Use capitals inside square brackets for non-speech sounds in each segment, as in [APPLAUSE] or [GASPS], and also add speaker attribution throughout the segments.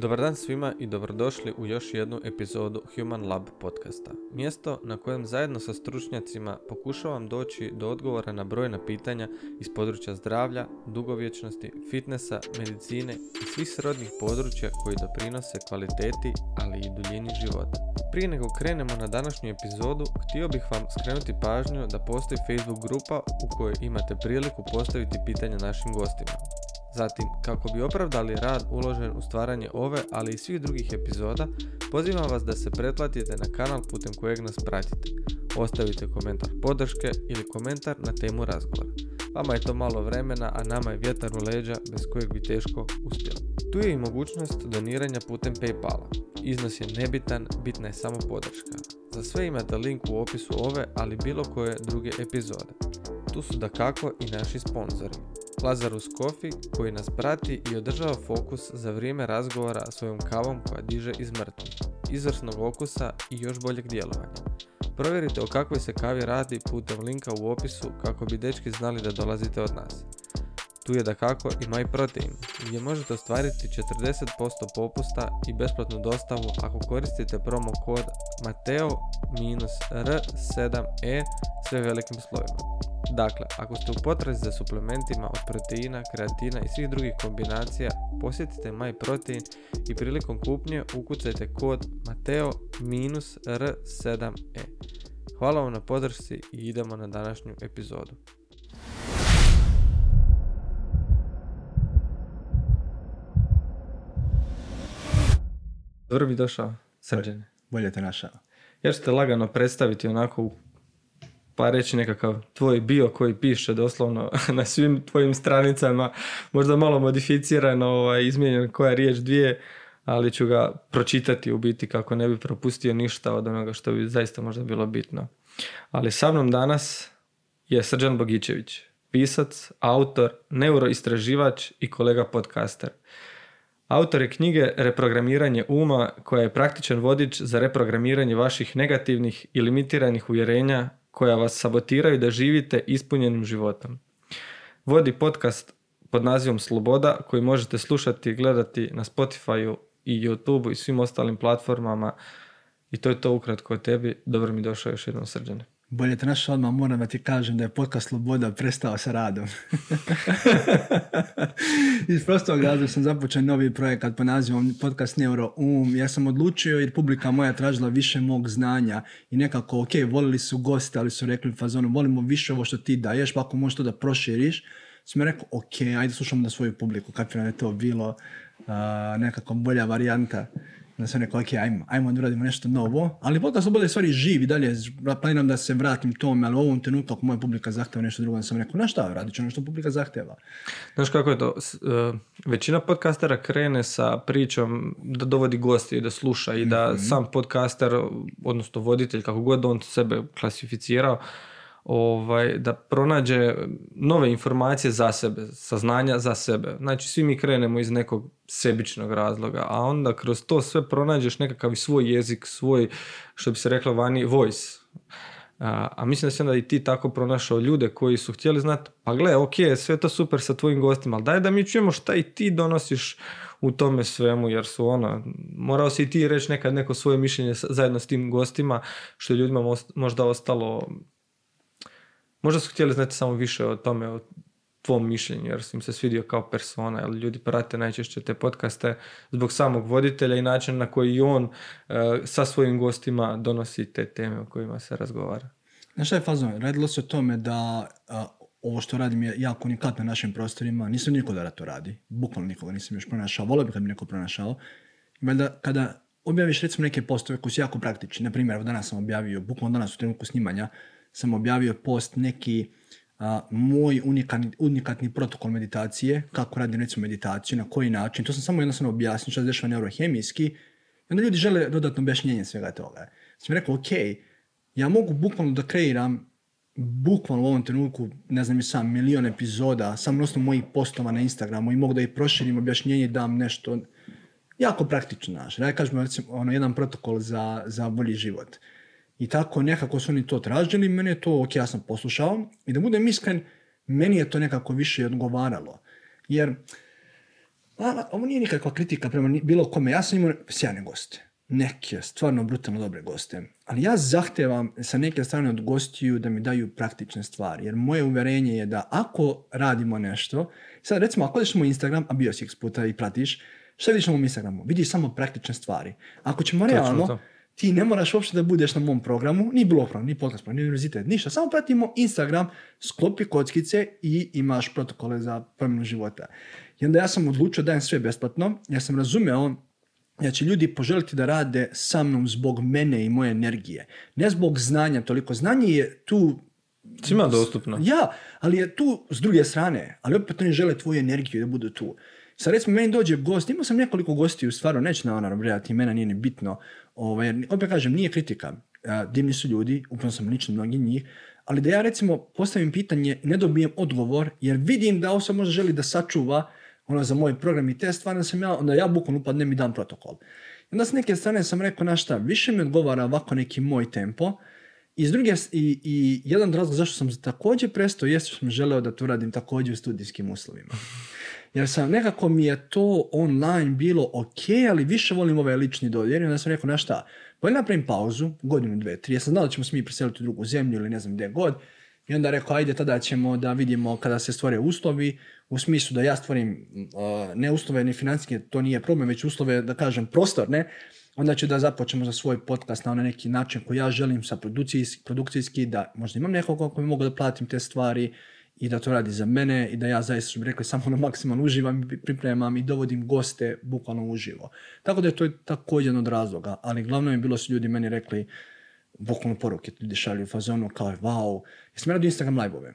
Speaker 1: Dobar dan svima i dobrodošli u još jednu epizodu Human Lab podcasta. Mjesto na kojem zajedno sa stručnjacima pokušavam doći do odgovora na brojna pitanja iz područja zdravlja, dugovječnosti, fitnessa, medicine i svih srodnih područja koji doprinose kvaliteti, ali i duljini života. Prije nego krenemo na današnju epizodu, htio bih vam skrenuti pažnju da postoji Facebook grupa u kojoj imate priliku postaviti pitanja našim gostima. Zatim, kako bi opravdali rad uložen u stvaranje ove, ali i svih drugih epizoda, pozivam vas da se pretplatite na kanal putem kojeg nas pratite. Ostavite komentar podrške ili komentar na temu razgovora. Vama je to malo vremena, a nama je vjetar u leđa bez kojeg bi teško uspjeli. Tu je i mogućnost doniranja putem Paypala. Iznos je nebitan, bitna je samo podrška. Za sve imate link u opisu ove, ali bilo koje druge epizode. Tu su da kako i naši sponzori. Lazarus Coffee koji nas prati i održava fokus za vrijeme razgovora svojom kavom koja diže iz mrtvih, izvrsnog okusa i još boljeg djelovanja. Provjerite o kakvoj se kavi radi putem linka u opisu kako bi dečki znali da dolazite od nas. Tu je da kako i MyProtein, gdje možete ostvariti 40% popusta i besplatnu dostavu ako koristite promo kod Mateo-R7E sve velikim slovima. Dakle, ako ste u potrazi za suplementima od proteina, kreatina i svih drugih kombinacija, posjetite MyProtein i prilikom kupnje ukucajte kod Mateo-R7E. Hvala vam na podršci i idemo na današnju epizodu. Dobro bi došao, Srđane.
Speaker 2: Bolje te našao.
Speaker 1: Ja ću te lagano predstaviti onako pa reći nekakav tvoj bio koji piše doslovno [LAUGHS] na svim tvojim stranicama, možda malo modificiran, ovaj, izmijenjen koja riječ dvije, ali ću ga pročitati u biti kako ne bi propustio ništa od onoga što bi zaista možda bilo bitno. Ali sa mnom danas je Srđan Bogićević, pisac, autor, neuroistraživač i kolega podcaster. Autor je knjige Reprogramiranje uma koja je praktičan vodič za reprogramiranje vaših negativnih i limitiranih uvjerenja koja vas sabotiraju da živite ispunjenim životom. Vodi podcast pod nazivom Sloboda koji možete slušati i gledati na Spotify i YouTube i svim ostalim platformama i to je to ukratko o tebi. Dobro mi došao još jednom srđane.
Speaker 2: Bolje te našao odmah moram da ti kažem da je podcast Sloboda prestao sa radom. [LAUGHS] Iz prostog razloga sam započeo novi projekat po nazivom podcast Neuro Um. Ja sam odlučio jer publika moja tražila više mog znanja i nekako, ok, volili su goste, ali su rekli fazonu, volimo više ovo što ti daješ, pa ako možeš to da proširiš, sam rekao, ok, ajde slušamo da svoju publiku, kako je to bilo uh, nekako bolja varijanta da sam rekao, ok, ajmo, ajmo da uradimo nešto novo, ali podcast Sloboda je stvari živ i dalje planiram da se vratim tome, ali u ovom trenutku ako moja publika zahteva nešto drugo, da sam rekao, na šta, radit ću nešto publika zahteva.
Speaker 1: Znaš kako je to, e, većina podcastera krene sa pričom da dovodi gosti i da sluša i da mm-hmm. sam podcaster, odnosno voditelj, kako god on sebe klasificirao, ovaj, da pronađe nove informacije za sebe, saznanja za sebe. Znači svi mi krenemo iz nekog sebičnog razloga, a onda kroz to sve pronađeš nekakav svoj jezik, svoj, što bi se reklo vani, voice. A, a mislim da si onda i ti tako pronašao ljude koji su htjeli znati, pa gle, ok, sve to super sa tvojim gostima, ali daj da mi čujemo šta i ti donosiš u tome svemu, jer su ono, morao si i ti reći nekad neko svoje mišljenje zajedno s tim gostima, što je ljudima možda ostalo Možda su htjeli znati samo više o tome, o tvom mišljenju, jer su im se svidio kao persona, jer ljudi prate najčešće te podcaste zbog samog voditelja i načina na koji on uh, sa svojim gostima donosi te teme o kojima se razgovara.
Speaker 2: Znaš šta je fazon? Radilo se o tome da ovo što radim je jako unikatno na našim prostorima. Nisam niko da to radi. Bukvalno nikoga nisam još pronašao. Volio bih kad bi neko pronašao. Valjda kada objaviš recimo neke postove koji su jako praktični. Na primjer, danas sam objavio, bukvalno danas u trenutku snimanja, sam objavio post neki a, moj unikatni, unikatni protokol meditacije, kako radim recimo meditaciju, na koji način. To sam samo jednostavno objasnio što se dešava neurohemijski. I onda ljudi žele dodatno objašnjenje svega toga. Sam rekao, ok, ja mogu bukvalno da kreiram bukvalno u ovom trenutku, ne znam i sam, milion epizoda, samo osnovu mojih postova na Instagramu i mogu da ih proširim objašnjenje i dam nešto jako praktično, znaš. Ja kažem, recimo, ono, jedan protokol za, za bolji život. I tako nekako su oni to tražili, meni je to ok, ja sam poslušao. I da budem iskren, meni je to nekako više odgovaralo. Jer a, ovo nije nikakva kritika prema bilo kome. Ja sam imao sjajne goste. Neke, stvarno brutalno dobre goste. Ali ja zahtevam sa neke strane od gostiju da mi daju praktične stvari. Jer moje uverenje je da ako radimo nešto, sad recimo ako odeš moj Instagram, a bio si x puta i pratiš, šta vidiš na mom Instagramu? Vidiš samo praktične stvari. Ako ćemo realno. Ti ne moraš uopšte da budeš na mom programu, ni blog program, ni podcast program, ni univerzitet, ništa. Samo pratimo Instagram, sklopi kockice i imaš protokole za promjenu života. I onda ja sam odlučio da dajem sve besplatno, ja sam razumeo da će ljudi poželiti da rade sa mnom zbog mene i moje energije. Ne zbog znanja toliko. Znanje je tu
Speaker 1: Svima dostupno.
Speaker 2: ja, ali je tu s druge strane, ali opet oni žele tvoju energiju da budu tu. Sad recimo meni dođe gost, imao sam nekoliko gostiju, stvarno neću na ono nabrojati imena, nije ni bitno. Ovaj, opet kažem, nije kritika. Divni su ljudi, upravo sam lično mnogi njih, ali da ja recimo postavim pitanje ne dobijem odgovor, jer vidim da osoba možda želi da sačuva ono za moj program i te stvari, onda sam ja, onda ja bukvalno upadnem i dam protokol. I onda s neke strane sam rekao, na šta, više mi odgovara ovako neki moj tempo, i, s druge, i, i jedan od razloga zašto sam također prestao jeste što sam želeo da to radim također u studijskim uslovima. Jer sam, nekako mi je to online bilo ok, ali više volim ovaj lični dodir. I onda sam rekao, na šta, bolje napravim pauzu, godinu, dve, tri. Ja sam znao da ćemo se mi preseliti u drugu zemlju ili ne znam gdje god. I onda rekao, ajde, tada ćemo da vidimo kada se stvore uslovi, u smislu da ja stvorim uh, ne uslove ni financijske, to nije problem, već uslove, da kažem, prostorne, onda ću da započnemo za svoj podcast na onaj neki način koji ja želim sa produkcijski, produkcijski da možda imam nekoga koji mogu da platim te stvari i da to radi za mene i da ja zaista, što bi rekli, samo na maksimalno uživam i pripremam i dovodim goste bukvalno uživo. Tako da je to također jedan od razloga, ali glavno je bilo su ljudi meni rekli, bukvalno poruke ljudi šalju fazonu kao wow, jesam radio Instagram live-ove.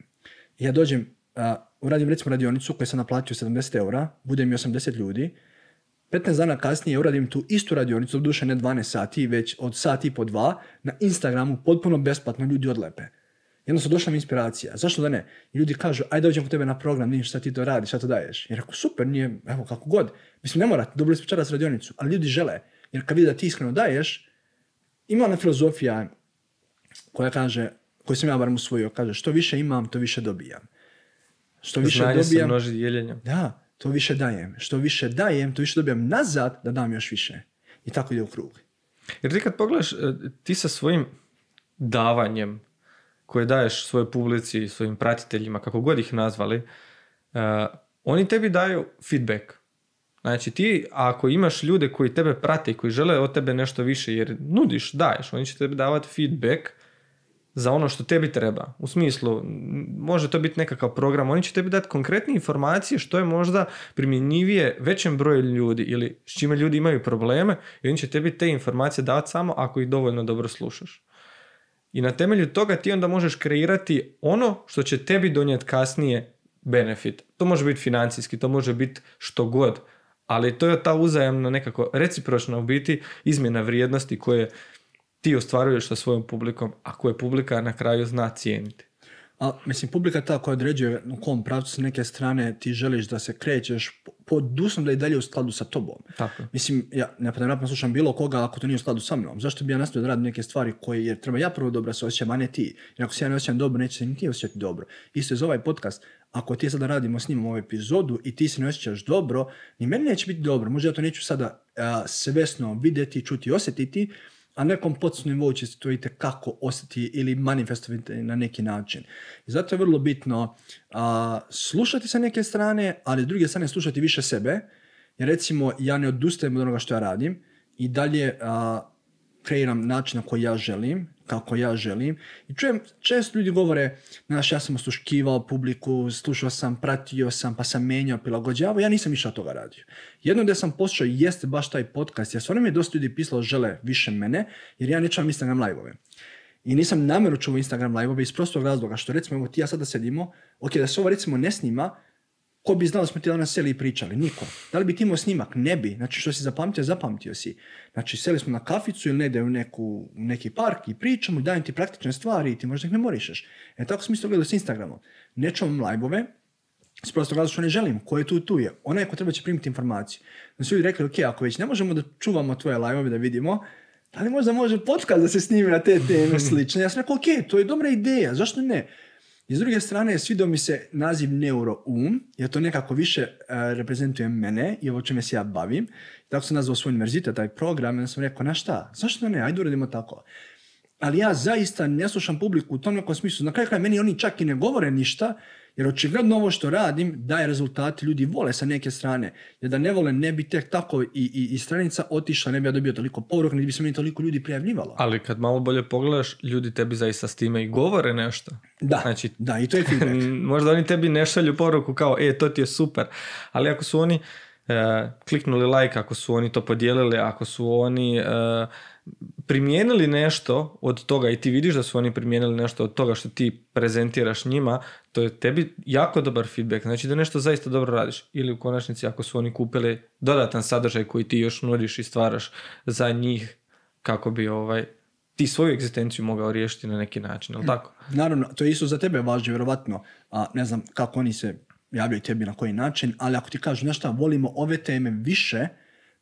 Speaker 2: Ja dođem, a, uradim recimo radionicu koju sam naplatio 70 eura, bude mi 80 ljudi, 15 dana kasnije uradim tu istu radionicu, duše ne 12 sati, već od sat i po dva, na Instagramu potpuno besplatno ljudi odlepe. Jednostavno došla mi inspiracija. Zašto da ne? I ljudi kažu, ajde dođem kod tebe na program, vidim šta ti to radiš, šta to daješ. I rekao, super, nije, evo kako god. Mislim, ne morate, dobili smo čaras radionicu, ali ljudi žele. Jer kad vide da ti iskreno daješ, ima ona filozofija koja kaže, koju sam ja barem usvojio, kaže, što više imam, to više dobijam. Što više
Speaker 1: Znanje
Speaker 2: dobijam,
Speaker 1: množi dijeljenjem.
Speaker 2: da, to više dajem. Što više dajem, to više dobijam nazad da dam još više. I tako ide u krug.
Speaker 1: Jer ti kad pogledaš, e, ti sa svojim davanjem koje daješ svojoj publici, svojim pratiteljima, kako god ih nazvali, e, oni tebi daju feedback. Znači ti, ako imaš ljude koji tebe prate i koji žele od tebe nešto više, jer nudiš, daješ, oni će tebi davati feedback za ono što tebi treba. U smislu, može to biti nekakav program, oni će tebi dati konkretne informacije što je možda primjenjivije većem broju ljudi ili s čime ljudi imaju probleme i oni će tebi te informacije davati samo ako ih dovoljno dobro slušaš. I na temelju toga ti onda možeš kreirati ono što će tebi donijeti kasnije benefit. To može biti financijski, to može biti što god, ali to je ta uzajamna nekako recipročna u biti izmjena vrijednosti koje ti ostvaruješ sa svojom publikom, a koje publika na kraju zna cijeniti.
Speaker 2: A, mislim, publika ta koja određuje u kom pravcu s neke strane ti želiš da se krećeš po- pod uslovom da je dalje u skladu sa tobom.
Speaker 1: Tako.
Speaker 2: Mislim, ja ne naravno slušam bilo koga ako to nije u skladu sa mnom. Zašto bi ja nastavio da radim neke stvari koje jer treba ja prvo dobro se osjećam, a ne ti. Jer ako se ja ne osjećam dobro, neće se ni ti osjećati dobro. Isto je za ovaj podcast. Ako ti sada radimo, snimamo ovu epizodu i ti se ne osjećaš dobro, ni meni neće biti dobro. Možda ja to neću sada a, svesno vidjeti, čuti, osjetiti, a nekom podsnom nivou će se to kako osjeti ili manifestovati na neki način. I zato je vrlo bitno a, slušati sa neke strane, ali s druge strane slušati više sebe, jer recimo ja ne odustajem od onoga što ja radim i dalje a, kreiram način na koji ja želim, kako ja želim. I čujem, često ljudi govore, znaš, ja sam osluškivao publiku, slušao sam, pratio sam, pa sam menjao, prilagođavao, ja nisam išao toga radio. Jedno gdje sam poslušao jeste baš taj podcast, jer stvarno mi je dosta ljudi pisalo žele više mene, jer ja ne čuvam Instagram live-ove. I nisam namjerno čuvao Instagram live-ove iz prostog razloga, što recimo, evo ti ja sada sedimo, ok, da se ovo recimo ne snima, ko bi znao da smo ti danas seli i pričali? Niko. Da li bi ti imao snimak? Ne bi. Znači što si zapamtio, zapamtio si. Znači seli smo na kaficu ili negdje u, neku, neki park i pričamo i dajem ti praktične stvari i ti možda ih memorišeš. E tako sam isto gledao s Instagramom. Ne čuvam live-ove, s prostog razloga što ne želim. Ko je tu, tu je. Onaj ko treba će primiti informaciju. Da su ljudi rekli, ok, ako već ne možemo da čuvamo tvoje live-ove da vidimo, da li možda može podcast da se snimi na te teme [LAUGHS] slične? Ja sam rekao, ok, to je dobra ideja, zašto ne? I s druge strane, svidio mi se naziv neuroum, jer to nekako više e, reprezentuje mene i ovo čime se ja bavim. Tako sam nazvao svoj univerzitet, taj program, i sam rekao, na šta, zašto ne, ajde uradimo tako. Ali ja zaista ne slušam publiku u tom nekom smislu. Na kraju kraja meni oni čak i ne govore ništa, jer očigledno ovo što radim daje rezultate, ljudi vole sa neke strane. Jer da ne vole, ne bi tek tako i, i, i stranica otišla, ne bi ja dobio toliko poruka, ne bi se meni toliko ljudi prijavljivalo.
Speaker 1: Ali kad malo bolje pogledaš, ljudi tebi zaista s time i govore nešto.
Speaker 2: Da,
Speaker 1: Znači,
Speaker 2: da, i to je feedback. [LAUGHS]
Speaker 1: možda oni tebi ne šalju poruku kao, e, to ti je super. Ali ako su oni e, kliknuli like, ako su oni to podijelili, ako su oni e, primijenili nešto od toga i ti vidiš da su oni primijenili nešto od toga što ti prezentiraš njima, to je tebi jako dobar feedback. Znači da nešto zaista dobro radiš. Ili u konačnici ako su oni kupili dodatan sadržaj koji ti još nudiš i stvaraš za njih kako bi ovaj ti svoju egzistenciju mogao riješiti na neki način, jel tako?
Speaker 2: Naravno, to je isto za tebe važno, vjerovatno. A, ne znam kako oni se javljaju tebi na koji način, ali ako ti kažu nešto, volimo ove teme više,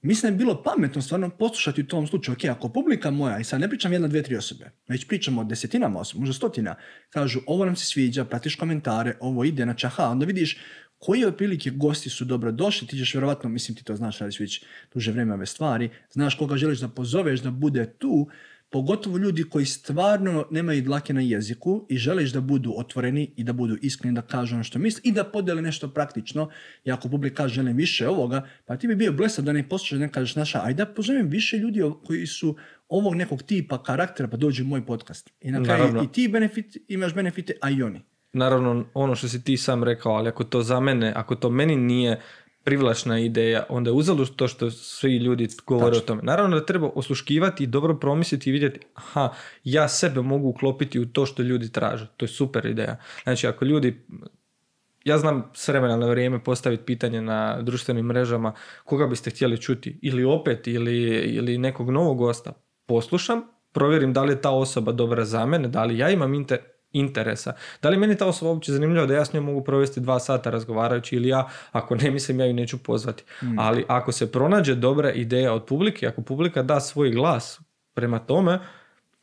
Speaker 2: mislim da je bilo pametno stvarno poslušati u tom slučaju. Ok, ako publika moja, i sad ne pričam jedna, dvije, tri osobe, već pričamo o desetinama osoba, možda stotina, kažu ovo nam se sviđa, pratiš komentare, ovo ide, znači aha, onda vidiš koji otprilike gosti su dobro došli, ti ćeš vjerovatno, mislim ti to znaš, radiš već duže vrijeme ove stvari, znaš koga želiš da pozoveš da bude tu, pogotovo ljudi koji stvarno nemaju dlake na jeziku i želiš da budu otvoreni i da budu iskreni, da kažu ono što misle i da podele nešto praktično. I ako publika kaže želim više ovoga, pa ti bi bio blesav da ne poslušaš, da ne kažeš naša, ajde da pozovem više ljudi koji su ovog nekog tipa karaktera pa dođu u moj podcast. I na kraju i ti benefit, imaš benefite, a i oni.
Speaker 1: Naravno, ono što si ti sam rekao, ali ako to za mene, ako to meni nije privlačna ideja, onda je uzalud to što svi ljudi govore o tome. Naravno da treba osluškivati i dobro promisliti i vidjeti, aha, ja sebe mogu uklopiti u to što ljudi traže. To je super ideja. Znači, ako ljudi ja znam s vremena na vrijeme postaviti pitanje na društvenim mrežama koga biste htjeli čuti ili opet ili, ili nekog novog gosta. Poslušam, provjerim da li je ta osoba dobra za mene, da li ja imam inter, interesa. Da li meni ta osoba uopće zanimljiva da ja s njom mogu provesti dva sata razgovarajući ili ja, ako ne mislim, ja ju neću pozvati. Ali ako se pronađe dobra ideja od publike, ako publika da svoj glas prema tome,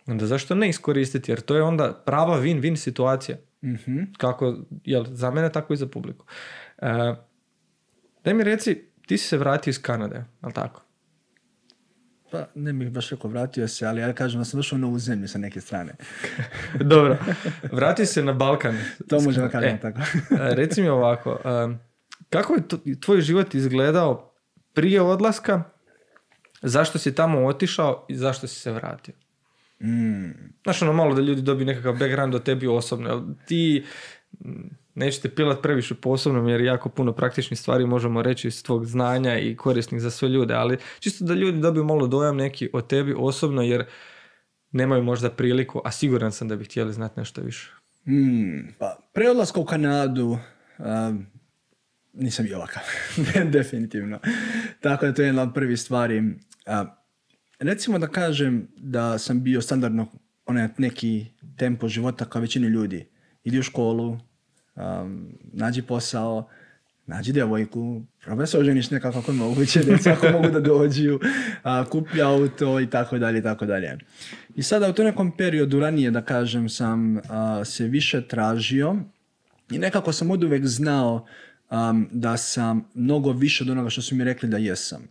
Speaker 1: onda zašto ne iskoristiti? Jer to je onda prava win-win situacija.
Speaker 2: Mhm.
Speaker 1: Kako, jel, za mene tako i za publiku. E, daj mi reci, ti si se vratio iz Kanade, ali tako?
Speaker 2: Pa ne bih baš rekao vratio se, ali ja kažem da sam došao na ovu zemlju sa neke strane. [LAUGHS]
Speaker 1: Dobro, vrati se na Balkan.
Speaker 2: To možemo kažemo
Speaker 1: E,
Speaker 2: tako.
Speaker 1: E, Reci mi ovako, um, kako je to- tvoj život izgledao prije odlaska, zašto si tamo otišao i zašto si se vratio?
Speaker 2: Mm.
Speaker 1: Znaš, ono malo da ljudi dobiju nekakav background o tebi osobno, ti nećete pilat previše po osobnom jer jako puno praktičnih stvari možemo reći iz tvog znanja i korisnih za sve ljude, ali čisto da ljudi dobiju malo dojam neki o tebi osobno jer nemaju možda priliku, a siguran sam da bi htjeli znati nešto više.
Speaker 2: Mm, pa, pre odlaska u Kanadu um, nisam bio ovakav, [LAUGHS] definitivno. Tako da to je jedna od prvih stvari. A, recimo da kažem da sam bio standardno onaj neki tempo života kao većini ljudi. Idi u školu, um, nađi posao, nađi djevojku, probaj se oženiš nekako ako je moguće, djeca ako mogu da dođu, a, kupi auto i tako dalje i tako dalje. I sada u tom nekom periodu ranije, da kažem, sam a, se više tražio i nekako sam od uvek znao um, da sam mnogo više od onoga što su mi rekli da jesam.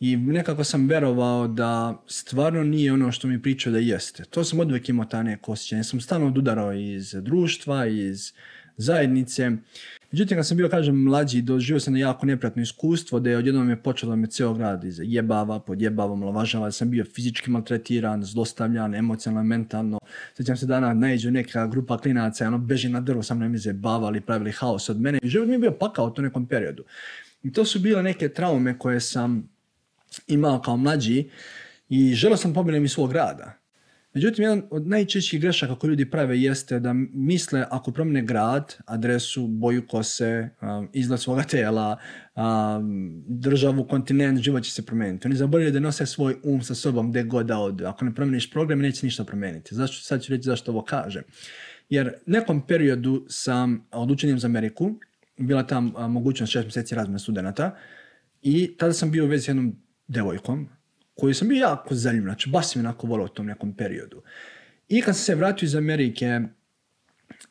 Speaker 2: I nekako sam verovao da stvarno nije ono što mi pričao da jeste. To sam od uvijek imao ta neko osjećanje. Sam stalno odudarao iz društva, iz zajednice. Međutim, kad sam bio, kažem, mlađi, doživio sam na jako neprijatno iskustvo da je odjednom je počelo me ceo grad jebava, podjebava, malovažava, da sam bio fizički maltretiran, zlostavljan, emocionalno, mentalno. Sjećam se dana naiđe neka grupa klinaca, ono, beži na drvo, sam mi zabavali, pravili haos od mene. I život mi je bio pakao u nekom periodu. I to su bile neke traume koje sam imao kao mlađi i želio sam pobjedem iz svog rada. Međutim, jedan od najčešćih grešaka koje ljudi prave jeste da misle ako promene grad, adresu, boju kose, um, izgled svoga [LAUGHS] tela, um, državu, kontinent, život će se promijeniti. Oni zaboravljaju da nose svoj um sa sobom gdje god da odu. Ako ne promeniš program, neće ništa promijeniti. Zašto, sad ću reći zašto ovo kažem. Jer nekom periodu sam odlučen za Ameriku, bila tam a, mogućnost šest mjeseci razmjena studenata i tada sam bio u vezi s jednom devojkom koju sam bio jako zaljubljen, znači baš sam onako volao u tom nekom periodu. I kad sam se vratio iz Amerike,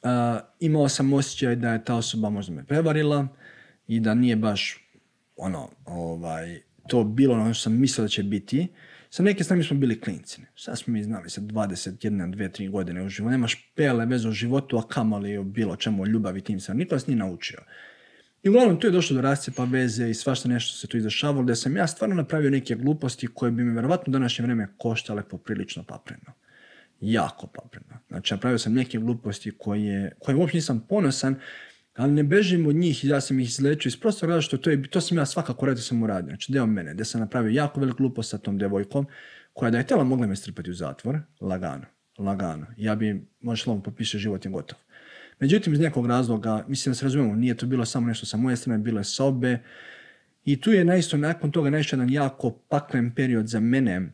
Speaker 2: a, imao sam osjećaj da je ta osoba možda me prevarila i da nije baš ono, ovaj, to bilo ono što sam mislio da će biti. Sa neke strane smo bili klinci. Šta smo mi znali sa 21, 2, 3 godine u životu. Nemaš pele veze u životu, a kamali o bilo čemu, o ljubavi tim se. Niko nas nije naučio. I uglavnom tu je došlo do rascepa veze i svašta nešto se tu izdešavalo, da sam ja stvarno napravio neke gluposti koje bi me verovatno u današnje vrijeme koštale poprilično papreno. Jako papreno. Znači, napravio sam neke gluposti koje, koje uopće nisam ponosan, ali ne bežim od njih i ja sam ih izlečio iz prostog razloga što to, je, to sam ja svakako radio sam uradio. Znači, deo mene, gdje sam napravio jako veliku glupost sa tom devojkom, koja da je tela mogla me strpati u zatvor, lagano, lagano. Ja bi, možda slovom popiše život je gotov. Međutim, iz nekog razloga, mislim da se razumijemo, nije to bilo samo nešto sa moje strane, bilo je sa obe. I tu je naisto nakon toga naišao jedan jako paklen period za mene,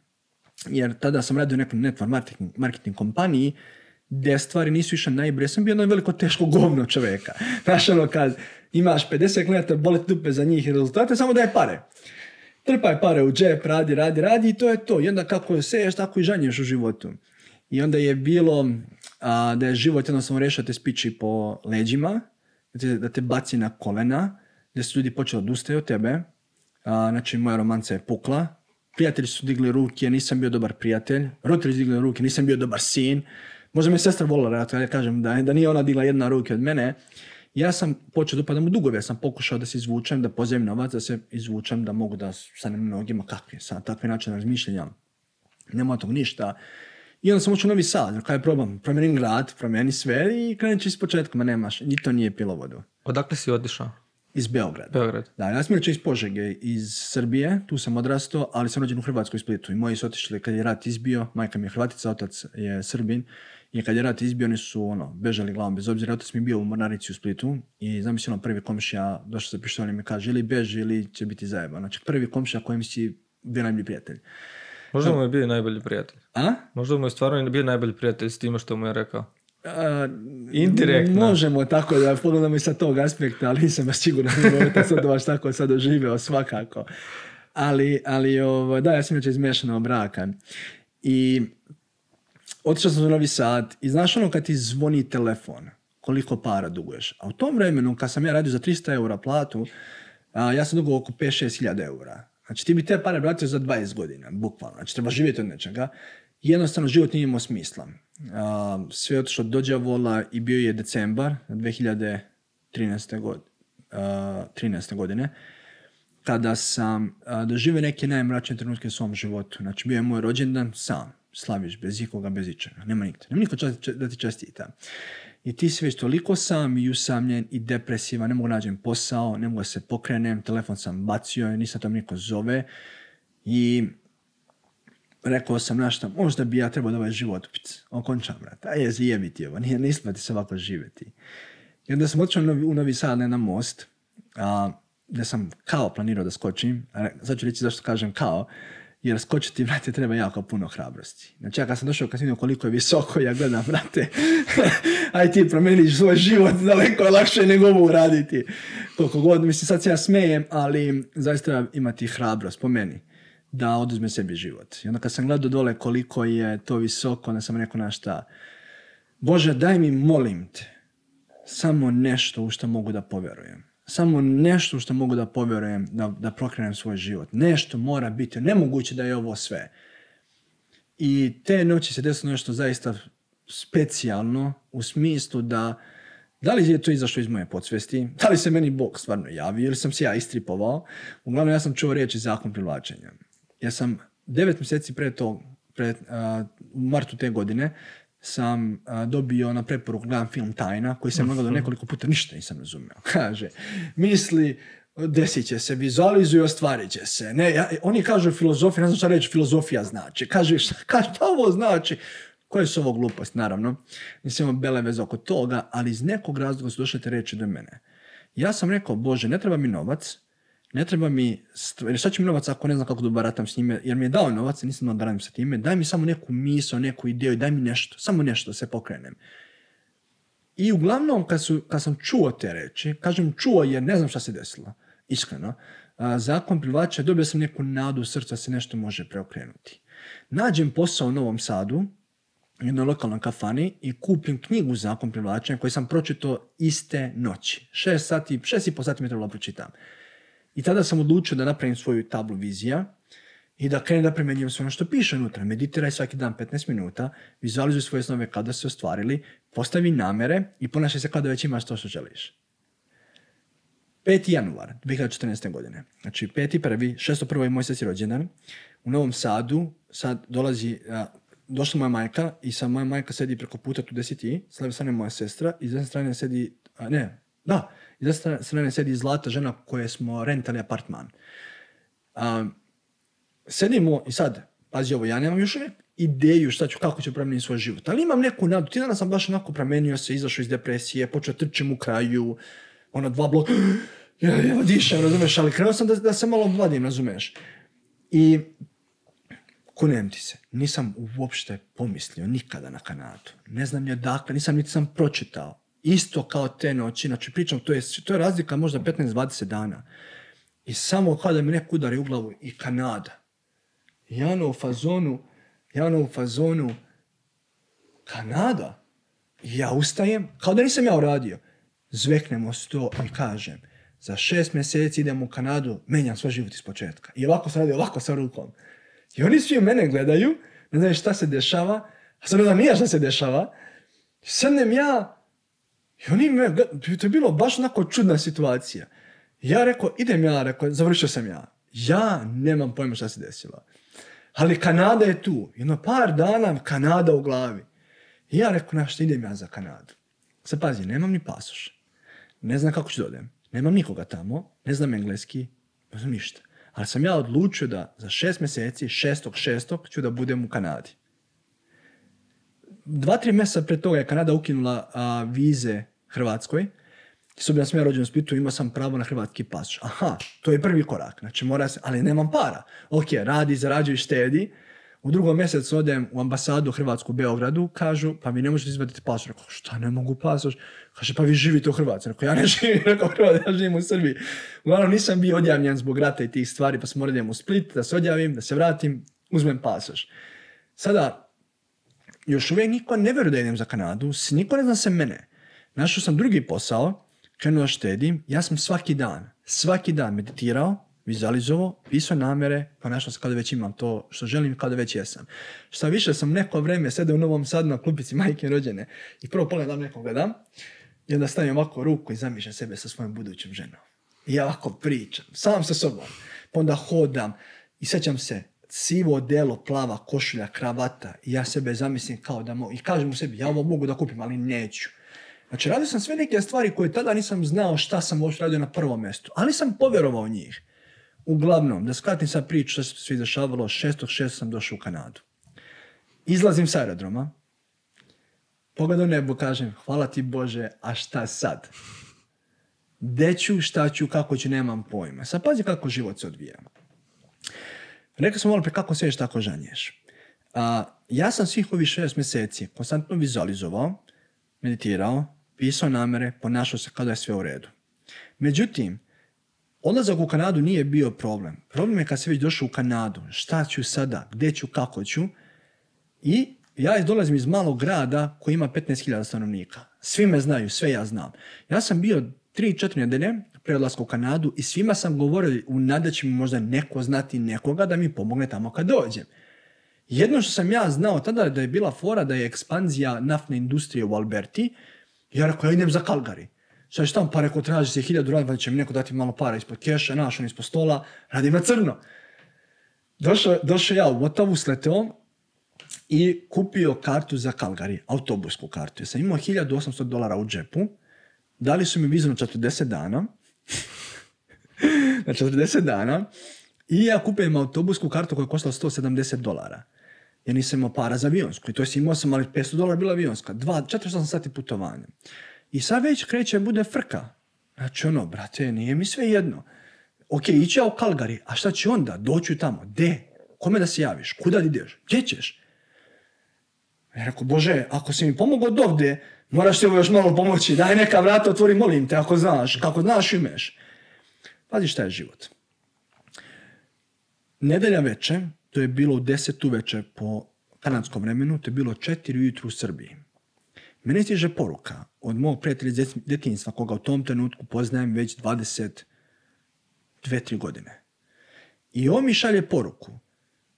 Speaker 2: jer tada sam radio u nekoj network marketing, marketing kompaniji, gdje stvari nisu išle najbolje. Sam bio jedno veliko teško govno čovjeka. [LAUGHS] Znaš ono kad imaš 50 klijenata, boli dupe za njih i rezultate, samo daj pare. Trpaj pare u džep, radi, radi, radi i to je to. I onda kako seješ, tako i žanješ u životu. I onda je bilo a, da je život jednostavno rešao te spiči po leđima, da te, da te baci na kolena, da su ljudi počeli odustaju od tebe. A, znači, moja romanca je pukla. Prijatelji su digli ruke, nisam bio dobar prijatelj. Roditelji su digli ruke, nisam bio dobar sin. Možda me sestra volila, ja kažem da, da nije ona digla jedna ruke od mene. Ja sam počeo da upadam u dugove, ja sam pokušao da se izvučem, da pozem novac, da se izvučem, da mogu da stanem nogima, kakvi, sa takvi način razmišljanja. Nema tog ništa. I onda sam učio Novi Sad, kaj je problem? Promijenim grad, promijeni sve i krenut ću iz početka, ma nemaš, ni to nije pilo vodu.
Speaker 1: Odakle si otišao?
Speaker 2: Iz Beograda.
Speaker 1: Beograd.
Speaker 2: Da, ja sam inače iz Požege, iz Srbije, tu sam odrastao, ali sam rođen u Hrvatskoj u Splitu. I moji su otišli kad je rat izbio, majka mi je Hrvatica, otac je Srbin. I kad je rat izbio, oni su ono, bežali glavom, bez obzira, otac mi je bio u Mornarici u Splitu i zamisli ono prvi komšija, došao sa pištoljem i mi kaže ili beži ili će biti zajeba. Znači prvi komšija kojem si najbolji prijatelj.
Speaker 1: Možda mu je bio najbolji prijatelj.
Speaker 2: A?
Speaker 1: Možda mu je stvarno bio najbolji prijatelj s time što mu je rekao.
Speaker 2: A,
Speaker 1: Indirektno.
Speaker 2: Možemo tako da pogledamo i sa tog aspekta, ali nisam baš siguran da sam to baš tako sad doživeo svakako. Ali, ali ovo, da, ja sam inače iz miješanog braka. I otišao sam u Novi Sad i znaš ono kad ti zvoni telefon, koliko para duguješ. A u tom vremenu, kad sam ja radio za 300 eura platu, a, ja sam dugo oko 5-6 hiljada eura. Znači ti bi te pare vratio za 20 godina, bukvalno. Znači treba živjeti od nečega. Jednostavno život nije imao smisla. A, sve je otišlo do đavola i bio je decembar 2013. godine, 13. godine kada sam a, doživio neke najmračnije trenutke u svom životu. Znači bio je moj rođendan sam, slaviš, bez ikoga, bez ičega. Nema nikog. Nema niko čast- da ti čestita. I ti si već toliko sam i usamljen i depresivan, ne mogu nađem posao, ne mogu se pokrenem, telefon sam bacio, nisam to niko zove. I rekao sam našta, možda bi ja trebao da ovaj život pc, okončam, brate. A je zjebiti ovo, nije, ne isplati se ovako živjeti. I onda sam otišao u Novi- Sad na most, a, gdje sam kao planirao da skočim. A Sad ću reći zašto kažem kao, jer skočiti, brate, treba jako puno hrabrosti. Znači, ja kad sam došao, sam vidio koliko je visoko, ja gledam, brate, [LAUGHS] aj ti promeniš svoj život, daleko lakše nego ovo uraditi. Koliko god, mislim, sad se ja smejem, ali zaista imati hrabrost, po meni, da oduzme sebi život. I onda kad sam gledao dole koliko je to visoko, onda sam rekao na šta, Bože, daj mi, molim te, samo nešto u što mogu da povjerujem. Samo nešto što mogu da povjerujem da, da prokrenem svoj život. Nešto mora biti. Nemoguće da je ovo sve. I te noći se desilo nešto zaista specijalno u smislu da da li je to izašlo iz moje podsvesti, da li se meni Bog stvarno javio ili sam se ja istripovao. Uglavnom ja sam čuo riječi zakon privlačenja. Ja sam devet mjeseci pre tog, pre, a, u martu te godine, sam a, dobio na preporuku, gledam film Tajna, koji sam gledao nekoliko puta, ništa nisam razumio. [LAUGHS] Kaže, misli, desit će se, vizualizuj, ostvarit će se. Ne, ja, oni kažu filozofija, ne znam šta reći filozofija znači. Kaže, šta, ka- [LAUGHS] šta ovo znači? Koje su ovo gluposti, naravno. Nisam imao bele veze oko toga, ali iz nekog razloga su došle te reči do mene. Ja sam rekao, Bože, ne treba mi novac, ne treba mi, jer šta će mi novac ako ne znam kako da baratam s njime, jer mi je dao novac, nisam da radim sa time, daj mi samo neku misao, neku ideju, daj mi nešto, samo nešto da se pokrenem. I uglavnom, kad, su, kad sam čuo te reči, kažem čuo jer ne znam šta se desilo, iskreno, a, zakon privlačenja, dobio sam neku nadu u srcu da se nešto može preokrenuti. Nađem posao u Novom Sadu, u jednoj lokalnoj kafani i kupim knjigu Zakon privlačenja koju sam pročitao iste noći. Šest sati, šest i pol sati mi trebalo pročitam. I tada sam odlučio da napravim svoju tablu vizija i da krenem da primjenjujem sve ono što piše unutra. Meditiraj svaki dan 15 minuta, vizualizuj svoje snove kada se ostvarili, postavi namere i ponašaj se kada već imaš to što želiš. 5. januar 2014. godine. Znači 5. prvi, 601. je moj sesi rođendan. U Novom Sadu sad dolazi, došla moja majka i sa moja majka sedi preko puta tu desi ti, s leve strane moja sestra, iz desne strane sedi, a, ne, da, iz desne strane sedi zlata žena koje smo rentali apartman. A, sedimo i sad, pazi ovo, ja nemam još uvijek ideju šta ću, kako ću promijeniti svoj život. Ali imam neku nadu. Ti danas sam baš onako promijenio se, izašao iz depresije, počeo trčim u kraju, ono dva bloka, [GASPS] ja, ja dišem, razumeš, ali krenuo sam da, da se malo vadim, razumeš. I kunem ti se, nisam uopšte pomislio nikada na Kanadu. Ne znam ni odakle, nisam niti sam pročitao. Isto kao te noći, znači pričam, to je, to je razlika možda 15-20 dana. I samo kada mi neko udari u glavu i Kanada. Ja ono u fazonu, ja ono u fazonu, Kanada? I ja ustajem, kao da nisam ja uradio. Zveknemo sto i kažem, za šest mjeseci idem u Kanadu, menjam svoj život iz početka. I ovako sam radio, ovako sa rukom. I oni svi u mene gledaju, ne znaju šta se dešava, a sad ne znam nija šta se dešava. Sednem ja, i oni me, to je bilo baš onako čudna situacija. Ja rekao, idem ja, rekao, završio sam ja. Ja nemam pojma šta se desilo. Ali Kanada je tu. Jedno par dana Kanada u glavi. I ja rekao, na što idem ja za Kanadu. Sad pazi, nemam ni pasoš. Ne znam kako ću dodem. Nemam nikoga tamo, ne znam engleski, ne znam ništa. Ali sam ja odlučio da za šest mjeseci, šestog šestog, ću da budem u Kanadi. Dva, tri mjeseca pre toga je Kanada ukinula a, vize Hrvatskoj. S da sam ja rođen u Splitu, imao sam pravo na hrvatski pasoš. Aha, to je prvi korak. Znači, mora se, ali nemam para. Ok, radi, zarađuj, štedi. U drugom mjesecu odem u ambasadu Hrvatsku u Beogradu, kažu, pa vi ne možete izvaditi pasoš. Rekao, šta ne mogu pasoš? Kaže, pa vi živite u Hrvatskoj. Rekao, ja ne [LAUGHS] živim, rekao, ja živim u Srbiji. Uglavnom, nisam bio odjavljen zbog rata i tih stvari, pa sam morao u Split, da se odjavim, da se vratim, uzmem pasoš. Sada, još uvijek niko ne vjeruje da idem za Kanadu, niko ne zna se mene. Našao sam drugi posao, krenuo da štedim, ja sam svaki dan, svaki dan meditirao, vizualizovao, pisao namere, ponašao se kada već imam to što želim, kada već jesam. Šta više sam neko vrijeme sedeo u Novom Sadu na klupici majke rođene i prvo pogledam nekoga dam i onda stavim ovako ruku i zamišljam sebe sa svojom budućom ženom. I ja ovako pričam, sam sa sobom. Pa onda hodam i sjećam se, sivo delo, plava košulja, kravata i ja sebe zamislim kao da mogu, i kažem u sebi, ja ovo mogu da kupim, ali neću. Znači, radio sam sve neke stvari koje tada nisam znao šta sam uopšte radio na prvom mjestu, ali sam povjerovao njih. Uglavnom, da skratim sad priču što se sve izdešavalo, 6.6. sam došao u Kanadu. Izlazim s aerodroma, pogledam nebo, kažem, hvala ti Bože, a šta sad? Gde ću, šta ću, kako ću, nemam pojma. Sad pazi kako život se odvija. Rekao sam malo pre kako sediš, tako žanješ. A, ja sam svih ovih šest mjeseci konstantno vizualizovao, meditirao, pisao namere, ponašao se kao da je sve u redu. Međutim, odlazak u Kanadu nije bio problem. Problem je kad se već došao u Kanadu. Šta ću sada, gdje ću, kako ću. I ja dolazim iz malog grada koji ima 15.000 stanovnika. Svi me znaju, sve ja znam. Ja sam bio 3-4 nedelje pre odlaska u Kanadu i svima sam govorio u nadi da će mi možda neko znati nekoga da mi pomogne tamo kad dođem. Jedno što sam ja znao tada da je bila fora da je ekspanzija naftne industrije u Alberti. Ja rekao, ja idem za Calgary. Sad šta pa rekao, traži se hiljadu rada, pa će mi neko dati malo para ispod keša, naš on ispod stola, radim na crno. Došao, došao ja u Ottawu, sleteo i kupio kartu za Calgary, autobusku kartu. Ja sam imao 1800 dolara u džepu, dali su mi vizu na 40 dana, [LAUGHS] na 40 dana, i ja kupujem autobusku kartu koja je koštala 170 dolara. Ja nisam imao para za avionsku. I to jest imao sam, ali 500 dolara bila avionska. Dva, 400 sati putovanja. I sad već kreće, bude frka. Znači ono, brate, nije mi sve jedno. Ok, ići ja u Calgary, a šta će onda? Doću tamo. De? Kome da se javiš? Kuda ideš? Gdje ćeš? Ja rekao, Bože, ako si mi pomogao od ovdje, moraš ti ovo još malo pomoći. Daj neka vrata otvori, molim te, ako znaš. Kako znaš, imeš. Pazi šta je život. Nedelja veče, to je bilo u 10 uveče po kanadskom vremenu, to je bilo 4 ujutru u Srbiji. Mene stiže poruka od mog prijatelja iz djetinjstva, koga u tom trenutku poznajem već 22-3 godine. I on mi šalje poruku.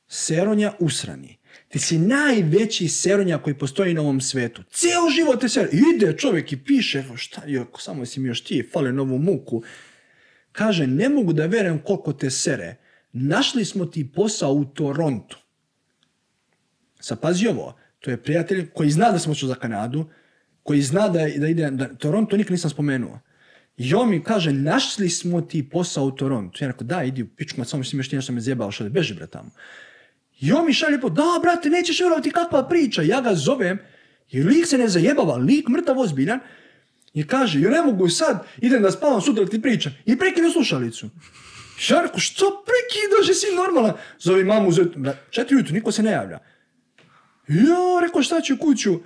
Speaker 2: Seronja usrani. Ti si najveći seronja koji postoji na ovom svetu. Cijel život te ser. Ide čovjek i piše, šta je, samo si mi još ti, fale novu muku. Kaže, ne mogu da verujem koliko te sere. Našli smo ti posao u Torontu. Sad pazi ovo, to je prijatelj koji zna da smo za Kanadu, koji zna da, da ide, da, Toronto nikad nisam spomenuo. I on mi kaže, našli smo ti posao u Torontu. Ja rekao, da, idi u pičku, samo si mi još ti nešto me zjebao, što beži bre tamo. I on mi šalje po, da, brate, nećeš vjerovati kakva priča. Ja ga zovem, i lik se ne zajebava, lik mrtav ozbiljan. I kaže, ja ne mogu sad, idem da spavam, sutra ti pričam. I prekinu slušalicu. Ja rekao, što prekidaš, jesi normalan? Zove mamu, zove, četiri ujutru, niko se ne javlja. Ja, rekao, šta ću kuću?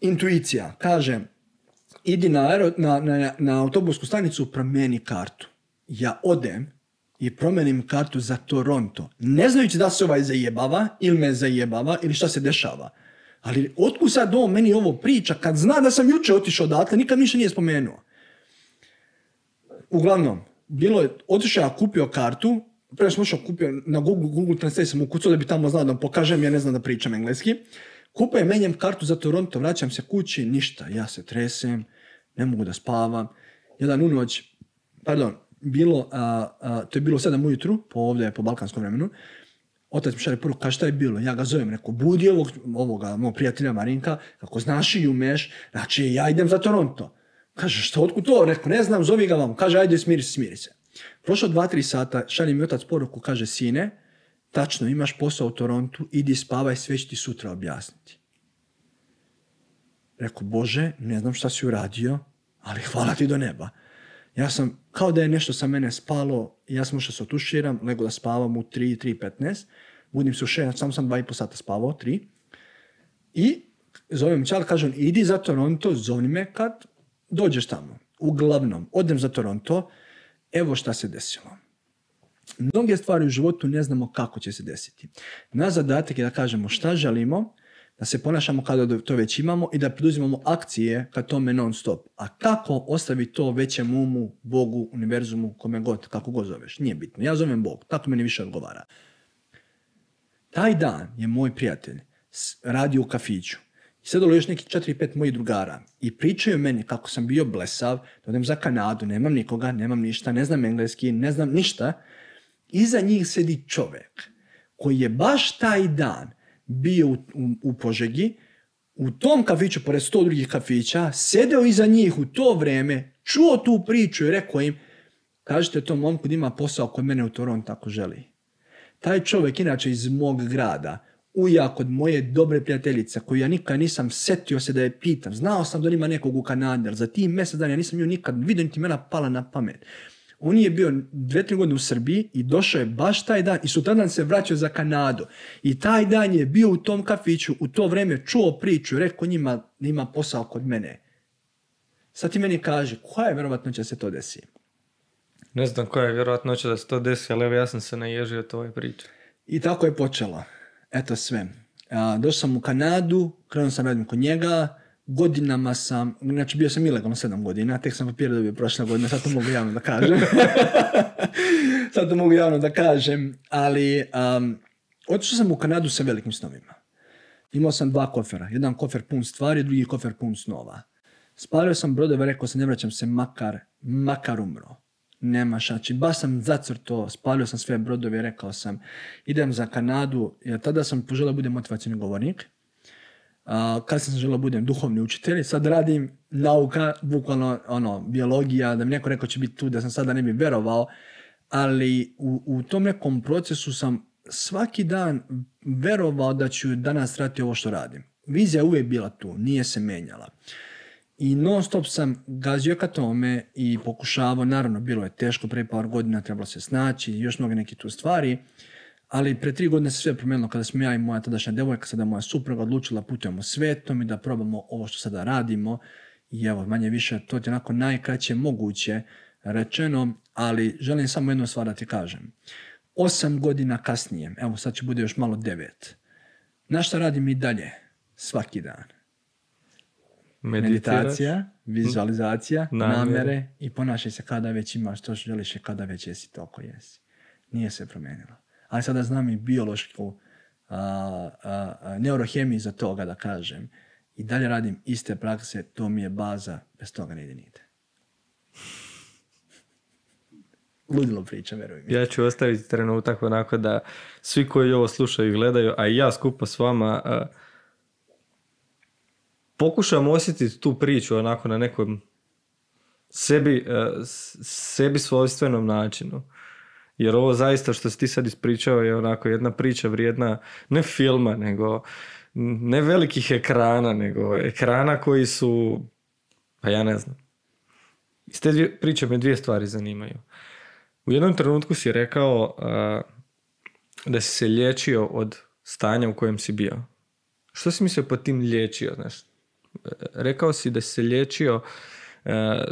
Speaker 2: Intuicija, kaže, idi na, na, na, na autobusku stanicu, promijeni kartu. Ja odem i promenim kartu za Toronto. Ne znajući da se ovaj zajebava, ili me zajebava, ili šta se dešava. Ali otkud sad on meni ovo priča, kad zna da sam juče otišao odatle, nikad ništa nije spomenuo. Uglavnom, bilo je, otišao ja kupio kartu, prije sam ušao kupio na Google, Google Translate sam ukucao da bi tamo znao da pokažem, ja ne znam da pričam engleski. Kupujem, menjam kartu za Toronto, vraćam se kući, ništa, ja se tresem, ne mogu da spavam. Jedan u noć, pardon, bilo, a, to je bilo sedam ujutru, po ovdje, po balkanskom vremenu, otac mi šalje poruku, kaže šta je bilo, ja ga zovem, rekao, budi ovog, ovoga, mog prijatelja Marinka, kako znaš i umeš, znači ja idem za Toronto. Kaže, što, otkud to? Rekao, ne znam, zovi ga vam. Kaže, ajde, smiri se, smiri se. Prošlo dva, tri sata, šalje mi otac poruku, kaže, sine, tačno, imaš posao u Torontu, idi spavaj, sve ću ti sutra objasniti. Rekao, Bože, ne znam šta si uradio, ali hvala ti do neba. Ja sam, kao da je nešto sa mene spalo, ja sam ušao se otuširam, lego da spavam u 3, 3, 15, budim se u 6, sam sam 2,5 sata spavao, 3. I zovem čal, kažem, idi za Toronto, zovni me kad dođeš tamo. Uglavnom, odem za Toronto, evo šta se desilo. Mnoge stvari u životu ne znamo kako će se desiti. Naš zadatak je da kažemo šta želimo, da se ponašamo kada to već imamo i da poduzimamo akcije ka tome non stop. A kako ostavi to većem umu, Bogu, univerzumu, kome god, kako god zoveš, nije bitno. Ja zovem Bog, tako meni više odgovara. Taj dan je moj prijatelj radio u kafiću i sedalo još neki 4-5 mojih drugara i pričaju meni kako sam bio blesav, da odem za Kanadu, nemam nikoga, nemam ništa, ne znam engleski, ne znam ništa. Iza njih sedi čovjek koji je baš taj dan bio u, u, Požegi, u tom kafiću, pored sto drugih kafića, sedeo iza njih u to vrijeme, čuo tu priču i rekao im, kažete tom momku da ima posao kod mene u Toronto ako želi. Taj čovjek, inače iz mog grada, ujak od moje dobre prijateljice, koju ja nikad nisam setio se da je pitam. Znao sam da ima nekog u Kanadi, za tim mjesec dana ja nisam ju nikad vidio niti mena pala na pamet. On je bio dve, tri godine u Srbiji i došao je baš taj dan i sutradan se vraćao za Kanadu. I taj dan je bio u tom kafiću, u to vrijeme čuo priču, rekao njima da ima posao kod mene. Sad ti meni kaže, koja je vjerovatno će se to desi?
Speaker 1: Ne znam koja je vjerovatno će da se to desi, ali evo ja sam se naježio to ove priče.
Speaker 2: I tako je počela. Eto sve. došao sam u Kanadu, krenuo sam radim kod njega, godinama sam, znači bio sam ilegalno sedam godina, tek sam papir dobio prošle godine, sad to mogu javno da kažem. [LAUGHS] sad to mogu javno da kažem, ali um, otišao sam u Kanadu sa velikim snovima. Imao sam dva kofera, jedan kofer pun stvari, drugi kofer pun snova. Spalio sam brodove, rekao sam ne vraćam se makar, makar umro. Nema znači baš sam zacrto, spalio sam sve brodove, rekao sam idem za Kanadu, jer tada sam poželio da budem motivacijni govornik kasnije sam želio budem duhovni učitelj, sad radim nauka, bukvalno ono, biologija, da mi neko rekao će biti tu, da sam sada ne bi verovao, ali u, u tom nekom procesu sam svaki dan verovao da ću danas raditi ovo što radim. Vizija je uvijek bila tu, nije se menjala. I non stop sam gazio ka tome i pokušavao, naravno bilo je teško, prije par godina trebalo se snaći, još mnoge neke tu stvari, ali pre tri godine se sve promijenilo kada smo ja i moja tadašnja devojka, sada moja supruga odlučila putujemo svetom i da probamo ovo što sada radimo. I evo, manje više, to je onako najkraće moguće rečeno, ali želim samo jednu stvar da ti kažem. Osam godina kasnije, evo sad će bude još malo devet, Na šta radim i dalje? Svaki dan.
Speaker 1: Meditiraš?
Speaker 2: Meditacija, vizualizacija,
Speaker 1: Namjere.
Speaker 2: namjere i ponašaj se kada već imaš to što želiš i kada već jesi toliko jesi. Nije se promijenilo. Ali sada znam i biološku a, a, neurohemiju za toga da kažem. I dalje radim iste prakse, to mi je baza, bez toga ne ide nigdje. Ludilo priča, veruj mi.
Speaker 1: Ja ću ostaviti trenutak onako da svi koji ovo slušaju i gledaju, a i ja skupa s vama, pokušam osjetiti tu priču onako na nekom sebi, sebi svojstvenom načinu. Jer ovo zaista što si ti sad ispričao je onako jedna priča vrijedna ne filma, nego ne velikih ekrana, nego ekrana koji su, pa ja ne znam. Iz te dvije, priče me dvije stvari zanimaju. U jednom trenutku si rekao a, da si se liječio od stanja u kojem si bio. Što si mislio pod tim liječio? Znaš? E, Rekao si da si se liječio e,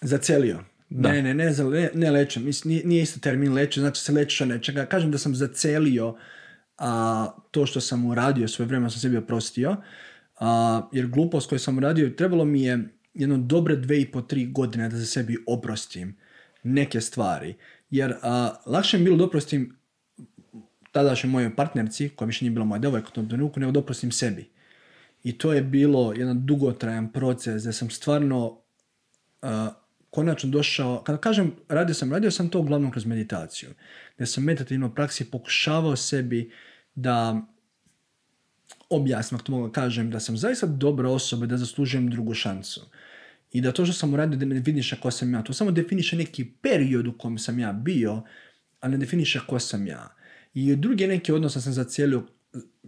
Speaker 2: Zacelio.
Speaker 1: Da.
Speaker 2: Ne, ne, ne, za- ne, ne lečem. Mislim, nije, nije isto termin leče, znači se lečiš od nečega. Kažem da sam zacelio a, to što sam uradio, svoje vremena sam sebi oprostio, a, jer glupost koju sam uradio, trebalo mi je jedno dobre dve i po tri godine da se sebi oprostim neke stvari. Jer a, lakše mi bilo da oprostim tadašnjoj mojoj partnerci, koja više nije bila moja devojka u tom trenutku, nego da oprostim sebi. I to je bilo jedan dugotrajan proces da sam stvarno konačno došao, kada kažem radio sam, radio sam to uglavnom kroz meditaciju. Da sam meditativno praksi pokušavao sebi da objasnim, ako to mogu kažem, da sam zaista dobra osoba da zaslužujem drugu šansu. I da to što sam uradio da ne definiše ko sam ja. To samo definiše neki period u kojem sam ja bio, a ne definiše ko sam ja. I u drugi neki odnos sam zacijelio,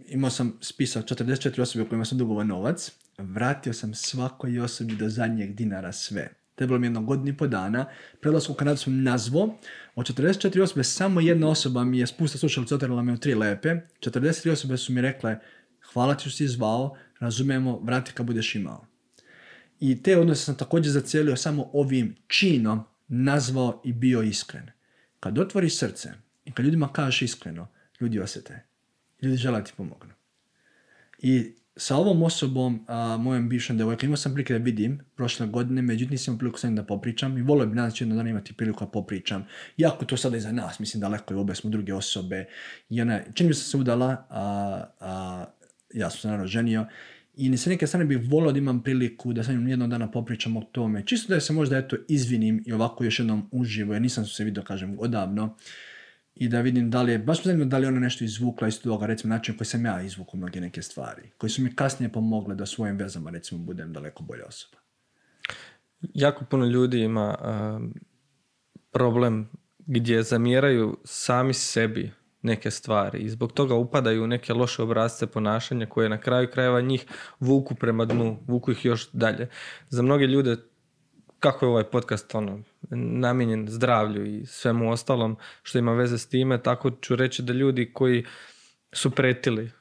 Speaker 2: imao sam spisak 44 osobe u kojima sam dugovao novac, vratio sam svakoj osobi do zadnjeg dinara sve. Trebalo mi je jedno godinu i po dana. Prelasku u Kanadu sam nazvao. Od 44 osobe samo jedna osoba mi je spustila slušalicu, otrala me u tri lepe. 43 osobe su mi rekle, hvala ti što si zvao, razumijemo, vrati kad budeš imao. I te odnose sam također zacijelio samo ovim činom nazvao i bio iskren. Kad otvoriš srce i kad ljudima kažeš iskreno, ljudi osjete. Ljudi žele ti pomognu. I sa ovom osobom, a, mojom bivšom devojkom, imao sam prilike da vidim prošle godine, međutim nisam priliku sa njim da popričam i volio bi nadam se jednog dana imati priliku da popričam. Iako je to sada iza nas, mislim daleko je, obe smo druge osobe. I ona, čini mi se se udala, a, a, ja sam se naravno ženio, i sa neke strane bih volio da imam priliku da sa njom jednog dana popričam o tome. Čisto da se možda eto izvinim i ovako još jednom uživo, jer nisam se vidio, kažem, odavno. I da vidim da li je, baš zanima da li ona nešto izvukla iz toga, recimo način koji sam ja izvukao mnoge neke stvari, koji su mi kasnije pomogle da svojim vezama, recimo, budem daleko bolja osoba.
Speaker 1: jako puno ljudi ima um, problem gdje zamjeraju sami sebi neke stvari i zbog toga upadaju u neke loše obrazce ponašanja koje na kraju krajeva njih vuku prema dnu, vuku ih još dalje. Za mnoge ljude kako je ovaj podcast ono, namijenjen zdravlju i svemu ostalom što ima veze s time, tako ću reći da ljudi koji su pretili,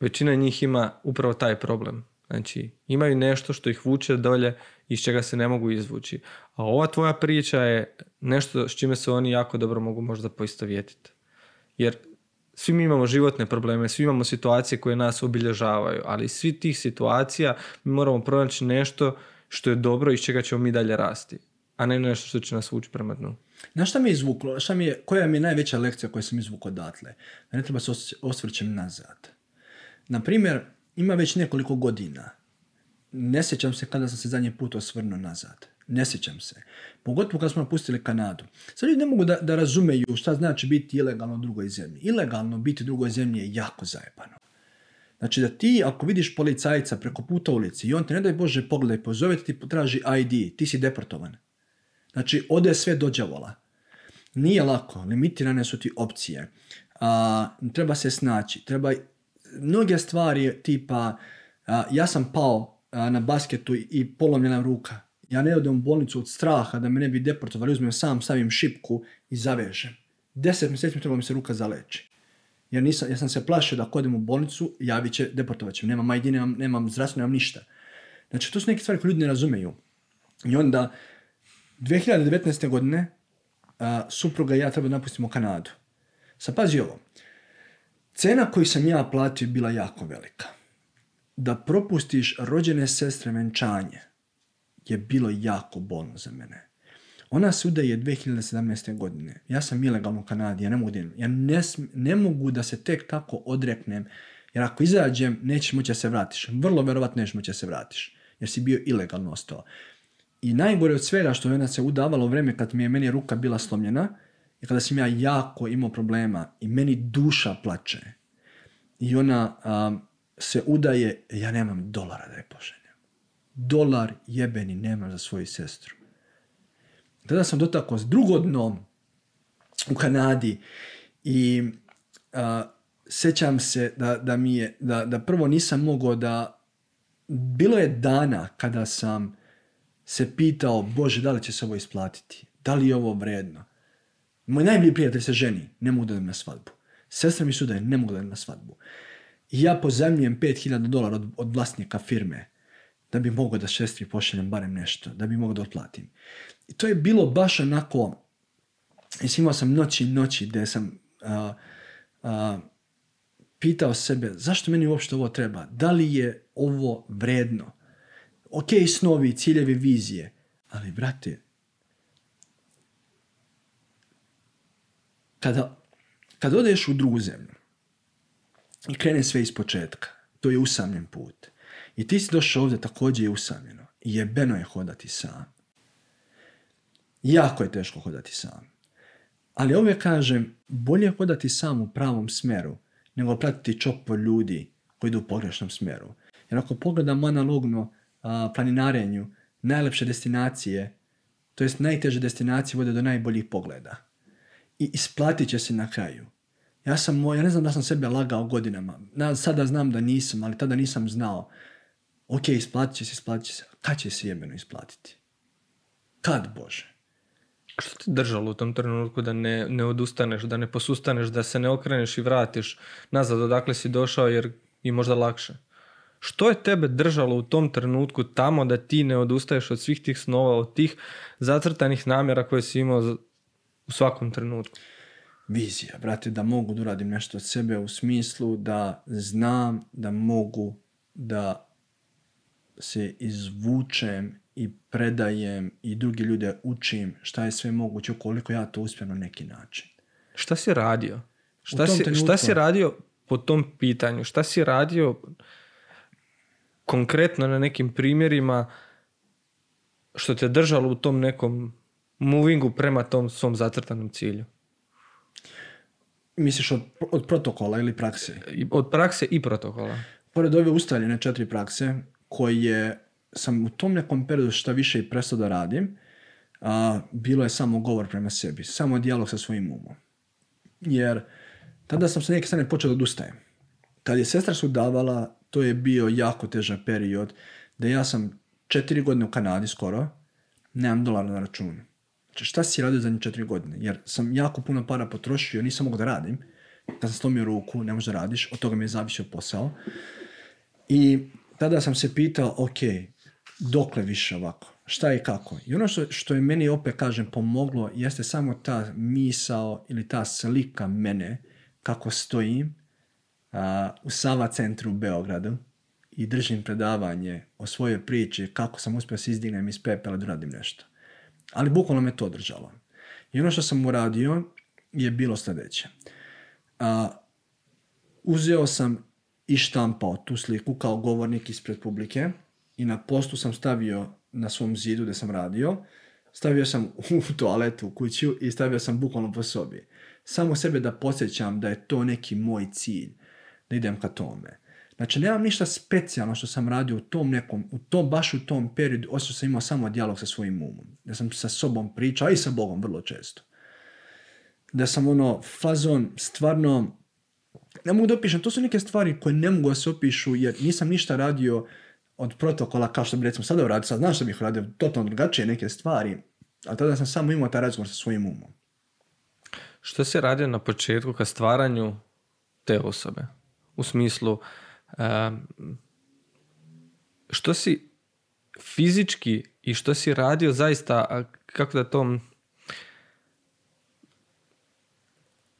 Speaker 1: većina njih ima upravo taj problem. Znači, imaju nešto što ih vuče dolje iz čega se ne mogu izvući. A ova tvoja priča je nešto s čime se oni jako dobro mogu možda poistovjetiti. Jer svi mi imamo životne probleme, svi imamo situacije koje nas obilježavaju, ali iz svih tih situacija mi moramo pronaći nešto što je dobro i iz čega ćemo mi dalje rasti, a ne nešto što će nas vući prema dnu.
Speaker 2: Na šta mi je izvuklo, šta mi je, koja mi je najveća lekcija koju sam izvukao odatle? Da ne treba se os- osvrćem nazad. Na primjer, ima već nekoliko godina. Ne sjećam se kada sam se zadnji put osvrnuo nazad. Ne sjećam se. Pogotovo kada smo napustili Kanadu. Sad ljudi ne mogu da, da razumeju šta znači biti ilegalno u drugoj zemlji. Ilegalno biti u drugoj zemlji je jako zajebano. Znači da ti ako vidiš policajca preko puta ulici i on te ne daj Bože pogledaj, pozove ti traži ID, ti si deportovan. Znači ode sve do đavola. Nije lako, limitirane su ti opcije. A, treba se snaći, treba mnoge stvari tipa a, ja sam pao a, na basketu i polomljena ruka. Ja ne odem u bolnicu od straha da me ne bi deportovali, uzmem sam, stavim šipku i zavežem. Deset mjeseci mi treba mi se ruka zaleči. Jer nisam, ja sam se plašio da ako u bolnicu, javit će, deportovat će. Nemam ID, nemam, nemam zdravstvo, nemam ništa. Znači, to su neke stvari koje ljudi ne razumeju. I onda, 2019. godine, a, supruga i ja treba napustimo Kanadu. Sad pazi ovo. Cena koju sam ja platio je bila jako velika. Da propustiš rođene sestre venčanje je bilo jako bolno za mene. Ona se udaje 2017. godine. Ja sam ilegalno u Kanadi, ja ne mogu, ja ne, ne mogu da se tek tako odreknem, jer ako izađem, nećeš moći da se vratiš. Vrlo verovatno nećeš moći da se vratiš, jer si bio ilegalno ostao. I najgore od svega što je ona se udavala u vreme kad mi je meni ruka bila slomljena, i kada sam ja jako imao problema i meni duša plače. I ona um, se udaje, ja nemam dolara da je pošaljem. Dolar jebeni nemam za svoju sestru. Tada sam dotakao s drugo dno u Kanadi i a, sećam se da, da mi je, da, da prvo nisam mogao da, bilo je dana kada sam se pitao, Bože, da li će se ovo isplatiti? Da li je ovo vredno? Moj najbolji prijatelj se ženi, ne mogu da idem na svadbu. Sestra mi sudaje, ne mogu da na svadbu. I ja pozemljujem 5000 dolara od, od vlasnika firme da bi mogao da sestri pošaljem barem nešto, da bi mogao da otplatim. I to je bilo baš onako, mislim, imao sam noći i noći gde sam pitao sebe zašto meni uopšte ovo treba, da li je ovo vredno. Ok, snovi, ciljevi, vizije, ali brate, kada, kada odeš u drugu zemlju i krene sve iz početka, to je usamljen put. I ti si došao ovdje također je usamljeno. I jebeno je hodati sam. Jako je teško hodati sam. Ali uvijek kažem, bolje je hodati sam u pravom smeru, nego pratiti čopo ljudi koji idu u pogrešnom smeru. Jer ako pogledamo analogno planinarenju, najlepše destinacije, to jest najteže destinacije vode do najboljih pogleda. I isplatit će se na kraju. Ja sam moj, ja ne znam da sam sebe lagao godinama. Na, sada znam da nisam, ali tada nisam znao. Ok, isplatit će se, isplatit će se. Kad će se jebeno isplatiti? Kad, Bože?
Speaker 1: Što ti držalo u tom trenutku da ne, ne odustaneš, da ne posustaneš, da se ne okreneš i vratiš nazad odakle si došao jer je možda lakše? Što je tebe držalo u tom trenutku tamo da ti ne odustaješ od svih tih snova, od tih zacrtanih namjera koje si imao u svakom trenutku?
Speaker 2: Vizija, brate, da mogu da uradim nešto od sebe u smislu da znam da mogu da se izvučem i predajem i drugi ljude učim šta je sve moguće ukoliko ja to uspijem na neki način.
Speaker 1: Šta si radio? Šta, si,
Speaker 2: trenutku-
Speaker 1: šta si radio po tom pitanju? Šta si radio konkretno na nekim primjerima što te držalo u tom nekom movingu prema tom svom zacrtanom cilju?
Speaker 2: Misliš od, od protokola ili prakse?
Speaker 1: Od prakse i protokola.
Speaker 2: Pored ove ustaljene četiri prakse, koje sam u tom nekom periodu šta više i prestao da radim, a, bilo je samo govor prema sebi, samo dijalog sa svojim umom. Jer tada sam sa neke strane počeo da odustajem. Kad je sestra se udavala, to je bio jako težak period, da ja sam četiri godine u Kanadi skoro, nemam dolara na računu. Znači šta si radio zadnje četiri godine? Jer sam jako puno para potrošio, nisam mogao da radim. Kad sam slomio ruku, ne možeš da radiš, od toga mi je zavisio posao. I tada sam se pitao, ok, dokle više ovako? Šta i kako? I ono što, što je meni opet, kažem, pomoglo, jeste samo ta misao ili ta slika mene, kako stojim u Sava centru u Beogradu i držim predavanje o svojoj priči, kako sam uspio se izdignem iz pepela da radim nešto. Ali bukvalno me to držalo. I ono što sam uradio je bilo sljedeće. A, uzeo sam i štampao tu sliku kao govornik ispred publike i na postu sam stavio na svom zidu gdje sam radio, stavio sam u [LAUGHS] toaletu u kuću i stavio sam bukvalno po sobi. Samo sebe da podsjećam da je to neki moj cilj, da idem ka tome. Znači, nemam ništa specijalno što sam radio u tom nekom, u tom, baš u tom periodu, osim sam imao samo dijalog sa svojim umom. Da sam sa sobom pričao, a i sa Bogom vrlo često. Da sam ono, fazon, stvarno, ne mogu da opišem, to su neke stvari koje ne mogu da se opišu jer nisam ništa radio od protokola kao što bi recimo sada uradio, sad znam što bih radio totalno drugačije neke stvari, ali tada sam samo imao taj razgovor sa svojim umom.
Speaker 1: Što si radio na početku ka stvaranju te osobe? U smislu, što si fizički i što si radio zaista, kako da to...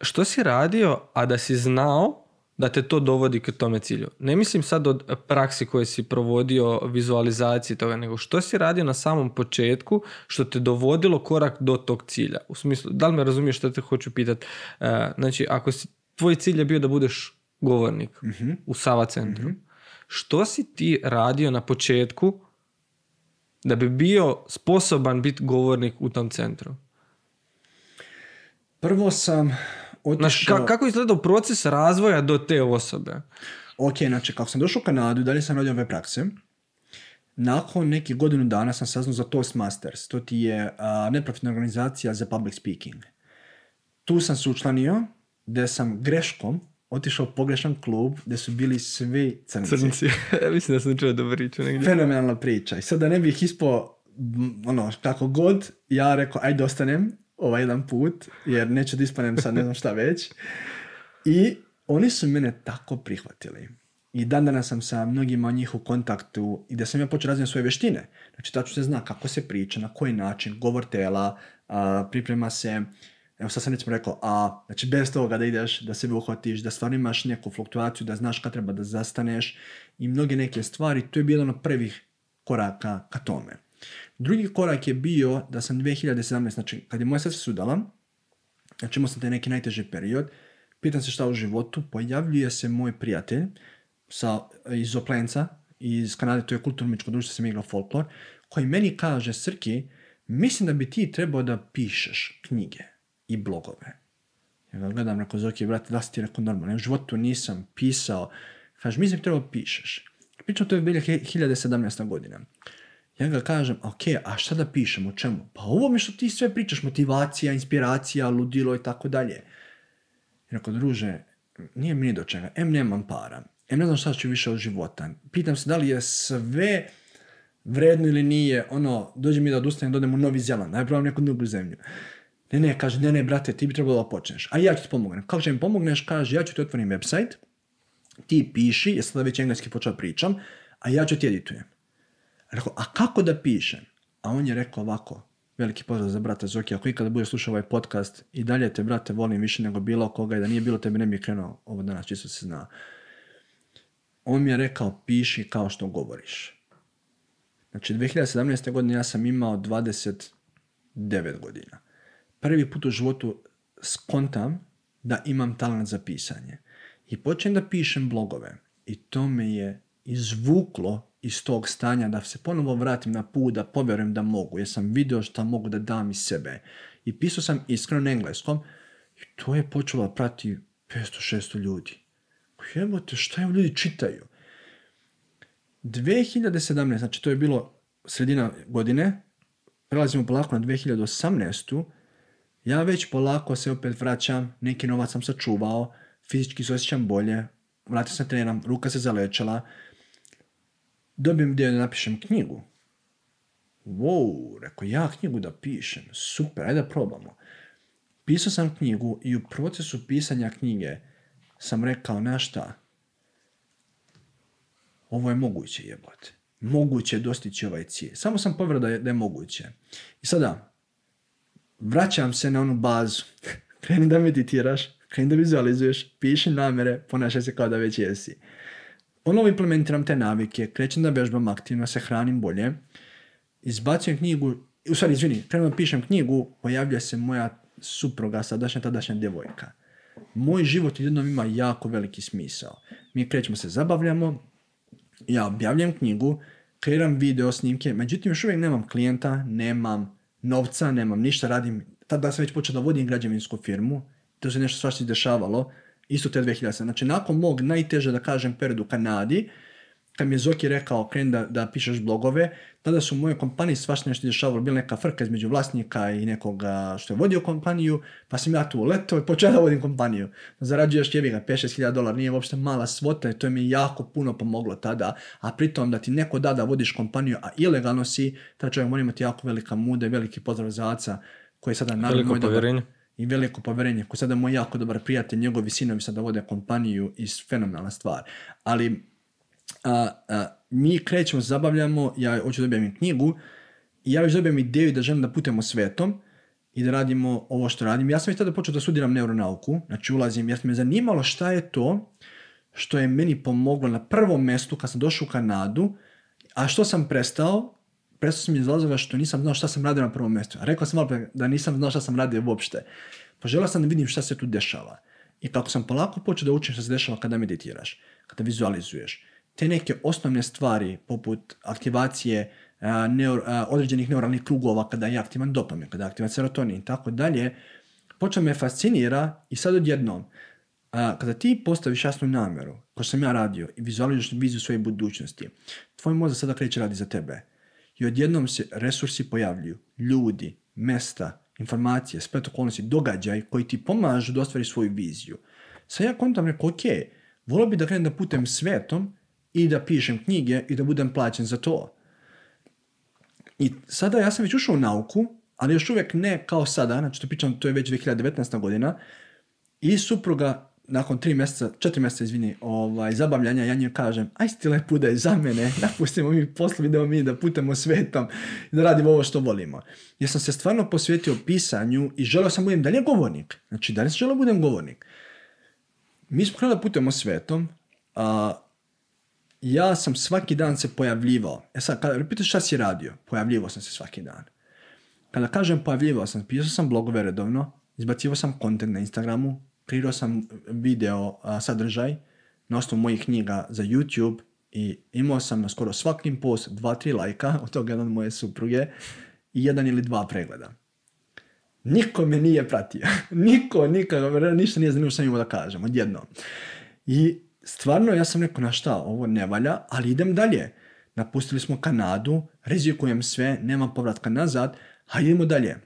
Speaker 1: Što si radio, a da si znao da te to dovodi k tome cilju. Ne mislim sad od praksi koje si provodio, vizualizaciji toga, nego što si radio na samom početku što te dovodilo korak do tog cilja. U smislu, da li me razumiješ što te hoću pitati? znači, ako si, tvoj cilj je bio da budeš govornik u Sava centru, što si ti radio na početku da bi bio sposoban biti govornik u tom centru?
Speaker 2: Prvo sam otišao...
Speaker 1: kako izgledao proces razvoja do te osobe?
Speaker 2: Ok, znači kako sam došao u Kanadu, dalje sam radio ove prakse. Nakon nekih godinu dana sam saznao za Toastmasters. To ti je uh, neprofitna organizacija za public speaking. Tu sam se učlanio, gdje sam greškom otišao u pogrešan klub gdje su bili svi. Crnci. [LAUGHS]
Speaker 1: ja mislim da sam čuo da priču negdje.
Speaker 2: Fenomenalna priča. I sad da ne bih ispo ono, kako god, ja rekao, ajde ostanem ovaj jedan put, jer neću da ispanem sad ne znam šta već. I oni su mene tako prihvatili. I dan danas sam sa mnogima od njih u kontaktu i da sam ja počeo razvijati svoje vještine. Znači, tačno se zna kako se priča, na koji način, govor tela, priprema se, evo sad sam recimo rekao, a, znači bez toga da ideš, da sebe uhvatiš, da stvarno imaš neku fluktuaciju, da znaš kad treba da zastaneš i mnoge neke stvari, to je bio jedan od prvih koraka ka tome. Drugi korak je bio da sam 2017, znači kad je moja sestra sudala, znači imao sam taj neki najteži period, pitam se šta u životu, pojavljuje se moj prijatelj sa, iz Oplenca, iz Kanade, to je kulturničko društvo, sam igrao folklor, koji meni kaže, Srki, mislim da bi ti trebao da pišeš knjige i blogove. Ja gledam, rekao, Zoki, brate, da si ti rekao normalno. u životu nisam pisao. Kaže, mislim trebao pišeš. Pričam, to je bila 2017. godina. Ja ga kažem, ok, a šta da pišem, o čemu? Pa ovo mi što ti sve pričaš, motivacija, inspiracija, ludilo i tako dalje. Rekao, druže, nije mi ni do čega. Em, nemam para. Em, ne znam šta ću više od života. Pitam se da li je sve vredno ili nije. Ono, dođe mi da odustanem, da u Novi Zeland, najpravo neku drugu zemlju. Ne, ne, kaže, ne, ne, brate, ti bi trebalo da počneš. A ja ću ti pomognem. Kako će mi pomogneš? Kaže, ja ću ti otvorim website, ti piši, ja sada već engleski počeo pričam, a ja ću ti editujem. Rekao, a kako da pišem? A on je rekao ovako, veliki pozdrav za brata Zoki, ako ikada bude slušao ovaj podcast i dalje te, brate, volim više nego bilo koga i da nije bilo tebe ne bi krenuo ovo danas, čisto se zna. On mi je rekao, piši kao što govoriš. Znači, 2017. godine ja sam imao 29 godina. Prvi put u životu skontam da imam talent za pisanje. I počnem da pišem blogove. I to me je izvuklo iz tog stanja, da se ponovo vratim na put, da povjerujem da mogu, jer sam vidio šta mogu da dam iz sebe. I pisao sam iskreno na engleskom i to je počelo prati 500-600 ljudi. Jebote, šta je ljudi čitaju? 2017, znači to je bilo sredina godine, prelazimo polako na 2018. Ja već polako se opet vraćam, neki novac sam sačuvao, fizički se osjećam bolje, vratio sam trenam, ruka se zalečala, dobijem gdje da napišem knjigu. Wow, rekao ja knjigu da pišem, super, ajde da probamo. Pisao sam knjigu i u procesu pisanja knjige sam rekao, na šta, ovo je moguće jebote. Moguće je dostići ovaj cilj. Samo sam povjerao da je, da je moguće. I sada, vraćam se na onu bazu. [LAUGHS] kreni da meditiraš, kreni da vizualizuješ, piši namere, ponašaj se kao da već jesi. Ponovo implementiram te navike, krećem da vežbam aktivno, se hranim bolje, izbacujem knjigu, u stvari, izvini, krenuo da pišem knjigu, pojavlja se moja supruga, sadašnja tadašnja djevojka. Moj život jednom ima jako veliki smisao. Mi krećemo se zabavljamo, ja objavljam knjigu, kreiram video snimke, međutim još uvijek nemam klijenta, nemam novca, nemam ništa, radim, tada sam već počeo da vodim građevinsku firmu, to se nešto svašta dešavalo, isto te 2000. Znači, nakon mog najteže, da kažem, periodu u Kanadi, kad mi je Zoki rekao kreni da, da pišeš blogove, tada su u mojoj kompaniji svašta nešto dešavalo, bila neka frka između vlasnika i nekoga što je vodio kompaniju, pa sam ja tu uletao i počeo da vodim kompaniju. Zarađuješ jebi ga 5-6 hiljada dolara, nije uopšte mala svota i to mi je jako puno pomoglo tada, a pritom da ti neko da da vodiš kompaniju, a ilegalno si, taj čovjek mora imati jako velika muda i veliki pozdrav za oca koji je sada naravno moj
Speaker 1: povjerenje.
Speaker 2: I veliko povjerenje, koji sada moj jako dobar prijatelj, njegovi sinovi sada vode kompaniju i fenomenalna stvar. Ali a, a, mi krećemo, zabavljamo, ja hoću da dobijem knjigu i ja već dobijem ideju da želim da putemo svetom i da radimo ovo što radim. Ja sam već tada počeo da studiram neuronauku, znači ulazim jer me zanimalo šta je to što je meni pomoglo na prvom mjestu kad sam došao u Kanadu, a što sam prestao, prestao sam iz razloga što nisam znao šta sam radio na prvom mjestu. A rekao sam malo da nisam znao šta sam radio uopšte. Poželio sam da vidim šta se tu dešava. I kako sam polako počeo da učim šta se dešava kada meditiraš, kada vizualizuješ. Te neke osnovne stvari poput aktivacije a, neur- a, određenih neuralnih krugova kada je aktivan dopamin, kada je aktivan serotonin i tako dalje, počeo me fascinira i sad odjednom, a, kada ti postaviš jasnu namjeru, ko sam ja radio, i vizualizuješ viziju svoje budućnosti, tvoj mozak sada kreće radi za tebe. I odjednom se resursi pojavljuju, ljudi, mesta, informacije, splet okolnosti, događaj koji ti pomažu da ostvariš svoju viziju. Sad ja kontam rekao, ok, volio bi da krenem da putem svetom i da pišem knjige i da budem plaćen za to. I sada ja sam već ušao u nauku, ali još uvijek ne kao sada, znači to pričam, to je već 2019. godina, i supruga nakon tri mjeseca, četiri mjeseca, izvini, ovaj, zabavljanja, ja njoj kažem, aj ti lepo da je za mene, [LAUGHS] napustimo mi poslovi, idemo mi da putemo svetom, da radimo ovo što volimo. Jer sam se stvarno posvetio pisanju i želio sam budem dalje govornik. Znači, dalje sam želio budem govornik. Mi smo krenuli da putujemo svetom, a ja sam svaki dan se pojavljivao. E sad, kada pitaš šta si radio, pojavljivao sam se svaki dan. Kada kažem pojavljivao sam, pisao sam blogove redovno, izbacivao sam kontent na Instagramu, kreirao sam video sadržaj na osnovu mojih knjiga za YouTube i imao sam na skoro svakim post dva, tri lajka, od toga jedan moje supruge i jedan ili dva pregleda. Niko me nije pratio. [LAUGHS] Niko, nikako, ništa nije zanimljivo što sam da kažem, odjednom. I stvarno ja sam rekao, na šta, ovo ne valja, ali idem dalje. Napustili smo Kanadu, rizikujem sve, nema povratka nazad, a idemo dalje.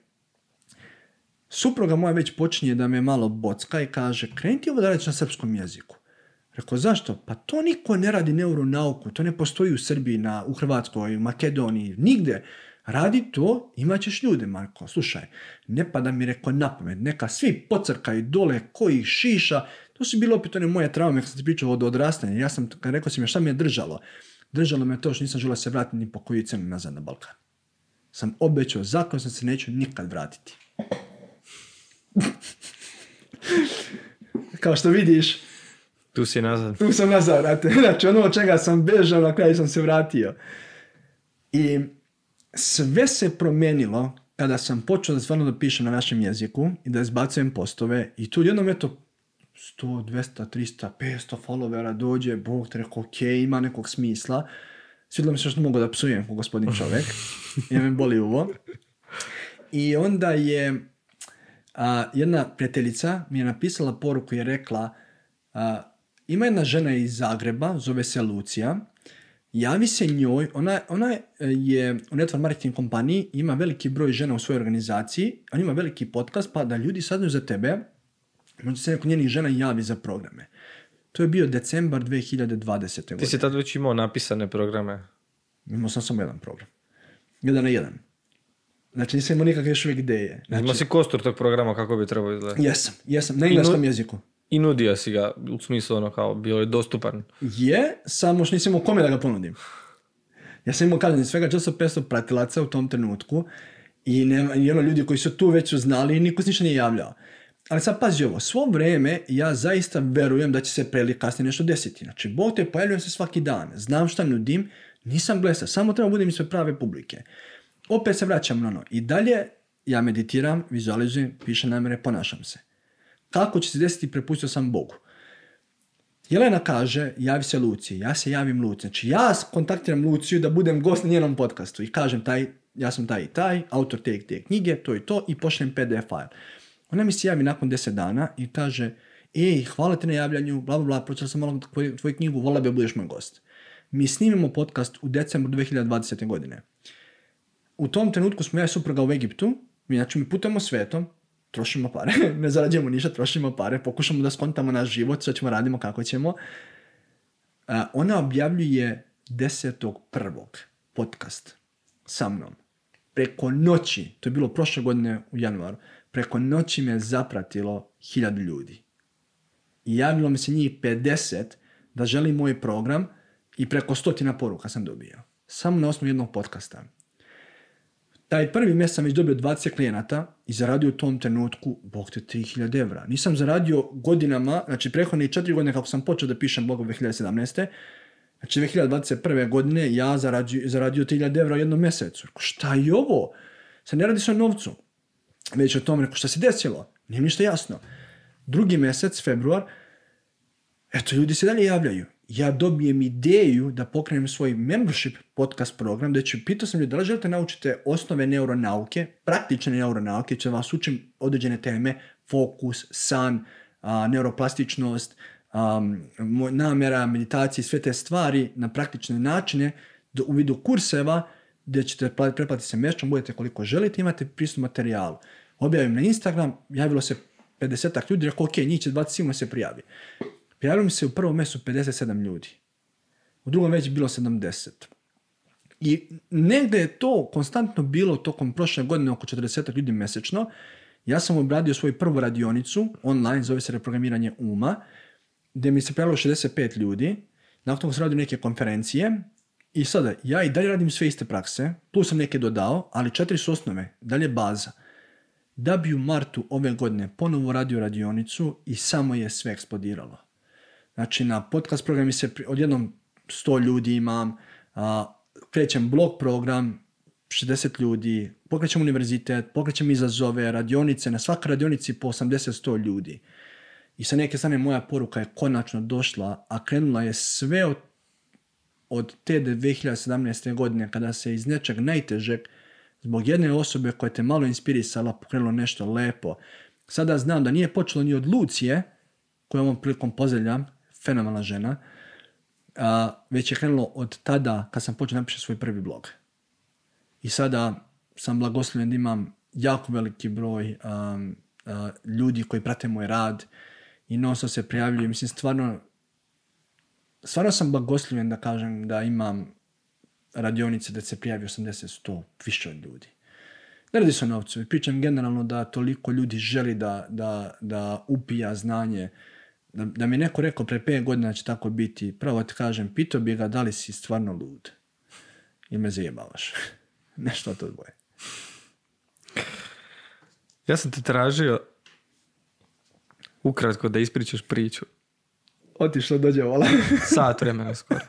Speaker 2: Supruga moja već počinje da me malo bocka i kaže, kreni ti ovo da radiš na srpskom jeziku. Rekao, zašto? Pa to niko ne radi neuronauku, to ne postoji u Srbiji, na, u Hrvatskoj, u Makedoniji, nigde. Radi to, imat ćeš ljude, Marko. Slušaj, ne pada mi rekao na pamet, neka svi pocrkaju dole, koji šiša. To su bile opet one moje traume, kad sam ti pričao od odrastanja. Ja sam, kad rekao si mi šta me je držalo. Držalo me to što nisam želio se vratiti ni po koju cenu nazad na Balkan. Sam obećao, zakon sam se neću nikad vratiti. [LAUGHS] Kao što vidiš,
Speaker 1: Tu si nazad.
Speaker 2: tu sam nazad, brate. Znači, ono od čega sam bežao, na kraju sam se vratio. I sve se promijenilo kada sam počeo da stvarno da pišem na našem jeziku i da izbacujem postove i tu jednom eto 100, 200, 300, 500 followera dođe, Bog te rekao, ok, ima nekog smisla. Svidilo mi se što mogu da psujem ko gospodin čovjek. [LAUGHS] I me boli uvo. I onda je a, jedna prijateljica mi je napisala poruku i je rekla a, ima jedna žena iz Zagreba, zove se Lucija, javi se njoj, ona, ona je u network marketing kompaniji, ima veliki broj žena u svojoj organizaciji, on ima veliki podcast, pa da ljudi saznaju za tebe, možda se neko njenih žena javi za programe. To je bio decembar 2020.
Speaker 1: Ti
Speaker 2: godine.
Speaker 1: si tad već imao napisane programe.
Speaker 2: Imao sam samo jedan program. Jedan na jedan. Znači nisam imao nikakve još uvijek ideje. Znači,
Speaker 1: Imao si kostur tog programa kako bi trebao izgledati.
Speaker 2: Jesam, jesam, na engleskom jeziku.
Speaker 1: I nudio si ga, u smislu ono kao, bio je dostupan.
Speaker 2: Je, samo što nisam imao kome da ga ponudim. Ja sam imao, kažem, svega 400-500 pratilaca u tom trenutku i, nema, i ono ljudi koji su tu već znali i niko se ništa nije javljao. Ali sad pazi ovo, svo vrijeme ja zaista verujem da će se pre ili kasnije nešto desiti. Znači, Bog te pojavljujem se svaki dan, znam šta nudim, nisam glesa, samo treba budem sve prave publike. Opet se vraćam na ono. I dalje ja meditiram, vizualizujem, pišem namjere, ponašam se. Kako će se desiti, prepustio sam Bogu. Jelena kaže, javi se Luciji, ja se javim Luciji. Znači ja kontaktiram Luciju da budem gost na njenom podcastu i kažem taj, ja sam taj i taj, autor te te knjige, to i to i pošaljem PDF file. Ona mi se javi nakon 10 dana i kaže, ej, hvala ti na javljanju, bla bla bla, pročitala sam malo tvoju, knjigu, volila bi budeš moj gost. Mi snimimo podcast u decembru 2020. godine. U tom trenutku smo ja i supruga u Egiptu, mi znači mi putujemo svetom, trošimo pare, [LAUGHS] ne zarađujemo ništa, trošimo pare, pokušamo da skontamo naš život, što ćemo radimo, kako ćemo. A, ona objavljuje 10.1. podcast sa mnom. Preko noći, to je bilo prošle godine u januaru, preko noći me zapratilo hiljadu ljudi. I javilo mi se njih 50 da želi moj program i preko stotina poruka sam dobio. Samo na osnovu jednog podcasta taj prvi mjesec sam već dobio 20 klijenata i zaradio u tom trenutku, bog te, 3000 evra. Nisam zaradio godinama, znači prethodne četiri godine kako sam počeo da pišem blogove 2017. Znači 2021. godine ja zaradio, zaradio 3000 evra u jednom mjesecu. Šta je ovo? Sad ne radi se o novcu. Već o tome, rekao, šta se desilo? Nije ništa jasno. Drugi mjesec, februar, eto, ljudi se dalje javljaju. Ja dobijem ideju da pokrenem svoj membership podcast program, da ću, pitao sam ljudi, da li želite naučiti osnove neuronauke, praktične neuronauke, će vas učim određene teme, fokus, san, neuroplastičnost, um, namjera, meditacije, sve te stvari na praktične načine u vidu kurseva gdje ćete pla- pretplatiti se mjesečno, budete koliko želite, imate pristup materijalu. Objavim na Instagram, javilo se 50 ljudi, rekao, ok, njih će 20 sigurno se prijavi. Prijavilo mi se u prvom mjesecu 57 ljudi. U drugom već bilo 70. I negdje je to konstantno bilo tokom prošle godine oko 40 ljudi mjesečno. Ja sam obradio svoju prvu radionicu online, zove se reprogramiranje uma, gdje mi se prijavilo 65 ljudi. Nakon toga sam radio neke konferencije i sada ja i dalje radim sve iste prakse, plus sam neke dodao, ali četiri su osnove, dalje baza. Da bi u martu ove godine ponovo radio radionicu i samo je sve eksplodiralo. Znači na podcast programi se odjednom 100 ljudi imam, krećem blog program, 60 ljudi, pokrećem univerzitet, pokrećem izazove, radionice, na svakoj radionici po 80-100 ljudi. I sa neke strane moja poruka je konačno došla, a krenula je sve od, od te 2017. godine kada se iz nečeg najtežeg zbog jedne osobe koja te malo inspirisala pokrenulo nešto lepo. Sada znam da nije počelo ni od Lucije, koju ovom prilikom pozdravljam, fenomenalna žena, a, već je krenulo od tada kad sam počeo napišati svoj prvi blog. I sada sam blagoslovljen da imam jako veliki broj um, a, ljudi koji prate moj rad i non se prijavljuju. Mislim, stvarno, stvarno sam blagoslovljen da kažem da imam radionice da se prijavi 80-100 više od ljudi. Ne radi se o novcu. Pričam generalno da toliko ljudi želi da, da, da upija znanje. Da, da mi neko rekao pre 5 godina će tako biti, pravo ti kažem, pitao bi ga da li si stvarno lud. I me zajebavaš. [LAUGHS] Nešto to dvoje.
Speaker 1: Ja sam te tražio ukratko da ispričaš priču.
Speaker 2: Otišlo dođe vola. [LAUGHS]
Speaker 1: Sat vremena skoro.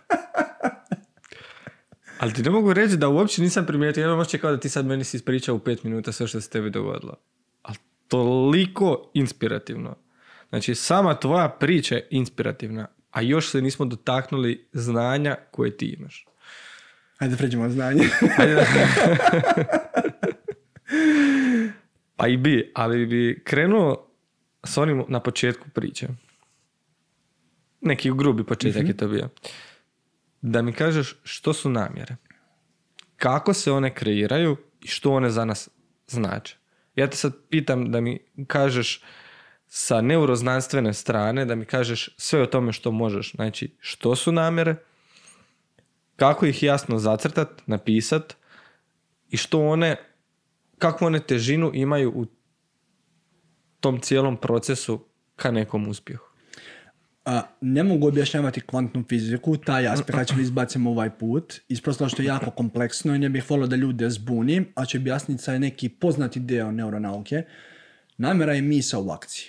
Speaker 1: Ali ti ne mogu reći da uopće nisam primijetio. Jedno možeš kao da ti sad meni si ispričao u pet minuta sve što se tebi dogodilo. Ali toliko inspirativno. Znači, sama tvoja priča je inspirativna, a još se nismo dotaknuli znanja koje ti imaš.
Speaker 2: Ajde, pređemo na znanje.
Speaker 1: Ajde da- [LAUGHS] pa i bi, ali bi krenuo s onim na početku priče. Neki grubi početak je to bio. Da mi kažeš što su namjere. Kako se one kreiraju i što one za nas znače. Ja te sad pitam da mi kažeš sa neuroznanstvene strane, da mi kažeš sve o tome što možeš. Znači, što su namjere, kako ih jasno zacrtat, napisat i što one, kakvu one težinu imaju u tom cijelom procesu ka nekom uspjehu.
Speaker 2: A, ne mogu objašnjavati kvantnu fiziku, taj aspekt ćemo izbacimo ovaj put, iz prosto što je jako kompleksno i ne bih volio da ljude zbunim, a će objasniti sa neki poznati deo neuronauke. Namjera je misa u akciji.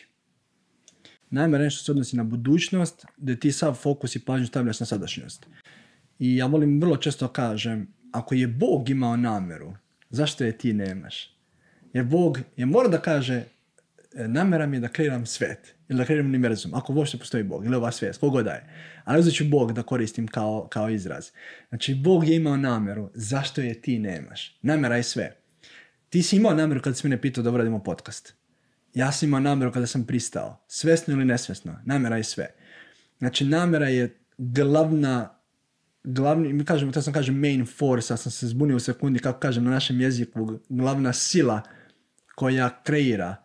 Speaker 2: Namjera je nešto se odnosi na budućnost, da ti sav fokus i pažnju stavljaš na sadašnjost. I ja volim vrlo često kažem, ako je Bog imao namjeru, zašto je ti nemaš? Jer Bog je mora da kaže, namjera mi je da kreiram svet ili da kreiram univerzum, ako uopšte postoji Bog ili ova svijest, kogod da je. Ali uzet ću Bog da koristim kao, kao izraz. Znači, Bog je imao namjeru, zašto je ti nemaš? Namjera je sve. Ti si imao namjeru kada si mene pitao da uradimo podcast. Ja sam imao namjeru kada sam pristao. Svesno ili nesvesno. Namjera je sve. Znači, namjera je glavna glavni, mi kažemo, to sam kažem main force, a sam se zbunio u sekundi kako kažem na našem jeziku, glavna sila koja kreira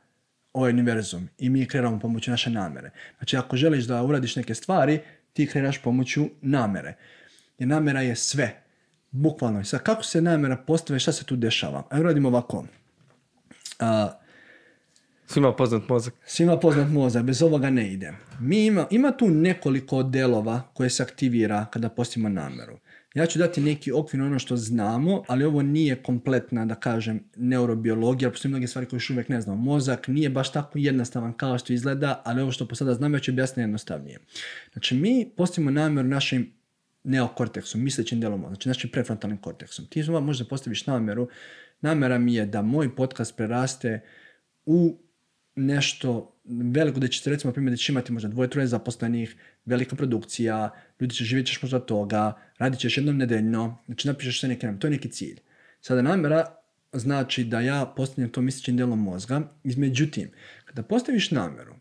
Speaker 2: ovaj univerzum i mi kreiramo pomoću naše namere. Znači ako želiš da uradiš neke stvari, ti kreiraš pomoću namere. Jer namera je sve. Bukvalno. Sad kako se namera postave, šta se tu dešava? Evo radimo ovako. A,
Speaker 1: Svima poznat mozak.
Speaker 2: Svima poznat mozak, bez ovoga ne ide. Mi ima, ima tu nekoliko delova koje se aktivira kada postimo nameru. Ja ću dati neki okvir ono što znamo, ali ovo nije kompletna, da kažem, neurobiologija, postoje mnoge stvari koje još uvijek ne znamo. Mozak nije baš tako jednostavan kao što izgleda, ali ovo što po sada znamo ja ću objasniti jednostavnije. Znači, mi postavimo namjeru našim neokorteksom, mislećim mozga, znači našim prefrontalnim korteksom. Ti možda postaviš namjeru, namjera mi je da moj podcast preraste u nešto veliko da ćete recimo primjer da ćeš imati možda dvoje, troje zaposlenih, velika produkcija, ljudi će živjeti ćeš možda toga, radit ćeš jednom nedeljno, znači napišeš sve neke to je neki cilj. Sada namjera znači da ja postavljam to mislećim dijelom mozga, izmeđutim, kada postaviš namjeru,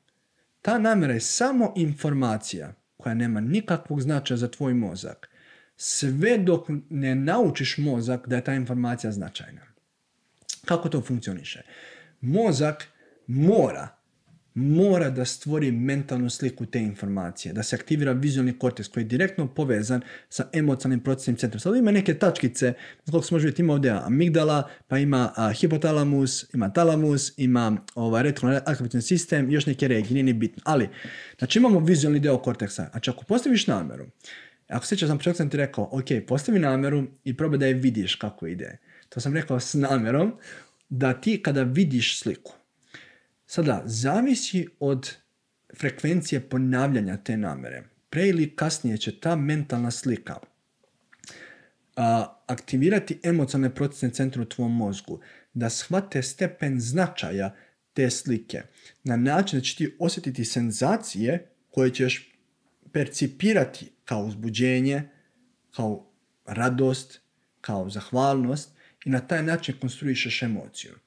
Speaker 2: ta namjera je samo informacija koja nema nikakvog značaja za tvoj mozak, sve dok ne naučiš mozak da je ta informacija značajna. Kako to funkcioniše? Mozak mora mora da stvori mentalnu sliku te informacije, da se aktivira vizualni korteks koji je direktno povezan sa emocionalnim procesnim centrom. Sad ima neke tačkice, koliko može vidjeti, ima ovdje amigdala, pa ima a, hipotalamus, ima talamus, ima ovaj, retinal sistem, još neke regije, nije ni bitno. Ali, znači imamo vizualni deo korteksa. Znači ako postaviš namjeru, ako sjećaš sam početku sam ti rekao, ok, postavi namjeru i probaj da je vidiš kako ide. To sam rekao s namjerom da ti kada vidiš sliku, Sada, zavisi od frekvencije ponavljanja te namere. Pre ili kasnije će ta mentalna slika a, aktivirati emocionalne procesne centre u tvom mozgu, da shvate stepen značaja te slike na način da će ti osjetiti senzacije koje ćeš percipirati kao uzbuđenje, kao radost, kao zahvalnost i na taj način konstruišeš emociju.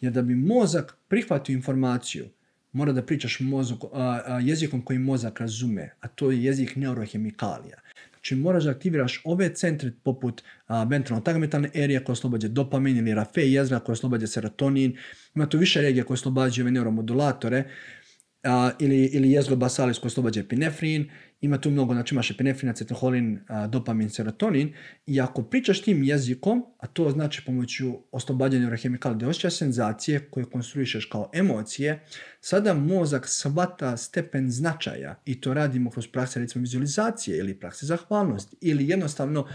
Speaker 2: Jer da bi mozak prihvatio informaciju, mora da pričaš mozog, jezikom koji mozak razume, a to je jezik neurohemikalija. Znači moraš da aktiviraš ove centre poput ventralno tagamentalne erije koje oslobađa dopamin ili rafe jezgra koje oslobađa serotonin. Ima tu više regija koje oslobađaju ove neuromodulatore ili, ili jezgro basalis koje oslobađa epinefrin ima tu mnogo, znači imaš epinefrin, acetylholin, dopamin, serotonin i ako pričaš tim jezikom, a to znači pomoću oslobađanja neurohemikala da osjećaš senzacije koje konstruišeš kao emocije, sada mozak shvata stepen značaja i to radimo kroz prakse recimo vizualizacije ili prakse zahvalnosti ili jednostavno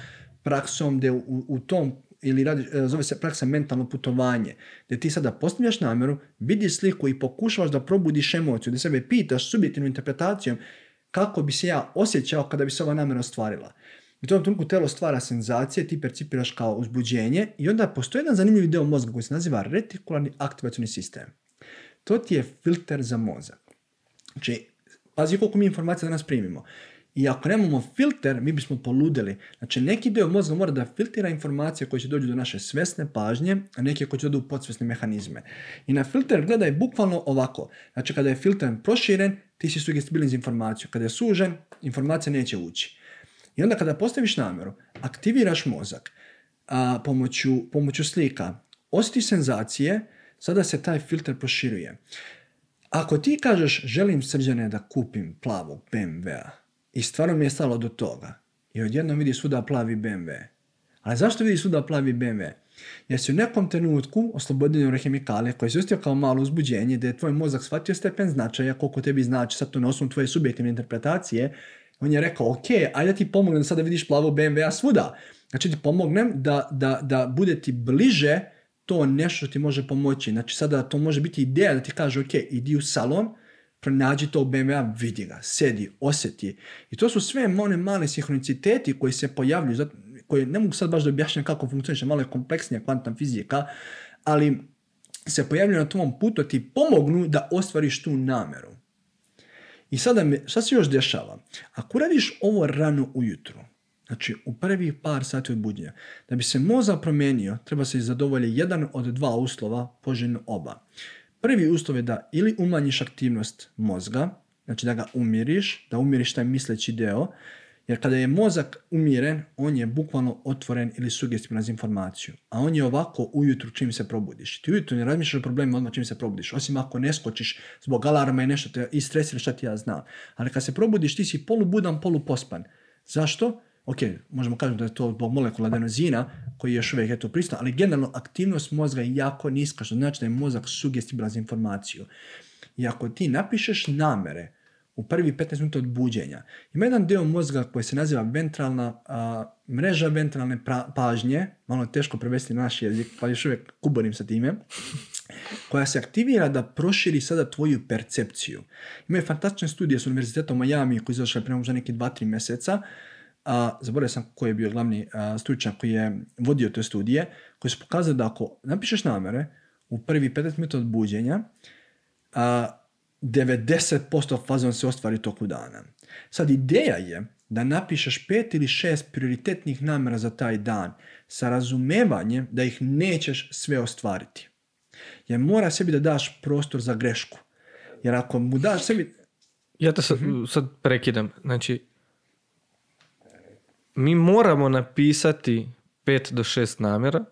Speaker 2: praksom gdje u, u tom ili radi, e, zove se praksa mentalno putovanje, gdje ti sada postavljaš namjeru, vidiš sliku i pokušavaš da probudiš emociju, da sebe pitaš subjektivnom interpretacijom kako bi se ja osjećao kada bi se ova namjera ostvarila. U tom trenutku telo stvara senzacije, ti percipiraš kao uzbuđenje i onda postoji jedan zanimljiv dio mozga koji se naziva retikularni aktivacioni sistem. To ti je filter za mozak. Znači, pazi koliko mi informacija danas primimo. I ako nemamo filter, mi bismo poludeli. Znači, neki dio mozga mora da filtira informacije koje će doći do naše svesne pažnje, a neke koje će doći u podsvesne mehanizme. I na filter gledaj bukvalno ovako. Znači, kada je filter proširen, ti si sugestibilan za informaciju. Kada je sužen, informacija neće ući. I onda kada postaviš namjeru, aktiviraš mozak a, pomoću, pomoću slika, osjeti senzacije, sada se taj filter proširuje. Ako ti kažeš želim srđane da kupim plavog BMW-a i stvarno mi je stalo do toga i odjednom vidi svuda plavi BMW. Ali zašto vidi svuda plavi BMW? Jer si u nekom trenutku oslobodio neurohemikale koje se ostio kao malo uzbuđenje, da je tvoj mozak shvatio stepen značaja, koliko tebi znači, sad to na osnovu tvoje subjektivne interpretacije, on je rekao, ok, ajde ti pomognem da sada vidiš plavo BMW-a svuda. Znači ti pomognem da, da, da bude ti bliže to nešto ti može pomoći. Znači sada to može biti ideja da ti kaže, ok, idi u salon, pronađi to BMW-a, vidi ga, sedi, osjeti. I to su sve one male sinhroniciteti koji se pojavljuju koje ne mogu sad baš da objašnjam kako funkcioniše, malo je kompleksnija kvantna fizika, ali se pojavljaju na tom putu ti pomognu da ostvariš tu nameru. I sada, me, šta se još dešava? Ako radiš ovo rano ujutro, znači u prvih par sati od budnja, da bi se mozak promijenio, treba se zadovolje jedan od dva uslova, poželjno oba. Prvi uslov je da ili umanjiš aktivnost mozga, znači da ga umiriš, da umiriš taj misleći deo, jer kada je mozak umiren, on je bukvalno otvoren ili sugestivan za informaciju. A on je ovako ujutru čim se probudiš. Ti ujutru ne razmišljaš o problemima odmah čim se probudiš. Osim ako ne skočiš zbog alarma i nešto te istresiraš šta ti ja znam. Ali kad se probudiš ti si polubudan, polupospan. Zašto? Ok, možemo kažem da je to zbog molekula adenozina koji je još uvijek je to prisutan, ali generalno aktivnost mozga je jako niska, što znači da je mozak sugestivan za informaciju. I ako ti napišeš namere u prvi 15 minuta od buđenja. Ima jedan dio mozga koji se naziva ventralna mreža ventralne pažnje, malo teško prevesti na naš jezik, pa još uvijek kuborim sa time, koja se aktivira da proširi sada tvoju percepciju. Imaju fantastične studije s univerzitetom Miami koji je izašao prema možda neki 2-3 mjeseca, a, zaboravio sam koji je bio glavni stručnjak koji je vodio te studije, koji su pokazali da ako napišeš namere u prvi 15 minuta od buđenja, a, 90% fazon se ostvari toku dana. Sad ideja je da napišeš pet ili šest prioritetnih namjera za taj dan sa razumevanjem da ih nećeš sve ostvariti. Jer mora sebi da daš prostor za grešku. Jer ako mu daš sebi...
Speaker 1: Ja to sad, sad prekidam. Znači, mi moramo napisati pet do šest namjera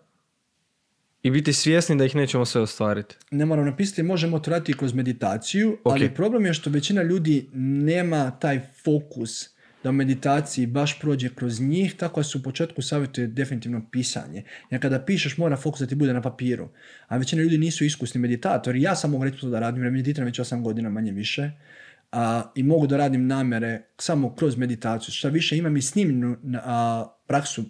Speaker 1: i biti svjesni da ih nećemo sve ostvariti.
Speaker 2: Ne moramo napisati, možemo to raditi kroz meditaciju, ali
Speaker 1: Ok.
Speaker 2: problem je što većina ljudi nema taj fokus da u meditaciji baš prođe kroz njih, tako da se u početku savjetuje definitivno pisanje. Jer kada pišeš mora fokus da ti bude na papiru. A većina ljudi nisu iskusni meditatori. Ja sam mogu reći to da radim, jer meditiram već 8 godina manje više. A, I mogu da radim namere samo kroz meditaciju. Šta više, imam i snimljenu a, praksu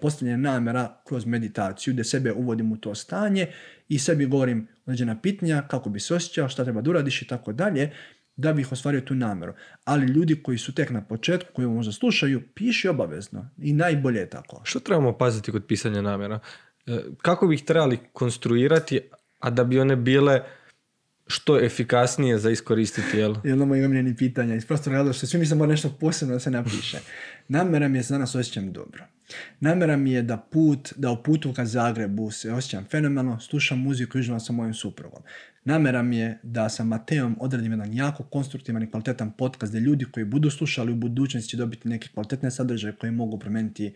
Speaker 2: postavljanja namjera kroz meditaciju, gdje sebe uvodim u to stanje i sebi govorim određena pitanja, kako bi se osjećao, šta treba da uradiš i tako dalje, da bih ostvario tu namjeru. Ali ljudi koji su tek na početku, koji ovo možda slušaju, piši obavezno. I najbolje je tako.
Speaker 1: Što trebamo paziti kod pisanja namjera? E, Kako bi ih trebali konstruirati, a da bi one bile što efikasnije za iskoristiti, jel?
Speaker 2: Jel nama imam njeni pitanja iz prostora razloga što svi mislimo mora nešto posebno da se napiše. Namjera mi je da danas osjećam dobro. Namjera mi je da put, da u putu ka Zagrebu se osjećam fenomenalno, slušam muziku i uživam sa mojim suprugom. Namjera mi je da sa Mateom odradim jedan jako konstruktivan i kvalitetan podcast gdje ljudi koji budu slušali u budućnosti će dobiti neke kvalitetne sadržaje koji mogu promijeniti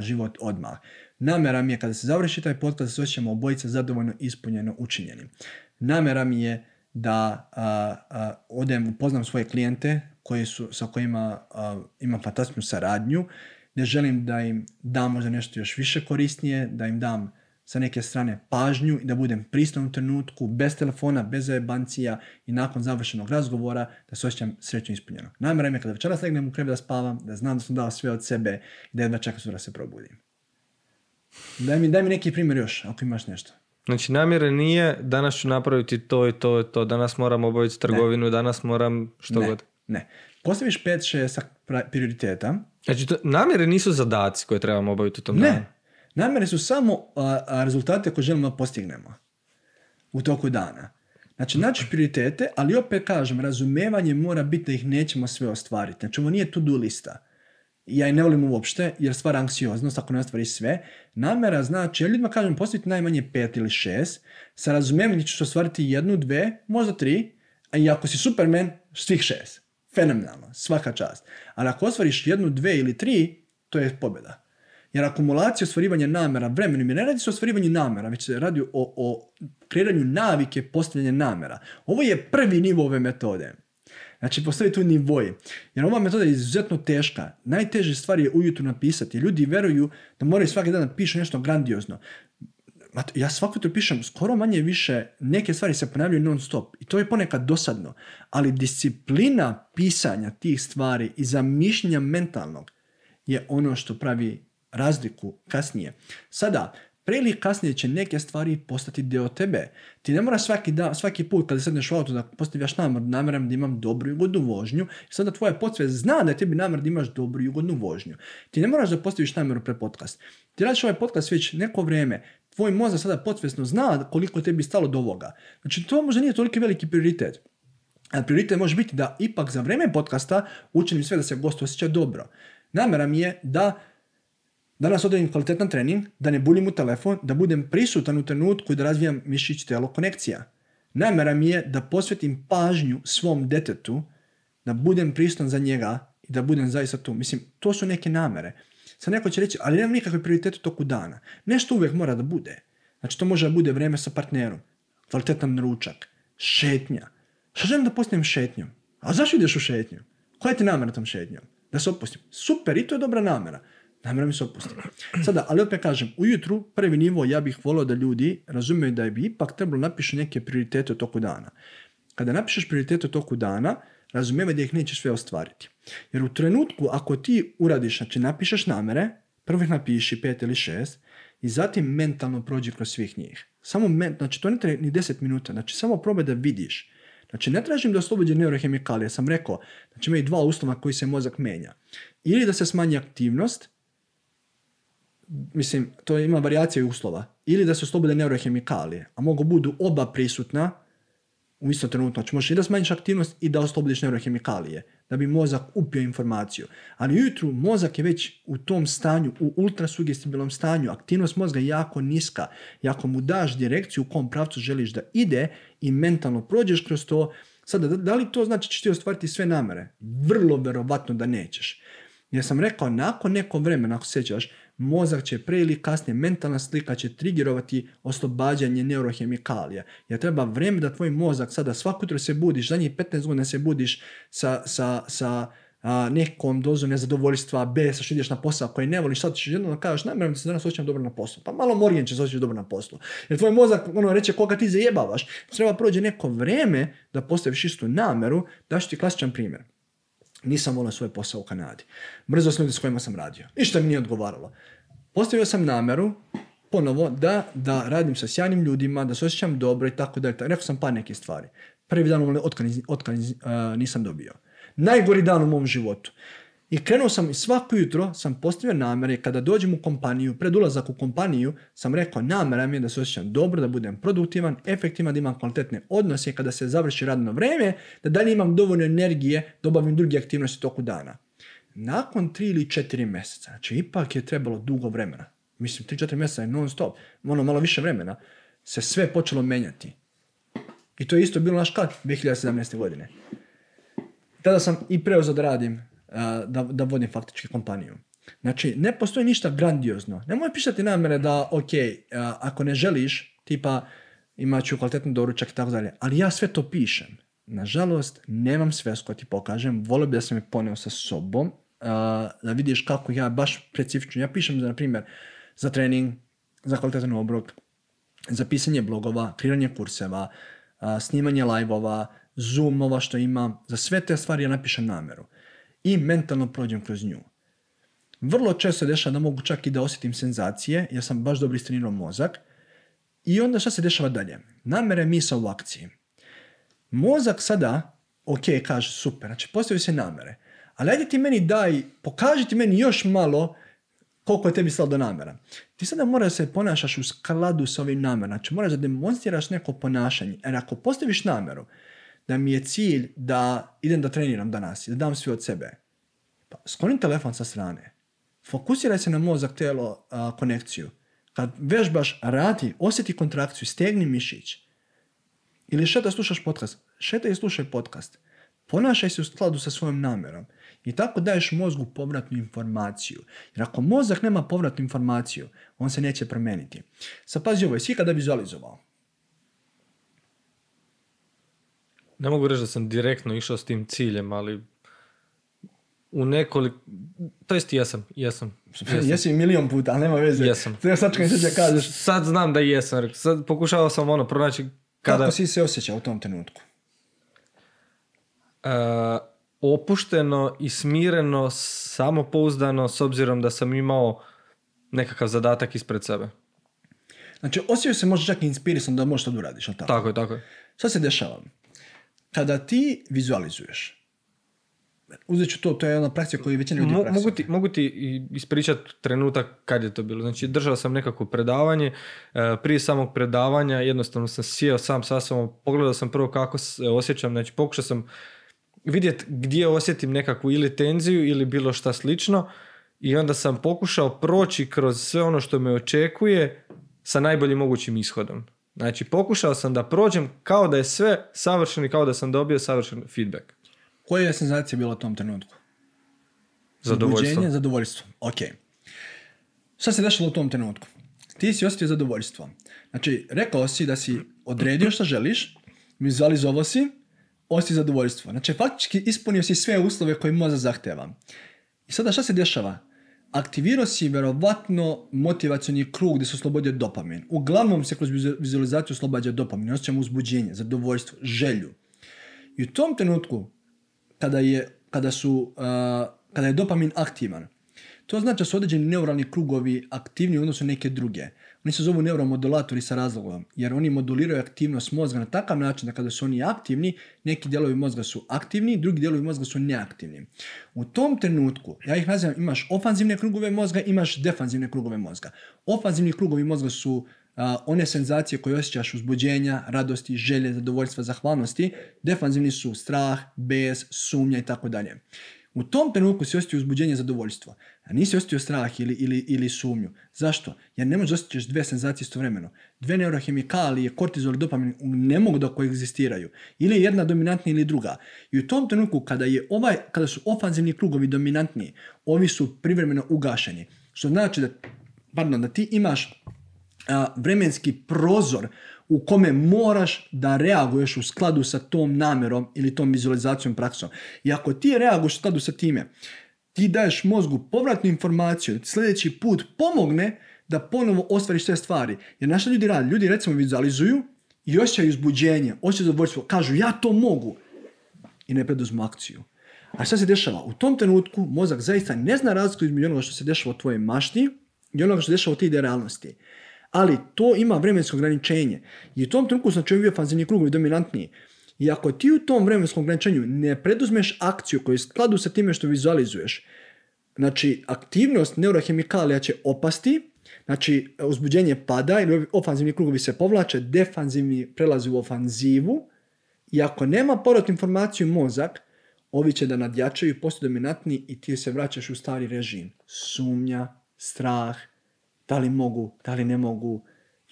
Speaker 2: život odmah. Namjera mi je kada se završi taj podcast da se osjećamo zadovoljno ispunjeno učinjeni. Namjera mi je da a, a, odem, upoznam svoje klijente koji su, sa kojima a, imam fantastičnu saradnju, gdje želim da im dam možda nešto još više korisnije, da im dam sa neke strane pažnju i da budem prisutan u trenutku, bez telefona, bez jebancija i nakon završenog razgovora da se osjećam srećno ispunjeno. Namjera mi je kada večeras legnem u krevet da spavam, da znam da sam dao sve od sebe i da jedva čekam sutra se probudim. Daj mi, daj mi neki primjer još, ako imaš nešto.
Speaker 1: Znači, namjera nije danas ću napraviti to i to i to, danas moram obaviti trgovinu, danas moram što
Speaker 2: ne,
Speaker 1: god.
Speaker 2: Ne. Postaviš pet, šest pra- prioriteta.
Speaker 1: Znači, to, namjere nisu zadaci koje trebamo obaviti u tom
Speaker 2: Ne.
Speaker 1: danu.
Speaker 2: Namjere su samo a, a, rezultate koje želimo da postignemo u toku dana. Znači, naći prioritete, ali opet kažem, razumevanje mora biti da ih nećemo sve ostvariti. Znači, ovo nije to-do lista. Ja i ne volim uopšte, jer stvara anksioznost ako ne ostvariš sve. Namjera znači, ja ljudima kažem, postaviti najmanje pet ili šest, sa razumevanjem ćeš ostvariti jednu, dve, možda tri, a i ako si superman, svih šest. Fenomenalno, svaka čast. Ali ako ostvariš jednu, dve ili tri, to je pobjeda. Jer akumulacija ostvarivanja namjera vremenom, jer ne radi se o ostvarivanju namjera, već se radi o, o kreiranju navike postavljanja namjera. Ovo je prvi nivo ove metode. Znači, postoji tu nivoji. Jer ova metoda je izuzetno teška. Najteže stvari je ujutro napisati. Ljudi veruju da moraju svaki dan da pišu nešto grandiozno. To- Ja svako jutro pišem skoro manje više, neke stvari se ponavljaju non stop i to je ponekad dosadno, ali disciplina pisanja tih stvari i zamišljenja mentalnog je ono što pravi razliku kasnije. Sada, pre ili kasnije će neke stvari postati deo tebe. Ti ne moraš svaki, dan, svaki put kada sedneš u auto da postavljaš namjer, namjeram da imam dobru i ugodnu vožnju, i sada tvoja podsvijest zna da je tebi namjer da imaš dobru i ugodnu vožnju. Ti ne moraš da postaviš namjeru pre podcast. Ti radiš ovaj podcast već neko vrijeme, tvoj mozak sada podsvjesno zna koliko tebi stalo do ovoga. Znači to možda nije toliki veliki prioritet. A prioritet može biti da ipak za vrijeme podcasta učinim sve da se gost osjeća dobro. Namjera mi je da danas odradim kvalitetan trening, da ne buljim u telefon, da budem prisutan u trenutku i da razvijam mišić telo konekcija. Namjera mi je da posvetim pažnju svom detetu, da budem prisutan za njega i da budem zaista tu. Mislim, to su neke namere. Sad neko će reći, ali nemam nikakve prioritete u toku dana. Nešto uvijek mora da bude. Znači, to može da bude vrijeme sa partnerom, kvalitetan ručak, šetnja. Šta želim da postanem šetnjom? A zašto ideš u šetnju? Koja ti namjera tom šetnjom? Da se opustim. Super, i to je dobra namjera. Namjera mi se opustim. Sada, ali opet kažem, ujutru, prvi nivo, ja bih volio da ljudi razumiju da bi ipak trebalo napišu neke prioritete u toku dana. kada napišeš prioritete u toku dana, razumijevaj da ih nećeš sve ostvariti. Jer u trenutku ako ti uradiš, znači napišeš namere, prvo ih napiši pet ili šest i zatim mentalno prođi kroz svih njih. Samo men, znači to ne treba ni 10 minuta, znači samo probaj da vidiš. Znači ne tražim da oslobođe neurohemikalije, sam rekao, znači imaju dva uslova koji se mozak menja. Ili da se smanji aktivnost, mislim, to ima varijacije uslova, ili da se oslobode neurohemikalije, a mogu budu oba prisutna u istom trenutku. Znači možeš i da smanjiš aktivnost i da oslobodiš neurohemikalije, da bi mozak upio informaciju. Ali ujutru mozak je već u tom stanju, u ultrasugestibilnom stanju, aktivnost mozga je jako niska. I ako mu daš direkciju u kom pravcu želiš da ide i mentalno prođeš kroz to, sada da, li to znači ćeš ti ostvariti sve namere? Vrlo verovatno da nećeš. Jer sam rekao, nakon neko vremena, ako sećaš, mozak će pre ili kasnije, mentalna slika će trigerovati oslobađanje neurohemikalija. Jer treba vrijeme da tvoj mozak sada svako jutro se budiš, zadnjih 15 godina se budiš sa, sa, sa a, nekom dozom nezadovoljstva, besa, što ideš na posao koji ne voliš, sad ćeš jednom da kažeš, namjeram se danas osjećam dobro na poslu. Pa malo morijen će se osjećati dobro na poslu. Jer tvoj mozak ono reče koga ti zajebavaš. Treba prođe neko vrijeme da postaviš istu nameru, daš ti klasičan primjer. Nisam volio svoj posao u Kanadi. Mrzio sam ljudi s kojima sam radio. Ništa mi nije odgovaralo. Postavio sam nameru, ponovo, da, da radim sa sjajnim ljudima, da se osjećam dobro i tako dalje. Rekao sam pa neke stvari. Prvi dan otkaz, otkaz nisam dobio. Najgori dan u mom životu. I krenuo sam i svako jutro sam postavio namere kada dođem u kompaniju, pred ulazak u kompaniju sam rekao namera mi je da se osjećam dobro, da budem produktivan, efektivan, da imam kvalitetne odnose kada se završi radno vrijeme, da dalje imam dovoljno energije da obavim druge aktivnosti toku dana. Nakon tri ili četiri mjeseca, znači ipak je trebalo dugo vremena, mislim 3-4 mjeseca je non stop, ono malo više vremena, se sve počelo menjati. I to je isto bilo naš kad 2017. godine. Tada sam i preuzeo da radim da, da vodim faktički kompaniju. Znači, ne postoji ništa grandiozno. Nemoj pisati namere da, ok, ako ne želiš, tipa, imat ću kvalitetni doručak i tako dalje. Ali ja sve to pišem. Nažalost, nemam sve što ti pokažem. Volio bi da sam me poneo sa sobom, da vidiš kako ja baš specifično, ja pišem, za, na primjer, za trening, za kvalitetan obrok, za pisanje blogova, kreiranje kurseva, snimanje live-ova, zoomova što imam, za sve te stvari ja napišem nameru i mentalno prođem kroz nju. Vrlo često se dešava da mogu čak i da osjetim senzacije, jer sam baš dobro istrenirao mozak. I onda šta se dešava dalje? Namere misa u akciji. Mozak sada, ok, kaže super, znači postavio se namere. Ali ajde ti meni daj, pokaži ti meni još malo koliko je tebi stalo do namera. Ti sada moraš da se ponašaš u skladu sa ovim namerama. Znači moraš da demonstriraš neko ponašanje. Jer ako postaviš nameru, da mi je cilj da idem da treniram danas da dam sve od sebe. Pa skloni telefon sa strane. Fokusiraj se na mozak, telo, konekciju. Kad vežbaš, radi, osjeti kontrakciju, stegni mišić. Ili šeta slušaš podcast. Šeta i slušaj podcast. Ponašaj se u skladu sa svojom namjerom. I tako daješ mozgu povratnu informaciju. Jer ako mozak nema povratnu informaciju, on se neće promijeniti. Sad pazi ovo, jesi kada vizualizovao?
Speaker 1: Ne mogu reći da sam direktno išao s tim ciljem, ali u nekoliko, to jest jesam, jesam.
Speaker 2: jesam. Jesi milion puta, ali nema veze.
Speaker 1: Jesam.
Speaker 2: sad kažeš.
Speaker 1: Sad znam da jesam, sad pokušavao sam ono pronaći kada...
Speaker 2: Kako si se osjećao u tom trenutku?
Speaker 1: Uh, opušteno i smireno, samopouzdano, s obzirom da sam imao nekakav zadatak ispred sebe.
Speaker 2: Znači, osjećao se možda čak i inspirisan da možeš to uradiš, tako?
Speaker 1: Tako je, tako je.
Speaker 2: Šta se dešava? Kada ti vizualizuješ, uzet ću to, to je jedna praksa koju većina ljudi
Speaker 1: Mo, mogu ti, mogu ti ispričati trenutak kad je to bilo. Znači, držao sam nekako predavanje, e, prije samog predavanja jednostavno sam sjeo sam sa sobom, pogledao sam prvo kako se osjećam, znači pokušao sam vidjeti gdje osjetim nekakvu ili tenziju ili bilo šta slično i onda sam pokušao proći kroz sve ono što me očekuje sa najboljim mogućim ishodom. Znači, pokušao sam da prođem kao da je sve savršeno i kao da sam dobio savršen feedback.
Speaker 2: Koja je senzacija bila u tom trenutku?
Speaker 1: Zadovoljstvo.
Speaker 2: zadovoljstvo. Ok. Šta se dešalo u tom trenutku? Ti si osjetio zadovoljstvo. Znači, rekao si da si odredio što želiš, vizualizovao si, osjetio zadovoljstvo. Znači, faktički ispunio si sve uslove koje možda zahteva. I sada šta se dešava? Aktivirao si verovatno motivacioni krug gdje se oslobodio dopamin. Uglavnom se kroz vizualizaciju oslobađa dopamin. Osjećamo uzbuđenje, zadovoljstvo, želju. I u tom trenutku, kada je, kada su, a, kada je dopamin aktivan, to znači da su određeni neuralni krugovi aktivni u odnosu neke druge. Oni se zovu neuromodulatori sa razlogom, jer oni moduliraju aktivnost mozga na takav način da kada su oni aktivni, neki dijelovi mozga su aktivni, drugi dijelovi mozga su neaktivni. U tom trenutku, ja ih nazivam, imaš ofanzivne krugove mozga, imaš defanzivne krugove mozga. Ofanzivni krugovi mozga su one senzacije koje osjećaš uzbuđenja, radosti, želje, zadovoljstva, zahvalnosti. Defanzivni su strah, bes, sumnja i tako dalje. U tom trenutku si osjetio uzbuđenje i zadovoljstvo, nisi osjetio strah ili, ili, ili sumnju. Zašto? Jer ne možeš osjećaš dve senzacije istovremeno. Dve neurohemikalije, kortizol i dopamin ne mogu da koegzistiraju. Ili je jedna dominantnija ili druga. I u tom trenutku kada, je ovaj, kada su ofanzivni krugovi dominantniji, ovi su privremeno ugašeni. Što znači da, pardon, da ti imaš a, vremenski prozor u kome moraš da reaguješ u skladu sa tom namjerom ili tom vizualizacijom praksom. I ako ti reaguješ u skladu sa time, ti daješ mozgu povratnu informaciju da ti sljedeći put pomogne da ponovo ostvariš sve stvari. Jer naši ljudi rade, ljudi recimo vizualizuju i osjećaju uzbuđenje, osjećaju zadovoljstvo, kažu ja to mogu i ne preduzmu akciju. A šta se dešava? U tom trenutku mozak zaista ne zna razliku između onoga što se dešava u tvojoj mašti i onoga što se dešava u ti realnosti. Ali to ima vremensko ograničenje. I u tom trenutku sam čovjek bio fanzivni krugovi dominantniji. I ako ti u tom vremenskom ograničenju ne preduzmeš akciju koju je skladu sa time što vizualizuješ, znači aktivnost neurohemikalija će opasti, znači uzbuđenje pada ili ofanzivni krugovi se povlače, defanzivni prelazi u ofanzivu i ako nema povratnu informaciju mozak, ovi će da nadjačaju i postaju dominantni i ti se vraćaš u stari režim. Sumnja, strah, da li mogu, da li ne mogu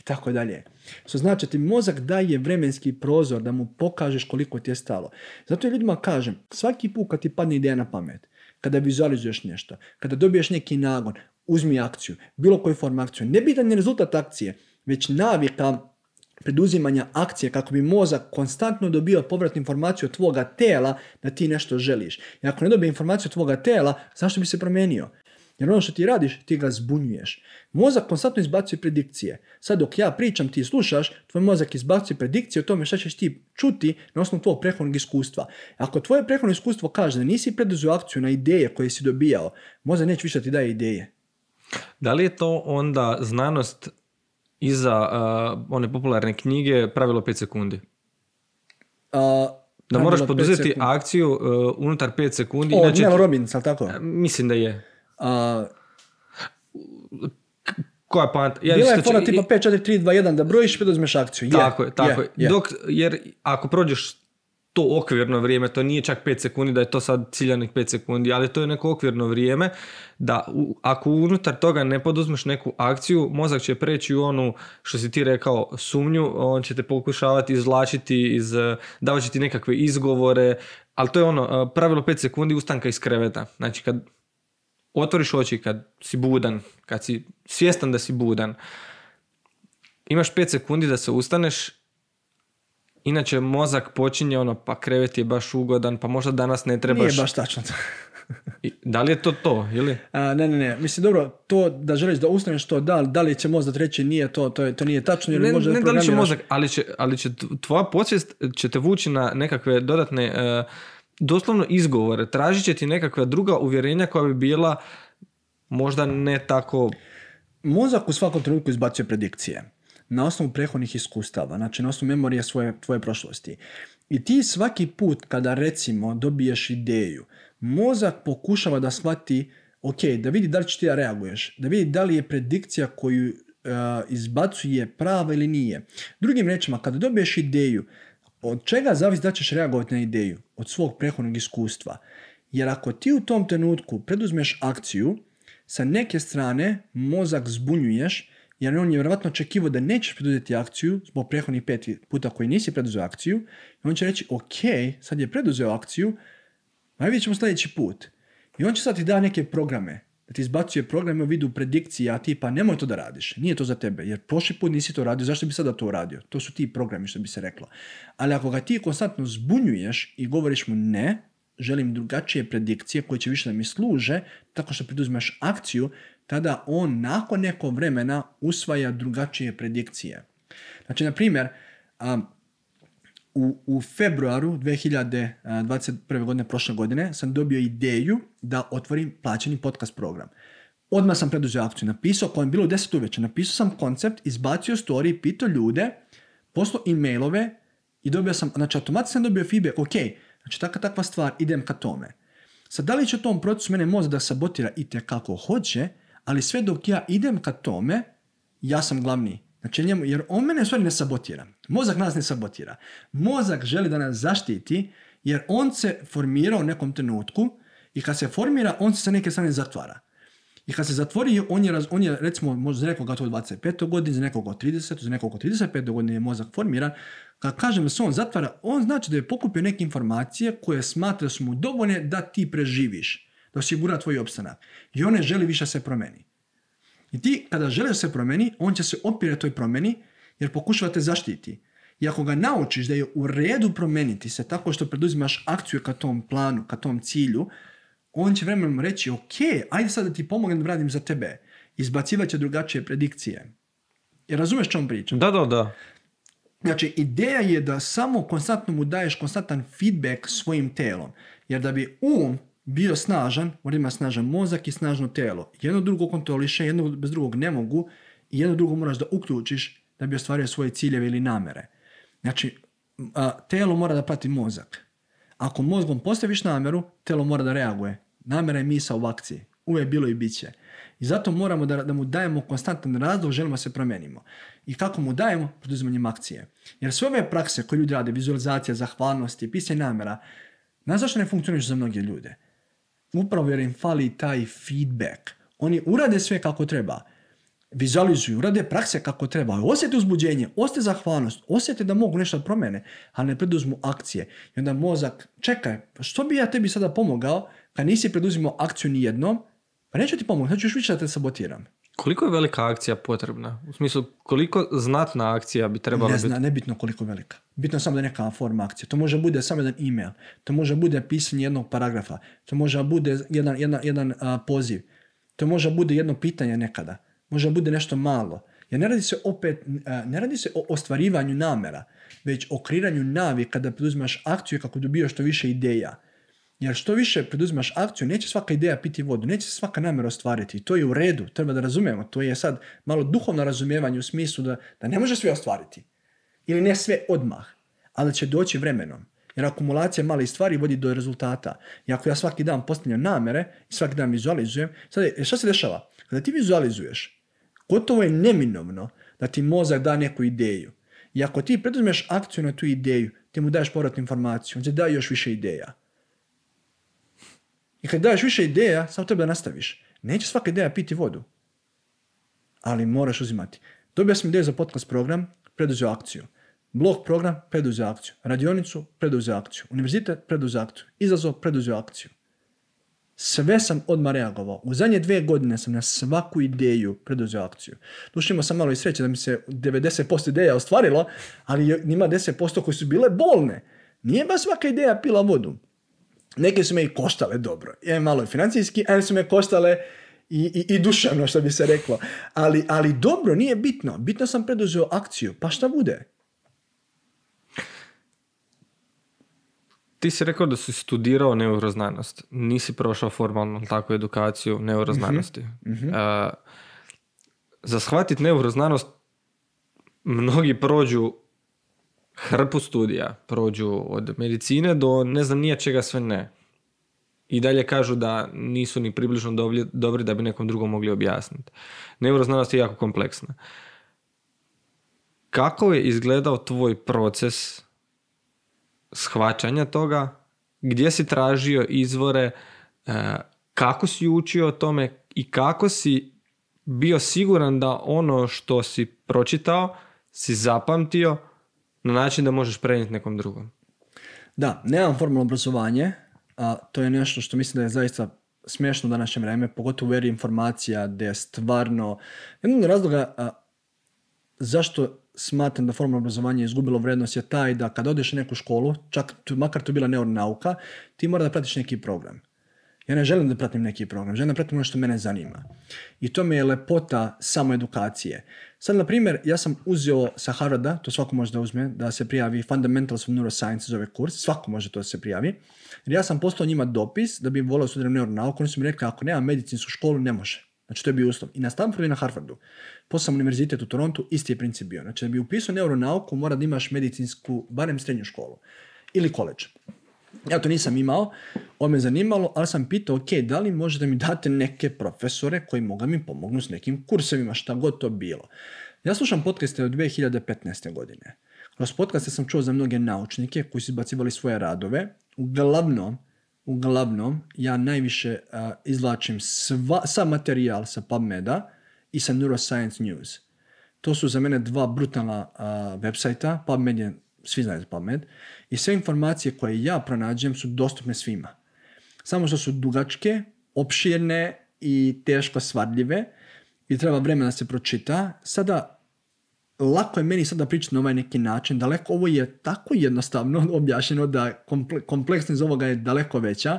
Speaker 2: tako dalje. Što znači ti mozak daje vremenski prozor da mu pokažeš koliko ti je stalo. Zato ja ljudima kažem, svaki put kad ti padne ideja na pamet, kada vizualizuješ nešto, kada dobiješ neki nagon, uzmi akciju, bilo koju formu akciju. Ne bitan je rezultat akcije, već navika preduzimanja akcije kako bi mozak konstantno dobio povratnu informaciju od tvoga tela da ti nešto želiš. I ako ne dobije informaciju od tvoga tela, zašto bi se promijenio? Jer ono što ti radiš, ti ga zbunjuješ. Mozak konstantno izbacuje predikcije. Sad dok ja pričam, ti slušaš, tvoj mozak izbacuje predikcije o tome šta ćeš ti čuti na osnovu tvojeg prethodnog iskustva. Ako tvoje prethodno iskustvo kaže da nisi preduzeo akciju na ideje koje si dobijao, mozak neće više da ti daje ideje.
Speaker 1: Da li je to onda znanost iza uh, one popularne knjige Pravilo 5 sekundi?
Speaker 2: A,
Speaker 1: Da moraš poduzeti akciju uh, unutar 5 sekundi.
Speaker 2: O,
Speaker 1: inače
Speaker 2: Robbins, ali tako?
Speaker 1: Mislim da je.
Speaker 2: A,
Speaker 1: Koja je poanta? Ja
Speaker 2: bila je fora tipa 5, 4, 3, 2, 1 da brojiš i preduzmeš akciju. Je,
Speaker 1: Tako je, tako je.
Speaker 2: je.
Speaker 1: Dok, jer ako prođeš to okvirno vrijeme, to nije čak 5 sekundi, da je to sad ciljanih 5 sekundi, ali to je neko okvirno vrijeme da u, ako unutar toga ne poduzmeš neku akciju, mozak će preći u onu, što si ti rekao, sumnju, on će te pokušavati izvlačiti, iz, davat će ti nekakve izgovore, ali to je ono, eh, pravilo 5 sekundi ustanka iz kreveta. Znači kad otvoriš oči, kad si budan, kad si svjestan da si budan, imaš 5 sekundi da se ustaneš, inače mozak počinje ono, pa krevet je baš ugodan, pa možda danas ne trebaš.
Speaker 2: Nije baš tačno to. [LAUGHS]
Speaker 1: Da li je to to, ili?
Speaker 2: A, ne, ne, ne. Mislim, dobro, to da želiš da ustaneš to, da, da li će mozak reći nije to, to, je, to nije tačno, ili
Speaker 1: Ne,
Speaker 2: možda
Speaker 1: ne da li će mozak, ali će, ali će tvoja podsvijest će te vući na nekakve dodatne, e, doslovno izgovore. Tražit će ti nekakva druga uvjerenja koja bi bila možda ne tako
Speaker 2: Mozak u svakom trenutku izbacuje predikcije na osnovu prethodnih iskustava, znači na osnovu memorije svoje, tvoje prošlosti. I ti svaki put kada recimo dobiješ ideju, mozak pokušava da shvati, ok, da vidi da li će ti da reaguješ, da vidi da li je predikcija koju e, izbacuje prava ili nije. Drugim rečima, kada dobiješ ideju, od čega zavisi da ćeš reagovati na ideju? Od svog prethodnog iskustva. Jer ako ti u tom trenutku preduzmeš akciju, sa neke strane mozak zbunjuješ, jer on je vjerojatno očekivao da nećeš preduzeti akciju zbog prethodnih pet puta koji nisi preduzeo akciju. I on će reći, ok, sad je preduzeo akciju, a vidjet ćemo sljedeći put. I on će sad ti da neke programe, ti izbacuje programe u vidu predikcija, tipa nemoj to da radiš, nije to za tebe, jer prošli put nisi to radio, zašto bi sada to uradio? To su ti programi što bi se reklo. Ali ako ga ti konstantno zbunjuješ i govoriš mu ne, želim drugačije predikcije koje će više da mi služe, tako što preduzmeš akciju, tada on nakon nekog vremena usvaja drugačije predikcije. Znači, na primjer, a, u, u februaru 2021. godine, prošle godine, sam dobio ideju da otvorim plaćeni podcast program. Odmah sam preduzeo akciju, napisao, kojem je bilo u 10 uveče, napisao sam koncept, izbacio story, pitao ljude, poslao e-mailove i dobio sam, znači automatski sam dobio feedback, ok, znači takva takva stvar, idem ka tome. Sad, da li će tom procesu mene mozak da sabotira i kako hoće, ali sve dok ja idem ka tome, ja sam glavni. Znači njemu, jer on mene stvari ne sabotira. Mozak nas ne sabotira. Mozak želi da nas zaštiti jer on se formira u nekom trenutku i kad se formira, on se sa neke strane zatvara. I kad se zatvori, on je, on je recimo, možda za nekoga to 25. godini, za nekoga 30. za nekoga 35. godine je mozak formiran. Kad kažem da se on zatvara, on znači da je pokupio neke informacije koje smatra su mu dovoljne da ti preživiš, da osigura tvoj opstanak. I on ne želi više se promeni. I ti kada želiš se promeni, on će se opirati toj promjeni jer pokušava te zaštiti. I ako ga naučiš da je u redu promeniti se tako što preduzimaš akciju ka tom planu, ka tom cilju, on će vremenom reći, ok, ajde sad da ti pomognem da radim za tebe. Izbacivat će drugačije predikcije. Jer razumeš čemu pričam?
Speaker 1: Da, da, da.
Speaker 2: Znači, ideja je da samo konstantno mu daješ konstantan feedback svojim telom. Jer da bi um bio snažan, mora ima snažan mozak i snažno telo. Jedno drugo kontroliše, jedno bez drugog ne mogu i jedno drugo moraš da uključiš da bi ostvario svoje ciljeve ili namere. Znači, telo mora da prati mozak. Ako mozgom postaviš nameru, telo mora da reaguje. Namera je misa u akciji. Uvijek bilo i bit će. I zato moramo da, da mu dajemo konstantan razlog, želimo se promenimo. I kako mu dajemo? Poduzimanjem akcije. Jer sve ove prakse koje ljudi rade, vizualizacija, zahvalnosti, pisanje namera, znaš zašto ne funkcioniš za mnoge ljude? Upravo jer im fali taj feedback. Oni urade sve kako treba. Vizualizuju, urade prakse kako treba. Osjete uzbuđenje, osjete zahvalnost, osjete da mogu nešto promene, ali ne preduzmu akcije. I onda mozak, čekaj, što bi ja tebi sada pomogao kad nisi preduzimao akciju ni jednom, pa neću ti pomoći, sad ću još više da te sabotiram.
Speaker 1: Koliko je velika akcija potrebna? U smislu, koliko znatna akcija bi trebala
Speaker 2: biti? Ne zna, nebitno koliko velika. Bitno samo da je neka forma akcije. To može bude samo jedan email. To može bude pisanje jednog paragrafa. To može bude jedan, jedan, jedan poziv. To može bude jedno pitanje nekada. Može bude nešto malo. Jer ne radi se opet, ne radi se o ostvarivanju namera, već o kreiranju navika da preduzimaš akciju kako dobijaš što više ideja. Jer što više preduzimaš akciju, neće svaka ideja piti vodu, neće se svaka namjera ostvariti. To je u redu, treba da razumijemo. To je sad malo duhovno razumijevanje u smislu da, da ne može sve ostvariti. Ili ne sve odmah, ali će doći vremenom. Jer akumulacija malih stvari vodi do rezultata. I ako ja svaki dan postavljam namere svaki dan vizualizujem, sad je, šta se dešava? Kada ti vizualizuješ, gotovo je neminovno da ti mozak da neku ideju. I ako ti preduzmeš akciju na tu ideju, ti mu daješ povratnu informaciju, on će da još više ideja. I kad daješ više ideja, samo treba da nastaviš. Neće svaka ideja piti vodu. Ali moraš uzimati. Dobio sam ideju za podcast program, preduzeo akciju. Blog program, preduzeo akciju. Radionicu, preduzeo akciju. Univerzitet, preduzeo akciju. Izazov, preduzeo akciju. Sve sam odmah reagovao. U zadnje dvije godine sam na svaku ideju preduzeo akciju. Duše imao sam malo i sreće da mi se 90% ideja ostvarilo, ali ima 10% koji su bile bolne. Nije baš svaka ideja pila vodu. Neke su me i koštale dobro. Je malo financijski, a su me koštale i, i, i duševno, što bi se reklo. Ali, ali dobro, nije bitno. Bitno sam preduzeo akciju. Pa šta bude?
Speaker 1: Ti si rekao da si studirao neuroznanost. Nisi prošao formalno takvu edukaciju neuroznanosti. mm za shvatiti neuroznanost mnogi prođu hrpu studija prođu od medicine do ne znam nije čega sve ne. I dalje kažu da nisu ni približno dobri, dobri da bi nekom drugom mogli objasniti. Neuroznanost je jako kompleksna. Kako je izgledao tvoj proces shvaćanja toga? Gdje si tražio izvore? E, kako si učio o tome i kako si bio siguran da ono što si pročitao si zapamtio na način da možeš prenijeti nekom drugom.
Speaker 2: Da, nemam formalno obrazovanje, a to je nešto što mislim da je zaista smiješno u današnje vrijeme, pogotovo u informacija gdje je stvarno... Jedan razloga a, zašto smatram da formalno obrazovanje je izgubilo vrednost je taj da kad odeš u neku školu, čak makar to bila neuronauka, ti mora da pratiš neki program. Ja ne želim da pratim neki program, želim da pratim ono što mene zanima. I to mi je lepota samo edukacije. Sad, na primjer, ja sam uzeo sa Harvarda, to svako može da uzme, da se prijavi Fundamentals of Neuroscience zove kurs, svako može to da se prijavi. Jer ja sam poslao njima dopis da bi volio studiram neuronauku, oni su mi rekli ako nema medicinsku školu ne može. Znači to je bio uslov. I na Stanfordu i na Harvardu. Poslao univerzitet u Torontu, isti je princip bio. Znači da bi upisao neuronauku mora da imaš medicinsku, barem srednju školu. Ili koleđ. Ja to nisam imao, ovo me zanimalo, ali sam pitao, ok, da li možete mi date neke profesore koji mogu mi pomognu s nekim kursevima, šta god to bilo. Ja slušam podcaste od 2015. godine. Kroz podcaste sam čuo za mnoge naučnike koji su izbacivali svoje radove. Uglavnom, uglavnom, ja najviše a, izvlačim sva, sav materijal sa PubMeda i sa Neuroscience News. To su za mene dva brutalna a, websajta. PubMed je, svi znaju za PubMed. I sve informacije koje ja pronađem su dostupne svima. Samo što su dugačke, opširne i teško svadljive i treba vremena da se pročita. Sada lako je meni sada pričati na ovaj neki način, daleko ovo je tako jednostavno [LAUGHS] objašnjeno da komple, kompleksnost ovoga je daleko veća,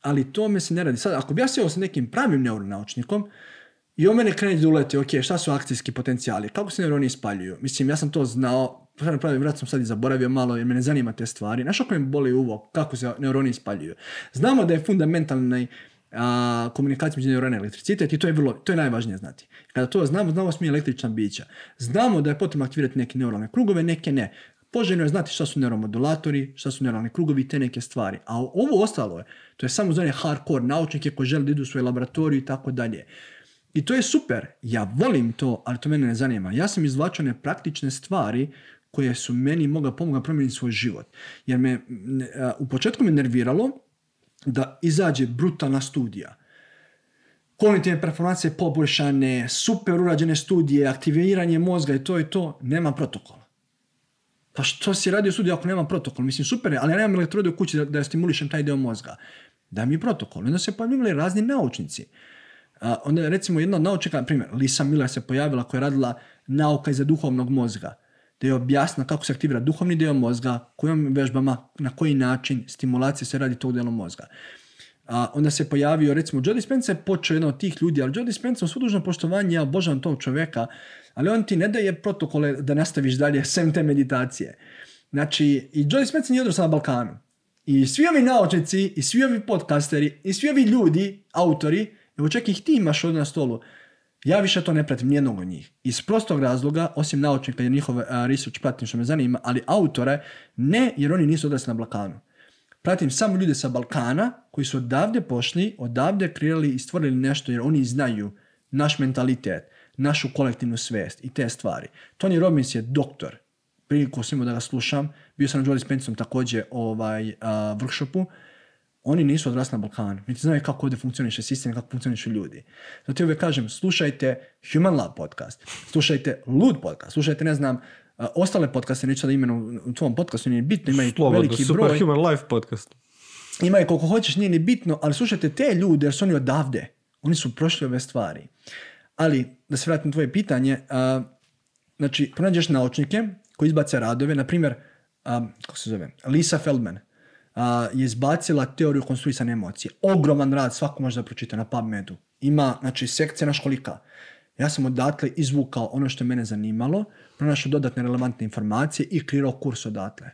Speaker 2: ali to me se ne radi. Sad, ako bi ja sjeo sa nekim pravim neuronaučnikom i on mene krene da uleti, ok, šta su akcijski potencijali, kako se neuroni ispaljuju? Mislim, ja sam to znao, pravi vrat sam sad i zaboravio malo jer me ne zanima te stvari. Znaš ako mi boli uvo, kako se neuroni ispaljuju? Znamo da je fundamentalni a, komunikacija među neurona elektricitet i to je, vrlo, to je najvažnije znati. Kada to znamo, znamo smo mi električna bića. Znamo da je potrebno aktivirati neke neuralne krugove, neke ne. Poželjno je znati šta su neuromodulatori, šta su neuralni krugovi i te neke stvari. A ovo ostalo je, to je samo za one hardcore naučnike koji žele da idu u svoj laboratoriju i tako dalje. I to je super, ja volim to, ali to mene ne zanima. Ja sam izvlačio one praktične stvari koje su meni mogle pomoći promijeniti svoj život. Jer me, u početku me nerviralo da izađe brutalna studija. Kognitivne performancije poboljšane, super urađene studije, aktiviranje mozga i to i to, nema protokola. Pa što si radio studiju ako nema protokol? Mislim, super ali ja nemam elektrode u kući da, da stimulišem taj deo mozga. Daj mi protokol. Onda se pojavljivali razni naučnici. A, onda recimo jedna od naučnika, na primjer, Lisa Miller se pojavila koja je radila nauka iza duhovnog mozga da je objasnila kako se aktivira duhovni dio mozga, kojim vežbama, na koji način stimulacija se radi tog dijela mozga. A, onda se pojavio, recimo, Joe Dispenza je počeo jedan od tih ljudi, ali Joe Dispenza u dužno poštovanje, ja obožavam tog čovjeka, ali on ti ne daje protokole da nastaviš dalje [LAUGHS] sem te meditacije. Znači, i Joe Dispenza nije odrasao na Balkanu. I svi ovi naučnici, i svi ovi podcasteri, i svi ovi ljudi, autori, evo čak ih ti imaš ovdje na stolu, ja više to ne pratim nijednog od njih. Iz prostog razloga, osim naučnika jer uh, research pratim što me zanima, ali autore ne jer oni nisu odrasli na Balkanu. Pratim samo ljude sa Balkana koji su odavde pošli, odavde kreirali i stvorili nešto jer oni znaju naš mentalitet, našu kolektivnu svest i te stvari. Tony Robbins je doktor. Priliku svima da ga slušam. Bio sam na Joe Dispensom također ovaj, uh, workshopu oni nisu odrasli na Balkanu, niti znaju kako ovdje funkcioniše sistem, kako funkcionišu ljudi. Zato uvijek kažem, slušajte Human Lab podcast, slušajte Lud podcast, slušajte, ne znam, uh, ostale podcaste, neću da imenu u tvom podcastu, nije bitno, imaju
Speaker 1: Slobodno,
Speaker 2: veliki
Speaker 1: Super
Speaker 2: broj.
Speaker 1: Human Life podcast.
Speaker 2: Ima je koliko hoćeš, nije ni bitno, ali slušajte te ljude jer su oni odavde. Oni su prošli ove stvari. Ali, da se vratim na tvoje pitanje, a, znači, pronađeš naučnike koji izbace radove, na primjer, a, kako se zove, Lisa Feldman je izbacila teoriju konstruisane emocije. Ogroman rad, svako može da pročita na PubMedu. Ima, znači, sekcija naš kolika. Ja sam odatle izvukao ono što je mene zanimalo, pronašao dodatne relevantne informacije i kreirao kurs odatle.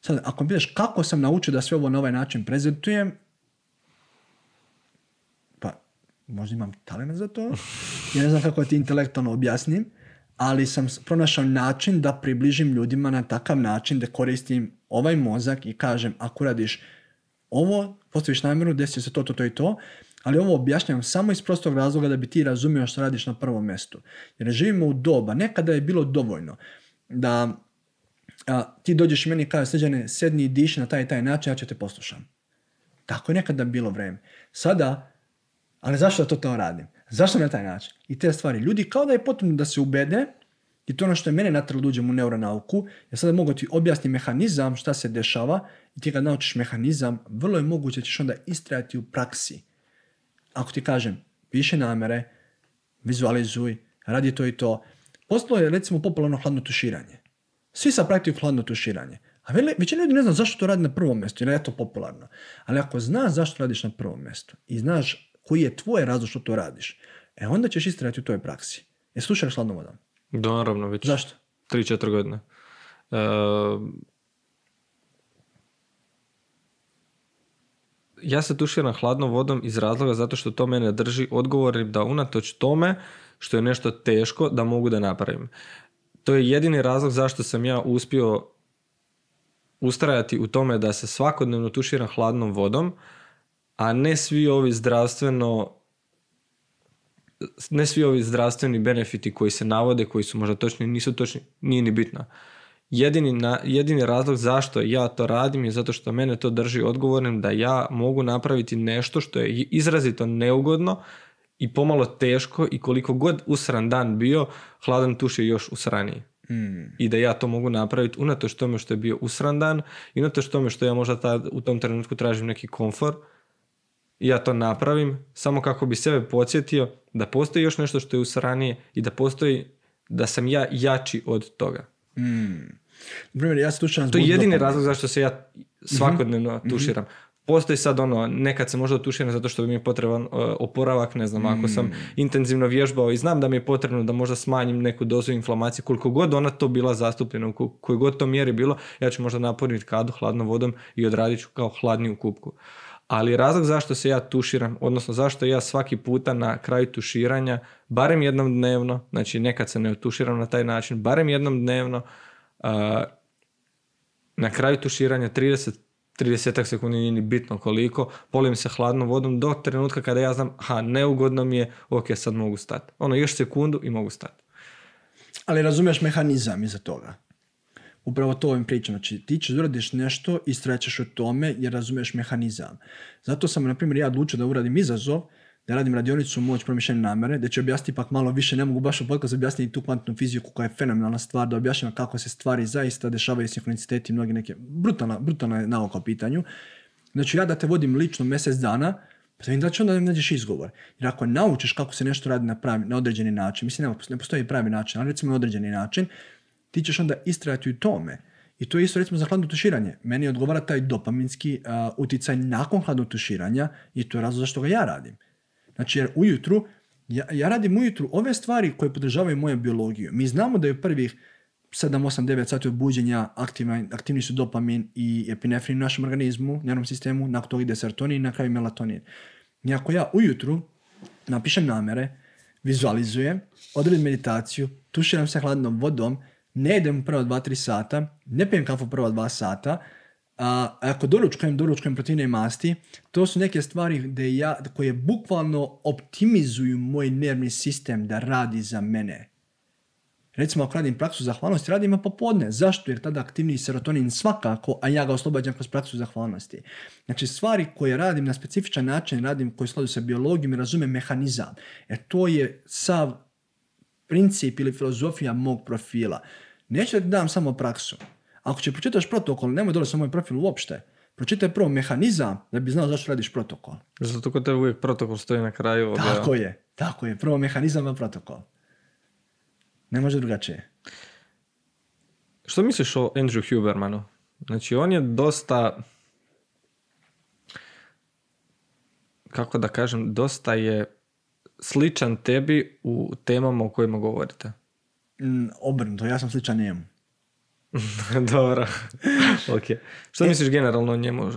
Speaker 2: Sad, ako mi pitaš kako sam naučio da sve ovo na ovaj način prezentujem, pa možda imam talent za to, ja ne znam kako ti intelektualno objasnim, ali sam pronašao način da približim ljudima na takav način da koristim ovaj mozak i kažem ako radiš ovo, postaviš namjeru, desi se to, to, to i to, ali ovo objašnjavam samo iz prostog razloga da bi ti razumio što radiš na prvom mjestu. Jer živimo u doba, nekada je bilo dovoljno da a, ti dođeš meni i kažeš srđane, sedni i diši na taj i taj način, ja ću te poslušam. Tako je nekada bilo vreme. Sada, ali zašto to to radim? Zašto na taj način? I te stvari. Ljudi kao da je potrebno da se ubede, i to je ono što je mene natralo da uđem u neuronauku, ja sada mogu ti objasniti mehanizam šta se dešava i ti kad naučiš mehanizam, vrlo je moguće da ćeš onda istrajati u praksi. Ako ti kažem, piše namere, vizualizuj, radi to i to. Postalo je recimo popularno hladno tuširanje. Svi sad praktikuju hladno tuširanje. A većina ljudi ne zna zašto to radi na prvom mjestu, jer je to popularno. Ali ako znaš zašto radiš na prvom mjestu i znaš koji je tvoj razlog što to radiš, e onda ćeš istrajati u toj praksi. Je slušaš hladnom vodom?
Speaker 1: Da, naravno, već
Speaker 2: Zašto?
Speaker 1: 3-4 godine. E, ja se tuširam hladnom vodom iz razloga zato što to mene drži odgovornim da unatoč tome što je nešto teško da mogu da napravim. To je jedini razlog zašto sam ja uspio ustrajati u tome da se svakodnevno tuširam hladnom vodom, a ne svi ovi zdravstveno ne svi ovi zdravstveni benefiti koji se navode, koji su možda točni, nisu točni, nije ni bitno. Jedini, na, jedini razlog zašto ja to radim je zato što mene to drži odgovornim da ja mogu napraviti nešto što je izrazito neugodno i pomalo teško i koliko god usran dan bio, hladan tuš je još usraniji.
Speaker 2: Hmm.
Speaker 1: I da ja to mogu napraviti unatoč tome što je bio usran dan i unatoč tome što ja možda tad, u tom trenutku tražim neki komfor i ja to napravim samo kako bi sebe podsjetio da postoji još nešto što je usranije i da postoji da sam ja jači od toga.
Speaker 2: Hmm. Na primjer, ja se tuširam
Speaker 1: To je jedini razlog zašto se ja svakodnevno tuširam. Postoji sad ono, nekad se možda tuširam zato što mi je potreban uh, oporavak, ne znam, ako sam intenzivno vježbao i znam da mi je potrebno da možda smanjim neku dozu inflamacije, koliko god ona to bila zastupljena, u ko- kojoj god to mjeri bilo, ja ću možda napuniti kadu hladnom vodom i odradit ću kao hladniju kupku. Ali razlog zašto se ja tuširam, odnosno zašto ja svaki puta na kraju tuširanja, barem jednom dnevno, znači nekad se ne tuširam na taj način, barem jednom dnevno, a, na kraju tuširanja 30 30 sekundi nije ni bitno koliko, polim se hladnom vodom do trenutka kada ja znam, ha, neugodno mi je, ok, sad mogu stati. Ono, još sekundu i mogu stati.
Speaker 2: Ali razumiješ mehanizam iza toga. Upravo to ovim pričam. Znači, ti ćeš uradiš nešto i straćeš u tome jer razumiješ mehanizam. Zato sam, na primjer, ja odlučio da uradim izazov, da radim radionicu moć promišljene namere, da ću objasniti ipak malo više, ne mogu baš u podcastu objasniti tu kvantnu fiziku koja je fenomenalna stvar, da objašnjam kako se stvari zaista dešavaju sinkroniciteti i mnoge neke, brutalna, brutalna je nauka u pitanju. Znači ja da te vodim lično mjesec dana, pa da vidim da će onda nađeš izgovor. Jer ako naučiš kako se nešto radi na, pravi, na određeni način, mislim nema, ne postoji pravi način, ali recimo na određeni način, ti ćeš onda istrajati u tome. I to je isto recimo za hladno tuširanje. Meni odgovara taj dopaminski a, uticaj nakon hladnog tuširanja i to je razlog zašto ga ja radim. Znači jer ujutru, ja, ja radim ujutru ove stvari koje podržavaju moju biologiju. Mi znamo da je prvih 7, 8, 9 sati od buđenja aktivni, aktivni su dopamin i epinefrin u našem organizmu, nervnom sistemu, nakon toga ide serotonin i na kraju melatonin. I ako ja ujutru napišem namere, vizualizujem, odredim meditaciju, tuširam se hladnom vodom, ne u prva 2-3 sata, ne pijem kafu prva 2 sata, a ako doručkujem, doručkujem proteine i masti, to su neke stvari gdje ja, koje bukvalno optimizuju moj nervni sistem da radi za mene. Recimo ako radim praksu zahvalnosti, radim popodne. Zašto? Jer tada aktivniji serotonin svakako, a ja ga oslobađam kroz praksu zahvalnosti. Znači stvari koje radim na specifičan način, radim koji skladu sa biologijom i razumem mehanizam. Jer to je sav princip ili filozofija mog profila. Neću da ti dam samo praksu. Ako će pročitaš protokol, nemoj dole sa moj profil uopšte. Pročitaj prvo mehanizam da bi znao zašto radiš protokol.
Speaker 1: Zato kod tebe uvijek protokol stoji na kraju.
Speaker 2: Tako je, tako je. Prvo mehanizam, a protokol. Ne može drugačije.
Speaker 1: Što misliš o Andrew Hubermanu? Znači, on je dosta... Kako da kažem, dosta je sličan tebi u temama o kojima govorite.
Speaker 2: Mm, obrnuto, ja sam sličan njemu. [LAUGHS]
Speaker 1: Dobro. [LAUGHS] ok. Što misliš generalno o njemu? Uh,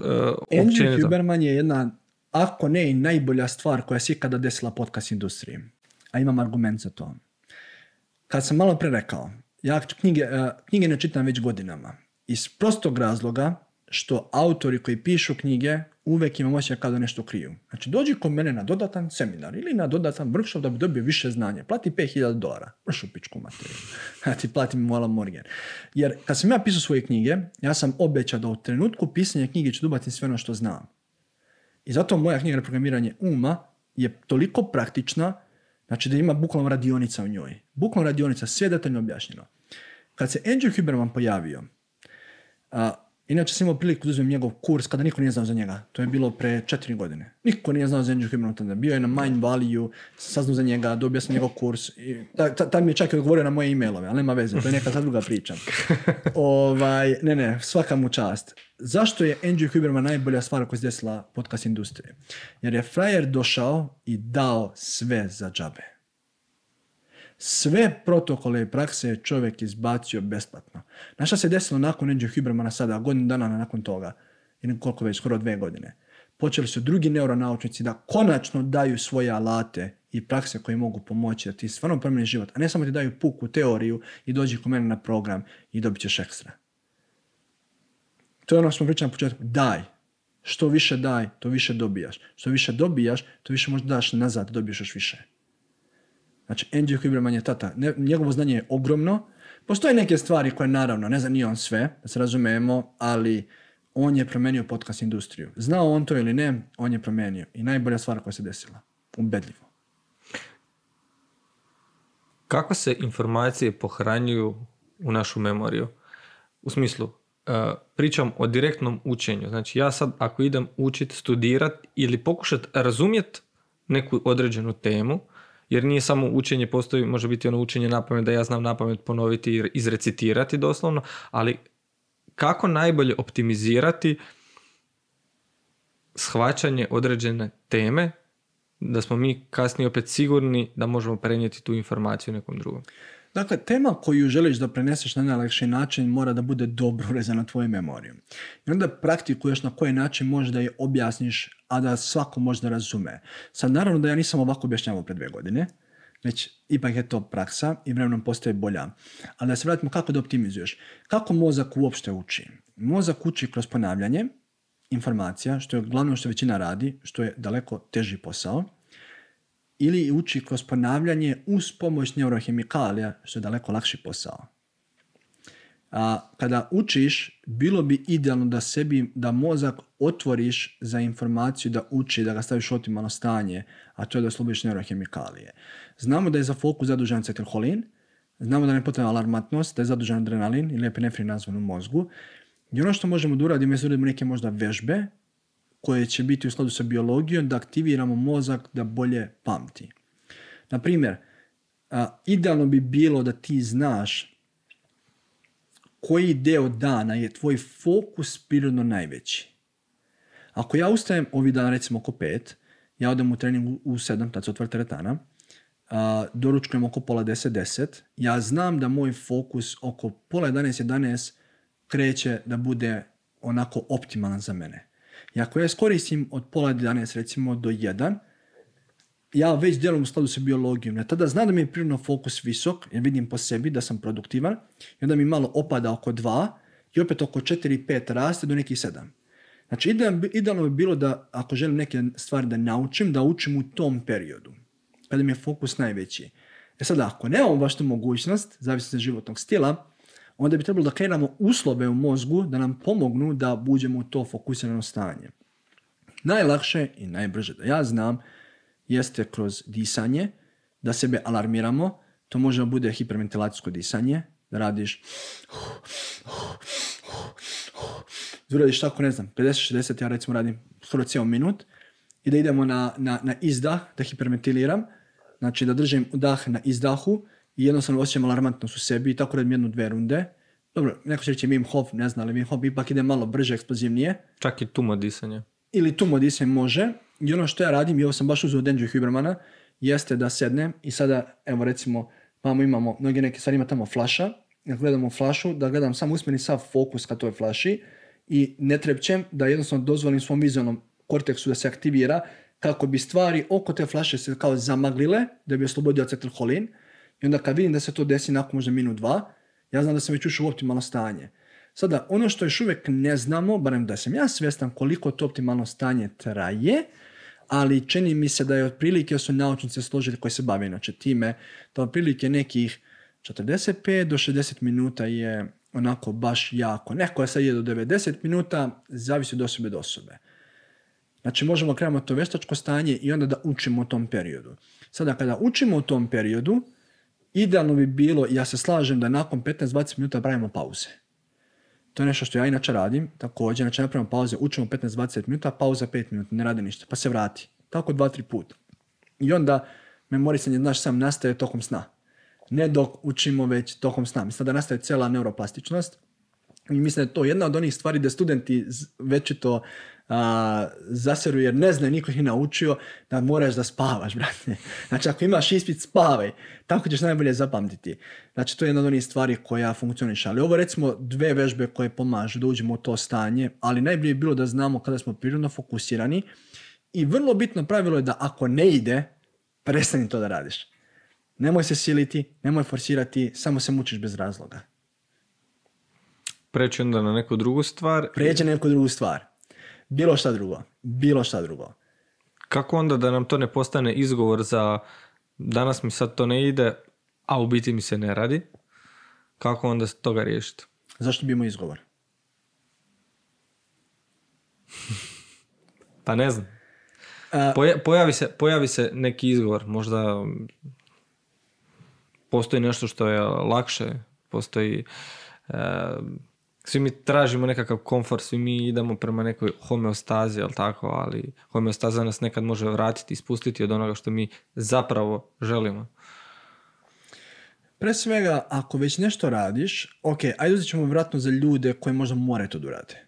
Speaker 2: Andrew? Huberman je jedna, ako ne i najbolja stvar koja se ikada desila podcast industriji. A imam argument za to. Kad sam malo pre rekao, ja knjige, eh, knjige ne čitam već godinama. Iz prostog razloga što autori koji pišu knjige uvek imam osjećaj kao da nešto kriju. Znači dođi kod mene na dodatan seminar ili na dodatan workshop da bi dobio više znanja. Plati 5000 dolara. Vršu pičku materiju. [LAUGHS] Ja ti platim mola morgen. Jer kad sam ja pisao svoje knjige, ja sam obećao da u trenutku pisanja knjige ću dobiti sve ono što znam. I zato moja knjiga Reprogramiranje uma je toliko praktična, znači da ima bukvalno radionica u njoj. Bukvalno radionica, sve detaljno objašnjeno. Kad se Andrew Huberman pojavio, a, Inače sam imao priliku da uzmem njegov kurs kada niko nije znao za njega. To je bilo pre četiri godine. Niko nije znao za Andrew Huberman tada. Bio je na Mind Value, saznao za njega, dobio sam njegov kurs. I ta, ta, mi je čak i odgovorio na moje e-mailove, ali nema veze, to je neka sad druga priča. [LAUGHS] ovaj, ne, ne, svaka mu čast. Zašto je Andrew Huberman najbolja stvar koja se desila podcast industrije? Jer je frajer došao i dao sve za džabe. Sve protokole i prakse je čovjek izbacio besplatno. Na šta se desilo nakon Andrew Hubermana sada, godinu dana nakon toga, ili koliko već, skoro dve godine. Počeli su drugi neuronaučnici da konačno daju svoje alate i prakse koje mogu pomoći da ti stvarno promijeni život, a ne samo ti daju puku teoriju i dođi kod mene na program i dobit ćeš ekstra. To je ono što smo pričali na početku. Daj. Što više daj, to više dobijaš. Što više dobijaš, to više možda daš nazad, dobiješ još više. Znači, Andrew Huberman je tata. Njegovo znanje je ogromno. Postoje neke stvari koje naravno, ne zna ni on sve, da se razumijemo, ali on je promijenio podcast industriju. Znao on to ili ne, on je promijenio. I najbolja stvar koja se desila. Ubedljivo.
Speaker 1: Kako se informacije pohranjuju u našu memoriju? U smislu, uh, pričam o direktnom učenju. Znači, ja sad ako idem učit, studirat ili pokušat razumjet neku određenu temu, jer nije samo učenje, postoji, može biti ono učenje na pamet da ja znam na pamet ponoviti i izrecitirati doslovno, ali kako najbolje optimizirati shvaćanje određene teme da smo mi kasnije opet sigurni da možemo prenijeti tu informaciju nekom drugom.
Speaker 2: Dakle, tema koju želiš da preneseš na najlakši način mora da bude dobro urezana na tvoju memoriju. I onda praktikuješ na koji način možeš da je objasniš, a da svako može da razume. Sad, naravno da ja nisam ovako objašnjavao pre dve godine, već ipak je to praksa i vremenom postaje bolja. Ali da se vratimo kako da optimizuješ. Kako mozak uopšte uči? Mozak uči kroz ponavljanje informacija, što je glavno što većina radi, što je daleko teži posao ili uči kroz ponavljanje uz pomoć neurohemikalija, što je daleko lakši posao. A, kada učiš, bilo bi idealno da sebi, da mozak otvoriš za informaciju da uči, da ga staviš u optimalno stanje, a to je da oslobiš neurohemikalije. Znamo da je za fokus zadužen acetilholin, znamo da je potrebna alarmatnost, da je zadužen adrenalin ili epinefrin nazvan u mozgu. I ono što možemo da uradimo je neke možda vežbe koje će biti u skladu sa biologijom, da aktiviramo mozak da bolje pamti. Na primjer, idealno bi bilo da ti znaš koji deo dana je tvoj fokus prirodno najveći. Ako ja ustajem ovi dan recimo oko pet, ja odem u trening u sedam, tad se otvara teretana, doručkujem oko pola deset, deset, ja znam da moj fokus oko pola 11, 11 kreće da bude onako optimalan za mene. I ako ja iskoristim od pola 11 recimo do 1, ja već djelujem u skladu sa biologijom. Ja tada znam da mi je prirodno fokus visok, jer vidim po sebi da sam produktivan, i onda mi malo opada oko 2 i opet oko 4-5 raste do nekih 7. Znači, idealno bi bilo da ako želim neke stvari da naučim, da učim u tom periodu, kada mi je fokus najveći. E sad, ako nemamo baš tu mogućnost, zavisno od životnog stila, onda bi trebalo da kreiramo uslove u mozgu da nam pomognu da uđemo u to fokusirano stanje. Najlakše i najbrže da ja znam jeste kroz disanje, da sebe alarmiramo. To može da bude hiperventilacijsko disanje, da radiš da uradiš tako, ne znam, 50-60, ja recimo radim skoro cijel minut i da idemo na, na, na izdah, da hiperventiliram, znači da držim dah na izdahu i jednostavno osjećam alarmantnost u sebi i tako radim jednu, dve runde. Dobro, neko će reći Wim Hof, ne znam, ali Wim Hof ipak ide malo brže, eksplozivnije.
Speaker 1: Čak i tumo disanje.
Speaker 2: Ili tumo disanje može. I ono što ja radim, i ovo sam baš uzeo od Andrew Hubermana, jeste da sednem i sada, evo recimo, vamo imamo, mnogi neke stvari ima tamo flaša, ja gledamo flašu, da gledam samo usmeni sav fokus ka toj flaši i ne trepćem da jednostavno dozvolim svom vizualnom korteksu da se aktivira kako bi stvari oko te flaše se kao zamaglile, da bi oslobodio acetilholin i onda kad vidim da se to desi nakon možda minut dva, ja znam da sam već ušao u optimalno stanje. Sada, ono što još uvijek ne znamo, barem da sam ja svjestan koliko to optimalno stanje traje, ali čini mi se da je otprilike su naučnice složili koji se bave inače time, da otprilike nekih 45 do 60 minuta je onako baš jako. Neko je sad je do 90 minuta, zavisi od osobe do osobe. Znači možemo krenuti to veštačko stanje i onda da učimo u tom periodu. Sada kada učimo u tom periodu, idealno bi bilo, ja se slažem da nakon 15-20 minuta pravimo pauze. To je nešto što ja inače radim. Također, znači napravimo pauze, učimo 15-20 minuta, pauza 5 minuta, ne radi ništa, pa se vrati. Tako dva, tri puta. I onda memorisanje, znaš, sam nastaje tokom sna. Ne dok učimo već tokom sna. Mislim da nastaje cijela neuroplastičnost. I mislim da je to jedna od onih stvari da studenti z- večito a, zaseru jer ne znaju, niko ih nije naučio da moraš da spavaš, [LAUGHS] brate. Znači ako imaš ispit, spavaj. Tako ćeš najbolje zapamtiti. Znači to je jedna od onih stvari koja funkcioniše. Ali ovo recimo dve vežbe koje pomažu da uđemo u to stanje, ali najbolje bi bilo da znamo kada smo prirodno fokusirani i vrlo bitno pravilo je da ako ne ide, prestani to da radiš. Nemoj se siliti, nemoj forsirati, samo se mučiš bez razloga.
Speaker 1: Preći onda na neku drugu stvar.
Speaker 2: Prijeđi na neku drugu stvar. Bilo šta drugo. Bilo šta drugo.
Speaker 1: Kako onda da nam to ne postane izgovor za danas mi sad to ne ide, a u biti mi se ne radi? Kako onda toga riješiti?
Speaker 2: Zašto bi imao izgovor? [LAUGHS]
Speaker 1: Pa ne znam. Poja- pojavi, se, pojavi se neki izgovor, možda postoji nešto što je lakše, postoji e, svi mi tražimo nekakav komfort, svi mi idemo prema nekoj homeostazi, jel tako, ali homeostaza nas nekad može vratiti spustiti od onoga što mi zapravo želimo.
Speaker 2: Pre svega, ako već nešto radiš, ok, ajde uzet ćemo vratno za ljude koji možda moraju to da urade.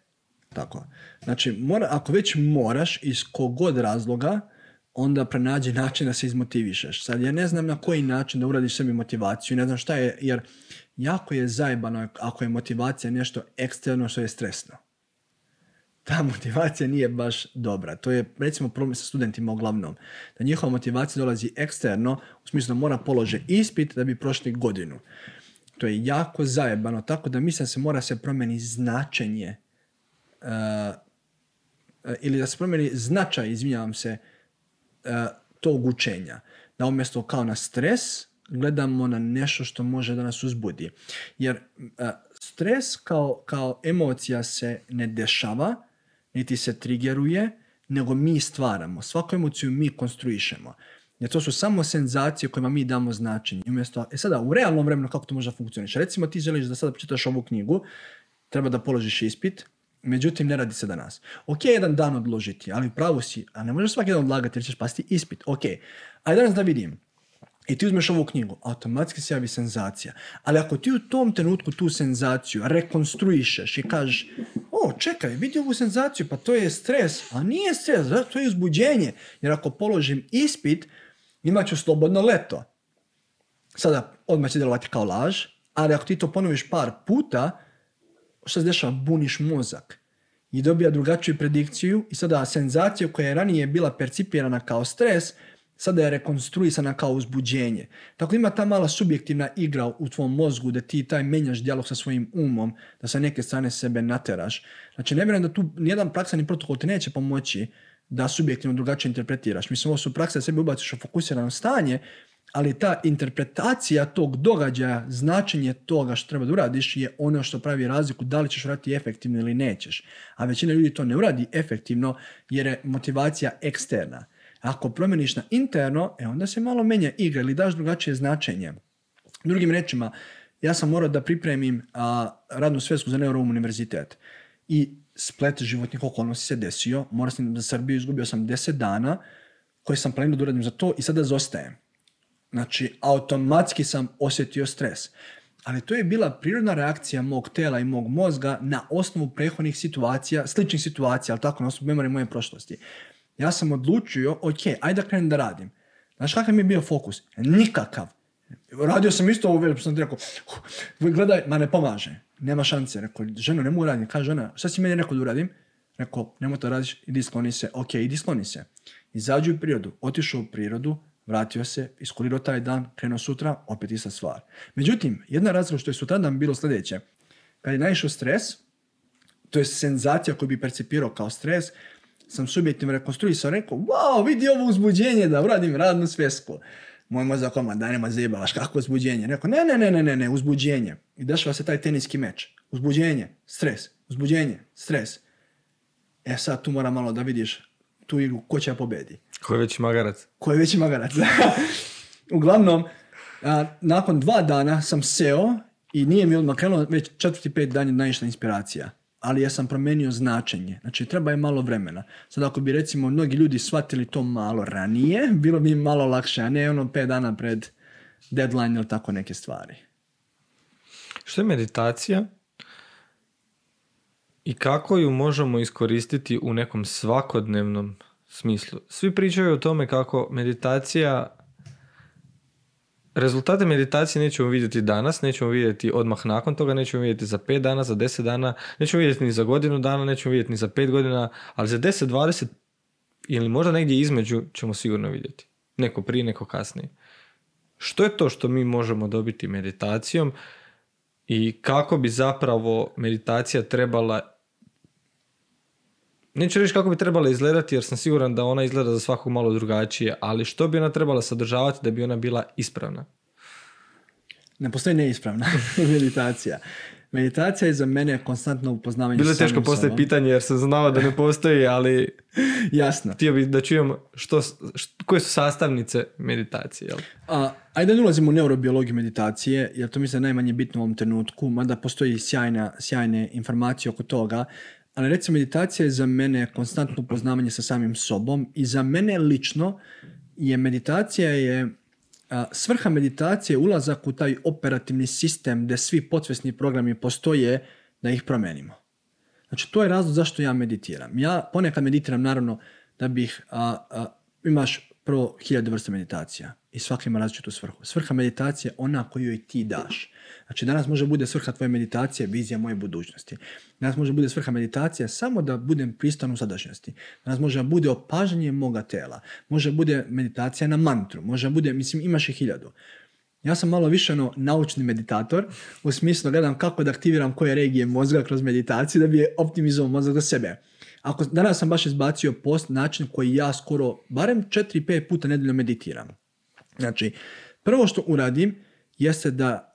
Speaker 2: Tako. Znači, mora, ako već moraš iz kogod razloga, onda pronađi način da se izmotivišeš. Sad, ja ne znam na koji način da uradiš sebi motivaciju, ne znam šta je, jer jako je zajebano ako je motivacija nešto eksterno što je stresno. Ta [LAUGHS] motivacija nije baš dobra. To je recimo problem sa studentima uglavnom. Da njihova motivacija dolazi eksterno, u smislu da mora polože ispit da bi prošli godinu. To je jako zajebano, tako da mislim da se mora se promeni značenje uh, ili da se promeni značaj, izvinjavam se, uh, tog učenja. Da umjesto kao na stres, gledamo na nešto što može da nas uzbudi. Jer stres kao, kao emocija se ne dešava, niti se trigeruje, nego mi stvaramo. Svaku emociju mi konstruišemo. Jer to su samo senzacije kojima mi damo značenje. Umjesto, e sada, u realnom vremenu kako to može funkcionirati? Recimo ti želiš da sada pročitaš ovu knjigu, treba da položiš ispit, međutim ne radi se danas. Ok, jedan dan odložiti, ali pravo si, a ne možeš svaki dan odlagati jer ćeš pasti ispit. Ok, ajde danas da vidim. I ti uzmeš ovu knjigu, automatski se javi senzacija. Ali ako ti u tom trenutku tu senzaciju rekonstruišeš i kažeš, o, čekaj, vidi ovu senzaciju, pa to je stres. A nije stres, da, to je uzbuđenje. Jer ako položim ispit, imat ću slobodno leto. Sada, odmah će djelovati kao laž, ali ako ti to ponoviš par puta, što se dešava? Buniš mozak i dobija drugačiju predikciju i sada senzacija koja je ranije bila percipirana kao stres, sada je rekonstruisana kao uzbuđenje. Tako ima ta mala subjektivna igra u tvom mozgu da ti taj menjaš dijalog sa svojim umom, da sa neke strane sebe nateraš. Znači ne vjerujem da tu nijedan praksani protokol ti neće pomoći da subjektivno drugačije interpretiraš. Mislim, ovo su prakse da sebe ubaciš u fokusirano stanje, ali ta interpretacija tog događaja, značenje toga što treba da uradiš je ono što pravi razliku da li ćeš raditi efektivno ili nećeš. A većina ljudi to ne uradi efektivno jer je motivacija eksterna. Ako promeniš na interno, e onda se malo menja igra ili daš drugačije značenje. Drugim rečima, ja sam morao da pripremim a, radnu svesku za Neuroum univerzitet. I splet životnih okolnosti se desio. Morao sam za Srbiju, izgubio sam 10 dana koje sam planirao da uradim za to i sada zostajem. Znači, automatski sam osjetio stres. Ali to je bila prirodna reakcija mog tela i mog mozga na osnovu prethodnih situacija, sličnih situacija, ali tako, na osnovu memorije moje prošlosti. Ja sam odlučio, ok, ajde da krenem da radim. Znaš kakav mi je bio fokus? Nikakav. Radio sam isto ovo sam ti rekao, gledaj, ma ne pomaže. Nema šanse. Rekao, ženo, ne mogu raditi. Kaže žena, šta si meni rekao da uradim? Rekao, nemoj to radiš, idi skloni se. Ok, idi skloni se. Izađu u prirodu. Otišao u prirodu, vratio se, iskulirao taj dan, krenuo sutra, opet ista stvar. Međutim, jedna razlika što je sutradan bilo sljedeće. Kad je naišao stres, to je senzacija koju bi percipirao kao stres, sam subjektivno rekonstruisao, rekao, wow, vidi ovo uzbuđenje da uradim radnu svesku. Moj mozak oma, da nema zajebavaš, kako uzbuđenje? Rekao, ne, ne, ne, ne, ne, ne, uzbuđenje. I dešava se taj teniski meč. Uzbuđenje, stres, uzbuđenje, stres. E sad tu mora malo da vidiš tu igru, ko će pobedi.
Speaker 1: Ko je veći magarac?
Speaker 2: Ko je veći magarac. Uglavnom, a, nakon dva dana sam seo I nije mi odmah krenulo, već četvrti, pet dan je naišla inspiracija. Ali ja sam promijenio značenje. Znači, treba je malo vremena. Sad ako bi recimo mnogi ljudi shvatili to malo ranije, bilo bi malo lakše, a ne ono pet dana pred deadline ili tako neke stvari.
Speaker 1: Što je meditacija i kako ju možemo iskoristiti u nekom svakodnevnom smislu? Svi pričaju o tome kako meditacija Rezultate meditacije nećemo vidjeti danas, nećemo vidjeti odmah nakon toga, nećemo vidjeti za 5 dana, za 10 dana, nećemo vidjeti ni za godinu dana, nećemo vidjeti ni za 5 godina, ali za 10, 20 ili možda negdje između ćemo sigurno vidjeti. Neko prije, neko kasnije. Što je to što mi možemo dobiti meditacijom i kako bi zapravo meditacija trebala Neću reći kako bi trebala izgledati jer sam siguran da ona izgleda za svakog malo drugačije, ali što bi ona trebala sadržavati da bi ona bila ispravna?
Speaker 2: Ne postoji neispravna [LAUGHS] meditacija. Meditacija je za mene konstantno upoznavanje
Speaker 1: Bilo je teško postaviti pitanje jer sam znao da ne postoji, ali [LAUGHS]
Speaker 2: Jasno.
Speaker 1: htio bih da čujem što, koje su sastavnice meditacije. Jel?
Speaker 2: A, ajde da ne ulazimo u neurobiologiju meditacije, jer to mislim najmanje bitno u ovom trenutku, mada postoji sjajna, sjajne informacije oko toga. Ali recimo meditacija je za mene konstantno upoznavanje sa samim sobom i za mene lično je meditacija je svrha meditacije je ulazak u taj operativni sistem gdje svi podsvjesni programi postoje da ih promenimo. Znači to je razlog zašto ja meditiram. Ja ponekad meditiram naravno da bih, imaš prvo hiljadu vrsta meditacija i svaki ima različitu svrhu. Svrha meditacije je ona koju joj ti daš. Znači danas može bude svrha tvoje meditacije, vizija moje budućnosti. Danas može bude svrha meditacije samo da budem pristan u sadašnjosti. Danas može bude opažanje moga tela. Može bude meditacija na mantru. Može bude, mislim, imaš i hiljadu. Ja sam malo više ono naučni meditator, u smislu gledam kako da aktiviram koje regije mozga kroz meditaciju da bi optimizovao mozak za sebe. Ako danas sam baš izbacio post način koji ja skoro barem 4-5 puta nedeljno meditiram. Znači, prvo što uradim jeste da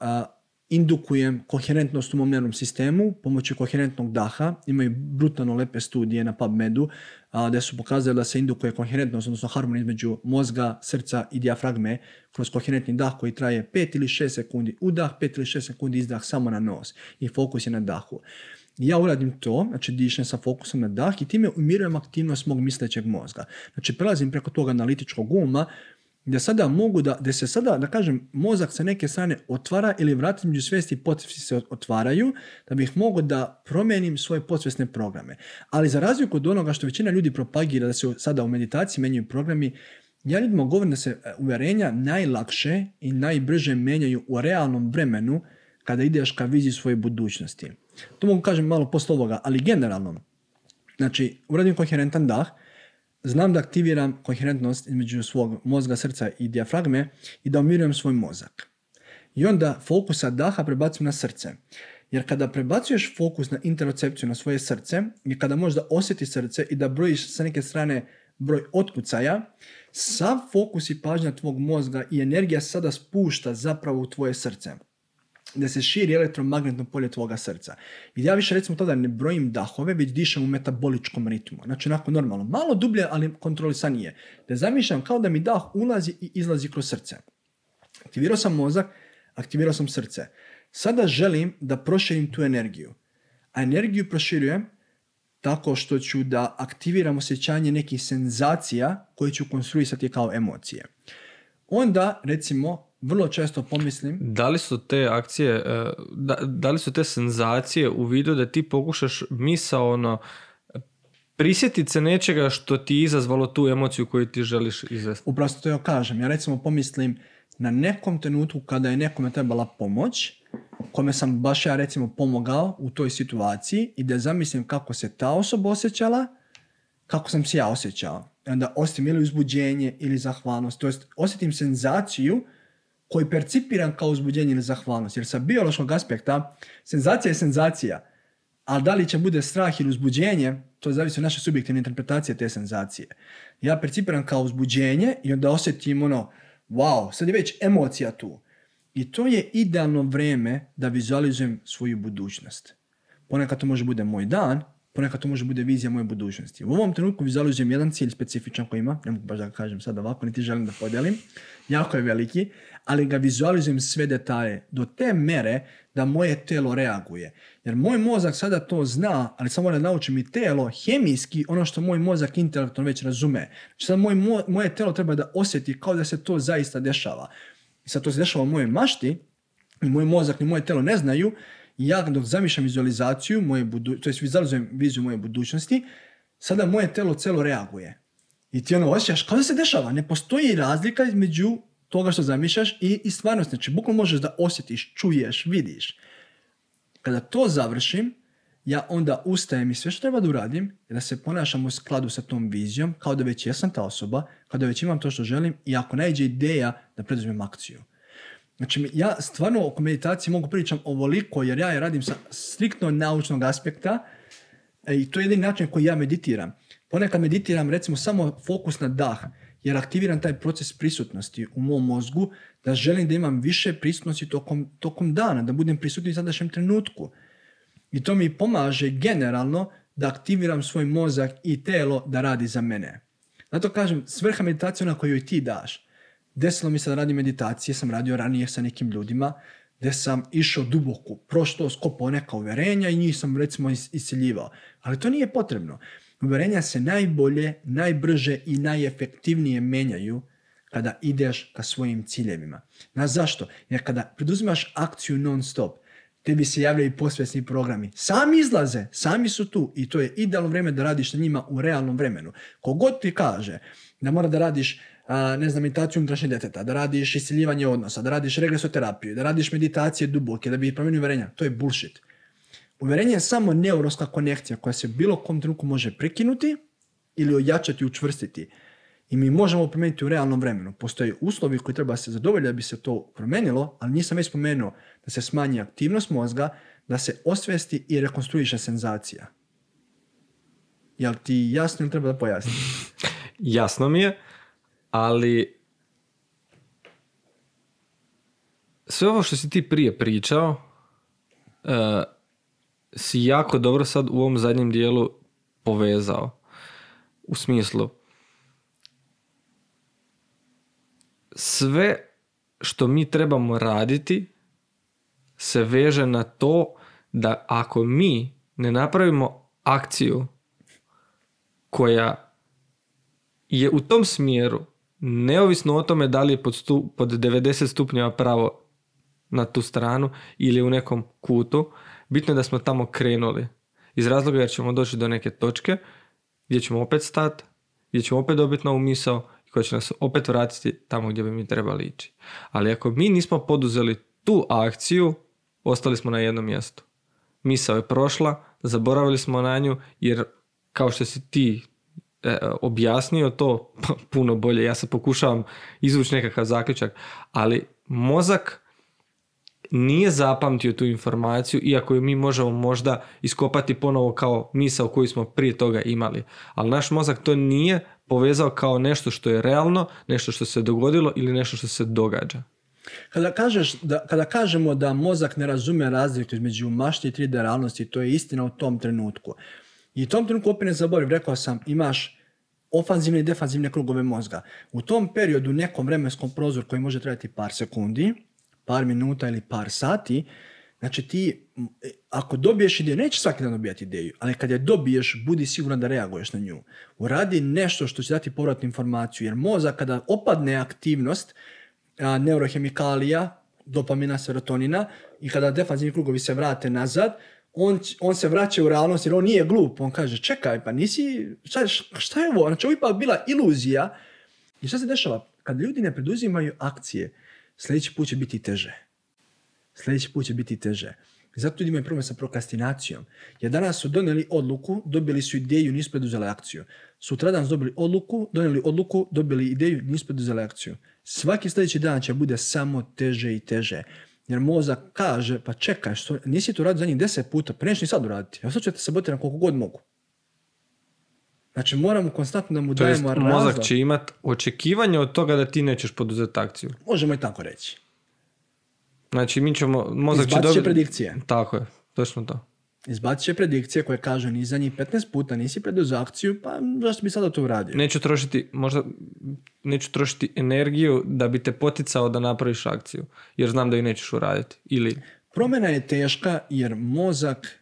Speaker 2: indukujem koherentnost u mom nervnom sistemu pomoću koherentnog daha. Imaju brutalno lepe studije na PubMedu a, gdje su pokazali da se indukuje koherentnost, odnosno harmonija između mozga, srca i dijafragme kroz koherentni dah koji traje 5 ili 6 sekundi udah, 5 ili 6 sekundi izdah samo na nos i fokus je na dahu. Ja uradim to, znači dišem sa fokusom na dah i time umirujem aktivnost mog mislećeg mozga. Znači prelazim preko tog analitičkog uma gdje sada mogu da, da se sada, da kažem, mozak sa neke strane otvara ili vrati među svijesti i se otvaraju, da bih mogao da promijenim svoje podsvjesne programe. Ali za razliku od onoga što većina ljudi propagira da se sada u meditaciji menjaju programi, ja ljudima govorim da se e, uvjerenja najlakše i najbrže menjaju u realnom vremenu kada ideš ka viziji svoje budućnosti. To mogu kažem malo posle ovoga, ali generalno, znači, uradim koherentan dah, znam da aktiviram koherentnost između svog mozga, srca i dijafragme i da umirujem svoj mozak. I onda fokusa daha prebacim na srce. Jer kada prebacuješ fokus na interocepciju na svoje srce i kada možeš da osjeti srce i da brojiš sa neke strane broj otkucaja, sav fokus i pažnja tvog mozga i energija sada spušta zapravo u tvoje srce da se širi elektromagnetno polje tvoga srca. I ja više recimo tada ne brojim dahove, već dišem u metaboličkom ritmu. Znači onako normalno. Malo dublje, ali kontrolisanije. Da zamišljam kao da mi dah ulazi i izlazi kroz srce. Aktivirao sam mozak, aktivirao sam srce. Sada želim da proširim tu energiju. A energiju proširujem tako što ću da aktiviram osjećanje nekih senzacija koje ću konstruisati kao emocije. Onda, recimo, vrlo često pomislim...
Speaker 1: Da li su te akcije, e, da, da li su te senzacije u vidu da ti pokušaš misao ono, prisjetiti se nečega što ti izazvalo tu emociju koju ti želiš izvesti?
Speaker 2: Upravo to ja kažem. Ja recimo pomislim na nekom trenutku kada je nekome trebala pomoć, kome sam baš ja recimo pomogao u toj situaciji i da zamislim kako se ta osoba osjećala, kako sam se ja osjećao. I onda osjetim ili uzbuđenje ili zahvalnost. To jest osjetim senzaciju koji percipiram kao uzbuđenje ili zahvalnost. Jer sa biološkog aspekta senzacija je senzacija. Ali da li će bude strah ili uzbuđenje, to zavisi od naše subjektivne interpretacije te senzacije. Ja percipiram kao uzbuđenje i onda osjetim ono, wow, sad je već emocija tu. I to je idealno vrijeme da vizualizujem svoju budućnost. Ponekad to može bude moj dan, ponekad to može bude vizija moje budućnosti. U ovom trenutku vizualizujem jedan cilj specifičan koji ima, ne mogu baš da kažem sad ovako, niti želim da podijelim, jako je veliki, ali ga vizualizujem sve detalje do te mere da moje telo reaguje. Jer moj mozak sada to zna, ali samo da naučim i telo hemijski ono što moj mozak intelektualno već razume. Znači sad moj, mo- moje telo treba da osjeti kao da se to zaista dešava. I sad to se dešava u mojoj mašti, i moj mozak ni moje telo ne znaju, i ja dok zamišljam vizualizaciju, moje budu, to vizualizujem viziju moje budućnosti, sada moje telo celo reaguje. I ti ono osjećaš kao da se dešava. Ne postoji razlika između toga što zamišljaš i, i stvarnosti. Znači, bukvalno možeš da osjetiš, čuješ, vidiš. Kada to završim, ja onda ustajem i sve što treba da uradim je da se ponašam u skladu sa tom vizijom, kao da već jesam ta osoba, kao da već imam to što želim i ako najđe ideja da preduzmem akciju. Znači, ja stvarno oko meditacije mogu pričam ovoliko, jer ja je radim sa striktno naučnog aspekta e, i to je jedini način koji ja meditiram. Ponekad meditiram recimo samo fokus na dah, jer aktiviram taj proces prisutnosti u mom mozgu, da želim da imam više prisutnosti tokom, tokom dana, da budem prisutni u sadašnjem trenutku. I to mi pomaže generalno da aktiviram svoj mozak i telo da radi za mene. Zato kažem, svrha meditacije je ona koju ti daš. Desilo mi se da radim meditacije, sam radio ranije sa nekim ljudima, gdje sam išao duboko, prošlo skopao neka uverenja i njih sam recimo is- isceljivao. Ali to nije potrebno. Uverenja se najbolje, najbrže i najefektivnije menjaju kada ideš ka svojim ciljevima. Znaš zašto? Jer kada preduzimaš akciju non stop, tebi se javljaju posvjesni programi. Sami izlaze, sami su tu i to je idealno vrijeme da radiš na njima u realnom vremenu. Kogod ti kaže da mora da radiš ne znam, meditaciju unutrašnjeg djeteta, da radiš isiljivanje odnosa, da radiš regresoterapiju, da radiš meditacije duboke, da bi promijenio uverenja, to je bullshit. Uverenje je samo neuronska konekcija koja se bilo kom trenutku može prekinuti ili ojačati učvrstiti. I mi možemo promijeniti u realnom vremenu. Postoje uslovi koji treba se zadovoljiti da bi se to promijenilo, ali nisam već spomenuo da se smanji aktivnost mozga, da se osvesti i rekonstruiše senzacija. Jel ti jasno ili treba da pojasnim? [LAUGHS]
Speaker 1: Jasno mi je, ali sve ovo što si ti prije pričao e, si jako dobro sad u ovom zadnjem dijelu povezao. U smislu sve što mi trebamo raditi se veže na to da ako mi ne napravimo akciju koja je u tom smjeru, neovisno o tome da li je pod, stu, pod 90 stupnjeva pravo na tu stranu ili u nekom kutu, bitno je da smo tamo krenuli. Iz razloga jer ćemo doći do neke točke gdje ćemo opet stati, gdje ćemo opet dobiti novu misao i koja će nas opet vratiti tamo gdje bi mi trebali ići. Ali ako mi nismo poduzeli tu akciju, ostali smo na jednom mjestu. Misao je prošla, zaboravili smo na nju jer kao što si ti objasnio to [LAUGHS] puno bolje. Ja se pokušavam izvući nekakav zaključak, ali mozak nije zapamtio tu informaciju, iako ju mi možemo možda iskopati ponovo kao misao koju smo prije toga imali. Ali naš mozak to nije povezao kao nešto što je realno, nešto što se dogodilo ili nešto što se događa.
Speaker 2: Kada, kažeš da, kada kažemo da mozak ne razume razliku između mašte i 3D realnosti, to je istina u tom trenutku. I u tom trenutku opet ne zaboravim, rekao sam, imaš ofanzivne i defanzivne krugove mozga. U tom periodu, nekom vremenskom prozoru koji može trajati par sekundi, par minuta ili par sati, znači ti, e, ako dobiješ ideju, nećeš svaki dan dobijati ideju, ali kad je dobiješ, budi siguran da reaguješ na nju. Uradi nešto što će dati povratnu informaciju, jer mozak kada opadne aktivnost, a, neurohemikalija, dopamina, serotonina i kada defanzivni krugovi se vrate nazad, on, on se vraća u realnost jer on nije glup. On kaže, čekaj, pa nisi, šta, šta je ovo? Znači, ovo bila iluzija. I šta se dešava? Kad ljudi ne preduzimaju akcije, sljedeći put će biti teže. Sljedeći put će biti teže. Zato ljudi imaju problem sa prokrastinacijom. Jer danas su donijeli odluku, dobili su ideju, nisu preduzeli akciju. Sutradan su dobili odluku, donijeli odluku, dobili ideju, nisu preduzeli akciju. Svaki sljedeći dan će bude samo teže i teže. Jer mozak kaže, pa čekaj, što, nisi to radio zadnjih deset puta, pa nećeš ni sad uraditi. Ja sad ću te sabotirati koliko god mogu. Znači moramo konstantno da mu
Speaker 1: To
Speaker 2: dajemo
Speaker 1: mozak
Speaker 2: razlog.
Speaker 1: će imat očekivanje od toga da ti nećeš poduzeti akciju.
Speaker 2: Možemo i tako reći.
Speaker 1: Znači, mi ćemo, mozak će
Speaker 2: Izbacit će
Speaker 1: dobiti...
Speaker 2: predikcije.
Speaker 1: Tako je, točno to.
Speaker 2: Izbacit će predikcije koje kažu ni za njih 15 puta nisi preduzeo akciju, pa zašto bi sada to uradio?
Speaker 1: Neću trošiti, možda neću trošiti energiju da bi te poticao da napraviš akciju, jer znam da ju nećeš uraditi. Ili
Speaker 2: Promjena je teška jer mozak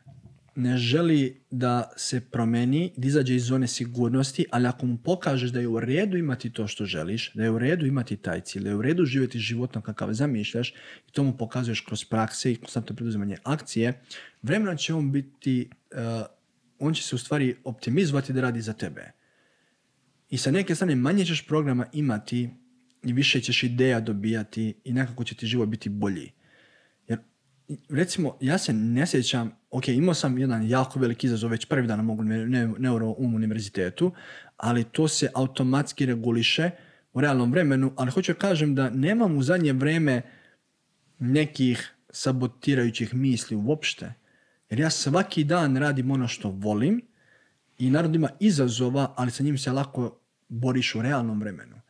Speaker 2: ne želi da se promeni, da izađe iz zone sigurnosti, ali ako mu pokažeš da je u redu imati to što želiš, da je u redu imati taj cilj, da je u redu živjeti životom kakav zamišljaš i to mu pokazuješ kroz prakse i konstantno preduzimanje akcije, vremenom će on biti, uh, on će se u stvari optimizovati da radi za tebe. I sa neke strane manje ćeš programa imati i više ćeš ideja dobijati i nekako će ti život biti bolji. Recimo, ja se ne sjećam, ok, imao sam jedan jako veliki izazov već prvi dan mogu neuro um univerzitetu, ali to se automatski reguliše u realnom vremenu, ali hoću kažem da nemam u zadnje vrijeme nekih sabotirajućih misli uopšte. Jer ja svaki dan radim ono što volim i narod ima izazova, ali sa njim se lako boriš u realnom vremenu.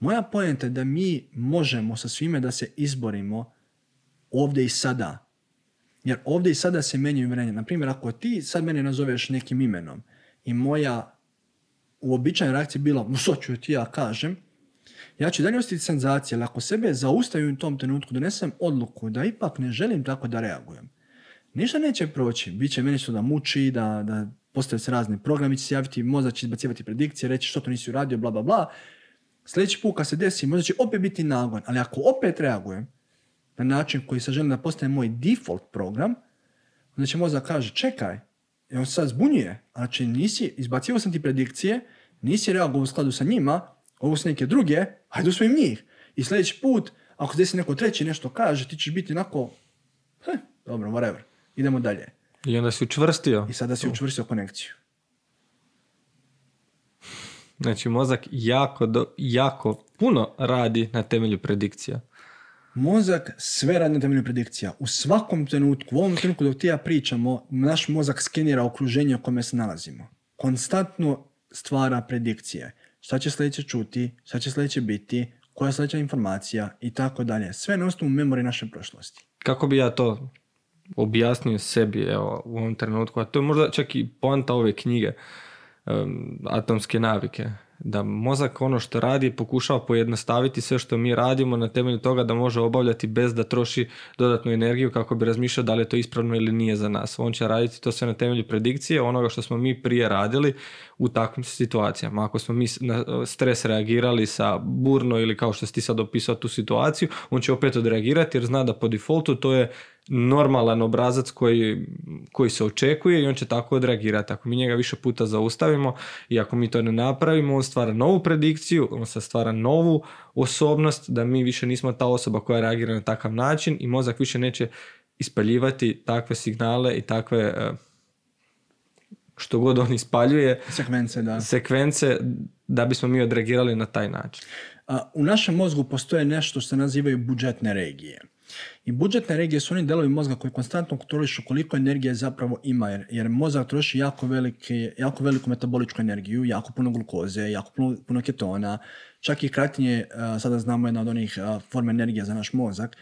Speaker 2: Moja pojenta je da mi možemo sa svime da se izborimo ovdje i sada. Jer ovdje i sada se menjaju vremena. Na primjer, ako ti sad mene nazoveš nekim imenom i moja uobičajena reakcija bila, što ću ti ja kažem, ja ću dalje ostati senzacije, ali ako sebe zaustavim u tom trenutku, donesem odluku da ipak ne želim tako da reagujem, ništa neće proći. Biće meni što da muči, da, da postavljaju se razni programi, će se javiti, mozak će izbacivati predikcije, reći što to nisi uradio, bla, bla, bla. Sljedeći put kad se desi, možda će opet biti nagon, ali ako opet reagujem na način koji se želim da postane moj default program, onda će mozak kaže, čekaj, i on se sad zbunjuje, znači nisi, izbacio sam ti predikcije, nisi reagovao u skladu sa njima, ovo su neke druge, hajde usvojim njih. I sljedeći put, ako se desi neko treći nešto kaže, ti ćeš biti onako, he, dobro, whatever, idemo dalje.
Speaker 1: I onda si učvrstio.
Speaker 2: I sada si učvrstio konekciju.
Speaker 1: Znači mozak jako, do, jako puno radi na temelju predikcija.
Speaker 2: Mozak sve radi na temelju predikcija. U svakom trenutku, u ovom trenutku dok ti ja pričamo, naš mozak skenira okruženje u kome se nalazimo. Konstantno stvara predikcije. Šta će sljedeće čuti, šta će sljedeće biti, koja je sljedeća informacija i tako dalje. Sve na osnovu memorije naše prošlosti.
Speaker 1: Kako bi ja to objasnio sebi evo, u ovom trenutku, a to je možda čak i poanta ove knjige um, Atomske navike, da mozak ono što radi pokušava pojednostaviti sve što mi radimo na temelju toga da može obavljati bez da troši dodatnu energiju kako bi razmišljao da li je to ispravno ili nije za nas. On će raditi to sve na temelju predikcije onoga što smo mi prije radili u takvim situacijama. Ako smo mi na stres reagirali sa burno ili kao što si ti sad opisao tu situaciju, on će opet odreagirati jer zna da po defaultu to je normalan obrazac koji, koji se očekuje i on će tako odreagirati. Ako mi njega više puta zaustavimo i ako mi to ne napravimo, on stvara novu predikciju, on se stvara novu osobnost da mi više nismo ta osoba koja reagira na takav način i mozak više neće ispaljivati takve signale i takve e, što god on ispaljuje
Speaker 2: Sekvence, da.
Speaker 1: sekvence da bismo mi odreagirali na taj način.
Speaker 2: U našem mozgu postoje nešto što se nazivaju budžetne regije. I budžetne regije su oni delovi mozga koji konstantno kontrolišu koliko energije zapravo ima, jer, jer mozak troši jako, veliki, jako veliku metaboličku energiju, jako puno glukoze, jako puno, puno ketona, čak i kratinje, sada znamo jedna od onih forme energije za naš mozak.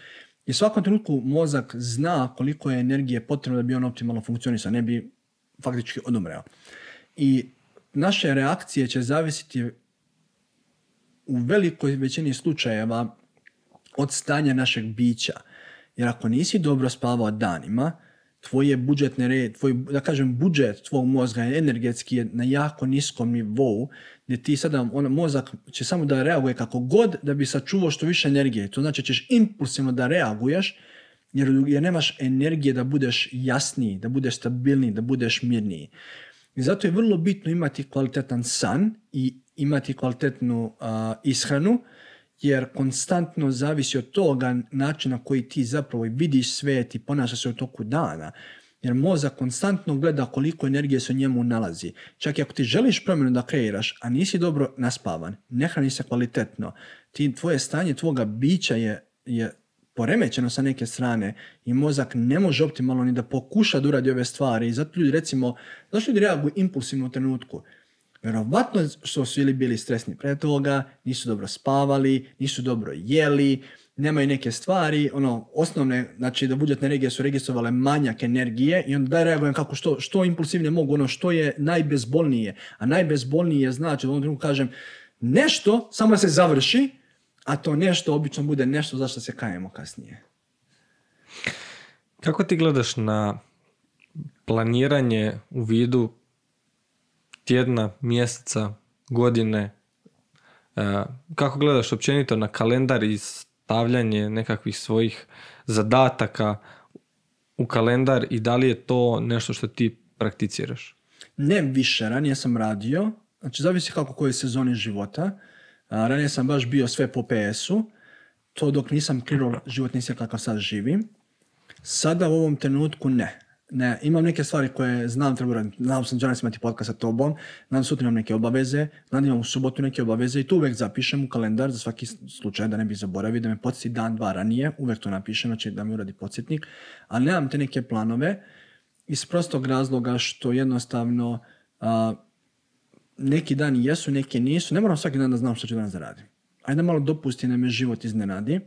Speaker 2: I svakom trenutku mozak zna koliko je energije potrebno da bi on optimalno funkcionisao, ne bi faktički odumreo. I naše reakcije će zavisiti u velikoj većini slučajeva od stanja našeg bića. Jer ako nisi dobro spavao danima, tvoje budžetne red, tvoj, da kažem, budžet tvog mozga je energetski je na jako niskom nivou, gdje ti sada, on, mozak će samo da reaguje kako god da bi sačuvao što više energije. To znači ćeš impulsivno da reaguješ, jer, jer nemaš energije da budeš jasniji, da budeš stabilniji, da budeš mirniji. I zato je vrlo bitno imati kvalitetan san i imati kvalitetnu ishranu, jer konstantno zavisi od toga načina koji ti zapravo vidiš svijet i ponaša se u toku dana. Jer mozak konstantno gleda koliko energije se u njemu nalazi. Čak i ako ti želiš promjenu da kreiraš, a nisi dobro naspavan, ne hrani se kvalitetno, ti, tvoje stanje tvoga bića je, je poremećeno sa neke strane i mozak ne može optimalno ni da pokuša da uradi ove stvari. I zato ljudi recimo, zašto ljudi reaguju impulsivno u trenutku? Vjerovatno što su ili bili stresni pre toga, nisu dobro spavali, nisu dobro jeli, nemaju neke stvari, ono, osnovne, znači da budžetne regije su registrovale manjak energije i onda daj reagujem kako što, što impulsivnije mogu, ono što je najbezbolnije. A najbezbolnije znači, u ovom trenutku kažem, nešto samo da se završi, a to nešto obično bude nešto za što se kajemo kasnije.
Speaker 1: Kako ti gledaš na planiranje u vidu tjedna, mjeseca, godine? E, kako gledaš općenito na kalendar i stavljanje nekakvih svojih zadataka u kalendar i da li je to nešto što ti prakticiraš?
Speaker 2: Ne više, ranije sam radio, znači zavisi kako koje sezoni života. A, ranije sam baš bio sve po PS-u, to dok nisam kreirao život nisam kakav sad živim. Sada u ovom trenutku ne. Ne, imam neke stvari koje znam treba raditi. Znam sam danas imati podcast sa tobom, znam sutra imam neke obaveze, znam da imam u subotu neke obaveze i to uvijek zapišem u kalendar za svaki slučaj da ne bi zaboravio, da me podsjeti dan, dva ranije, uvijek to napišem, znači da mi uradi podsjetnik, ali nemam te neke planove iz prostog razloga što jednostavno a, neki dani jesu, neki nisu, ne moram svaki dan da znam što ću danas da radim. Ajde malo dopusti da me život iznenadi.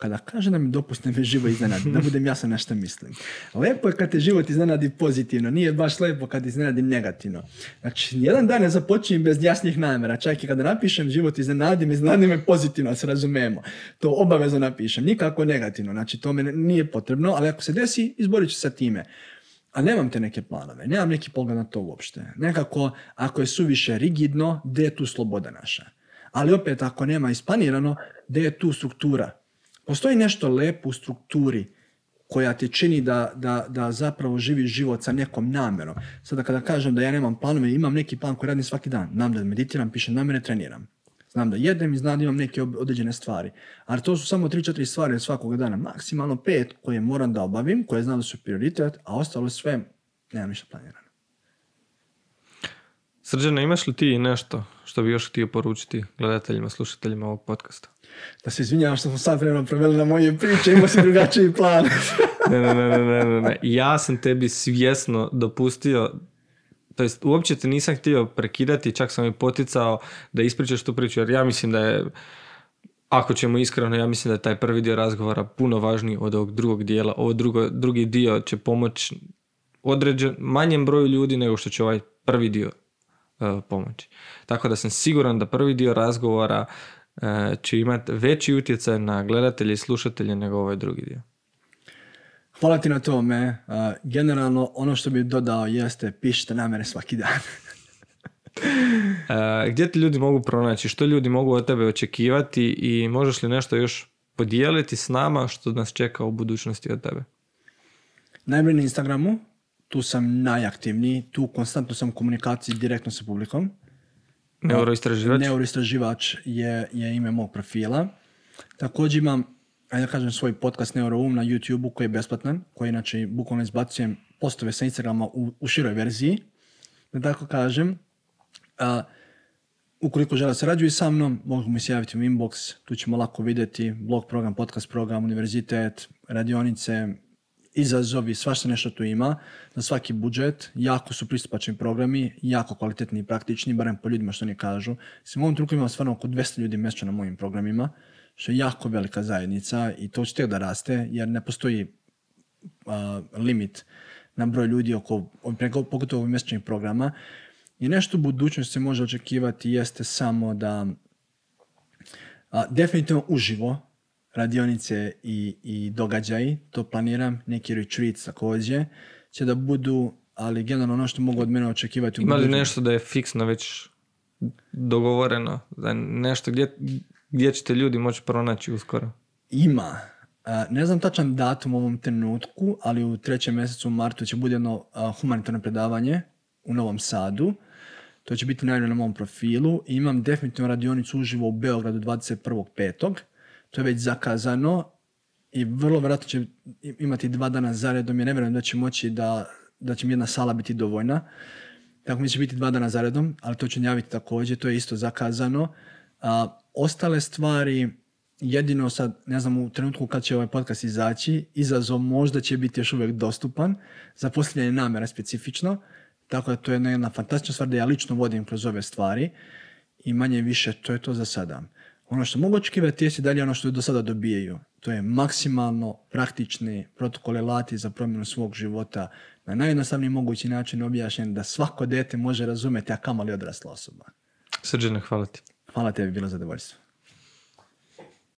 Speaker 2: Kada kaže da mi me život iznenadi, da budem jasan na što mislim. Lepo je kad te život iznenadi pozitivno, nije baš lepo kad iznenadi negativno. Znači, jedan dan ne započinjem bez jasnih namjera, čak i kada napišem život iznenadi me, iznenadi me pozitivno, se razumemo. To obavezno napišem, nikako negativno, znači to me nije potrebno, ali ako se desi, izborit ću sa time. A nemam te neke planove, nemam neki pogled na to uopšte. Nekako, ako je suviše rigidno, gdje je tu sloboda naša? Ali opet, ako nema isplanirano, gdje je tu struktura? Postoji nešto lepo u strukturi koja te čini da, da, da zapravo živiš život sa nekom namjerom. Sada kada kažem da ja nemam planove, imam neki plan koji radim svaki dan. Znam da meditiram, pišem namjere, treniram. Znam da jedem i znam da imam neke određene stvari. Ali to su samo 3-4 stvari od svakog dana. Maksimalno pet koje moram da obavim, koje znam da su prioritet, a ostalo sve nemam ništa planirano.
Speaker 1: Srđane, imaš li ti nešto što bi još htio poručiti gledateljima, slušateljima ovog podcasta?
Speaker 2: Da se izvinjavam što smo sad vremena proveli na moje priče, imao sam drugačiji plan. [LAUGHS]
Speaker 1: Ne, ne, ne, ne, ne, ne. Ja sam tebi svjesno dopustio, to jest uopće te nisam htio prekidati, čak sam i poticao da ispričaš tu priču, jer ja mislim da je, ako ćemo iskreno, ja mislim da je taj prvi dio razgovora puno važniji od ovog drugog dijela. Ovo drugo, drugi dio će pomoći određen, manjem broju ljudi nego što će ovaj prvi dio e, pomoći. Tako da sam siguran da prvi dio razgovora će imati veći utjecaj na gledatelje i slušatelje nego ovaj drugi dio.
Speaker 2: Hvala ti na tome. Uh, generalno, ono što bih dodao jeste pišite namere svaki dan. [LAUGHS]
Speaker 1: E, gdje ti ljudi mogu pronaći, što ljudi mogu od tebe očekivati i možeš li nešto još podijeliti s nama što nas čeka u budućnosti od tebe?
Speaker 2: Najbolje na Instagramu, tu sam najaktivniji, tu konstantno sam u komunikaciji direktno sa publikom.
Speaker 1: Neuroistraživač?
Speaker 2: Neuroistraživač je, je ime mog profila. Također imam, ajde da kažem, svoj podcast Neuroum na YouTube-u koji je besplatan, koji inače bukvalno izbacujem postove sa Instagrama u, u široj verziji. Da tako kažem, a, ukoliko žele sarađuju sa mnom, mogu mi se javiti u inbox, tu ćemo lako vidjeti blog program, podcast program, univerzitet, radionice, izazovi, svašta nešto tu ima, za svaki budžet, jako su pristupačni programi, jako kvalitetni i praktični, barem po ljudima što oni kažu. Mislim, u ovom trenutku imam stvarno oko 200 ljudi mjesečno na mojim programima, što je jako velika zajednica i to će tek da raste, jer ne postoji limit na broj ljudi oko, preko, pogotovo ovih mjesečnih programa. I nešto u budućnosti se može očekivati jeste samo da definitivno uživo radionice i, i događaji, to planiram, neki retreat također, će da budu, ali generalno ono što mogu od mene očekivati
Speaker 1: Ima li nešto da je fiksno već dogovoreno? Da nešto gdje, gdje ćete ljudi moći pronaći uskoro?
Speaker 2: Ima. Ne znam tačan datum u ovom trenutku, ali u trećem mjesecu u martu će bude jedno humanitarno predavanje u Novom Sadu. To će biti najavljeno na mom profilu. Imam definitivno radionicu uživo u Beogradu 21.5. To je već zakazano i vrlo vjerojatno će imati dva dana zaredom. Ja ne vjerujem da će moći da, da će mi jedna sala biti dovoljna. Tako mi će biti dva dana zaredom, ali to ću najaviti također, to je isto zakazano. A, ostale stvari, jedino sad, ne znam, u trenutku kad će ovaj podcast izaći, izazov možda će biti još uvijek dostupan za postavljanje namjera specifično, tako da to je jedna fantastična stvar da ja lično vodim kroz ove stvari i manje više to je to za sada. Ono što mogu očekivati jesi dalje ono što do sada dobijaju. To je maksimalno praktični protokol alati za promjenu svog života na najjednostavniji mogući način objašnjen da svako dete može razumjeti, a kamoli odrasla osoba.
Speaker 1: Srđane, hvala ti.
Speaker 2: Hvala tebi, bilo zadovoljstvo.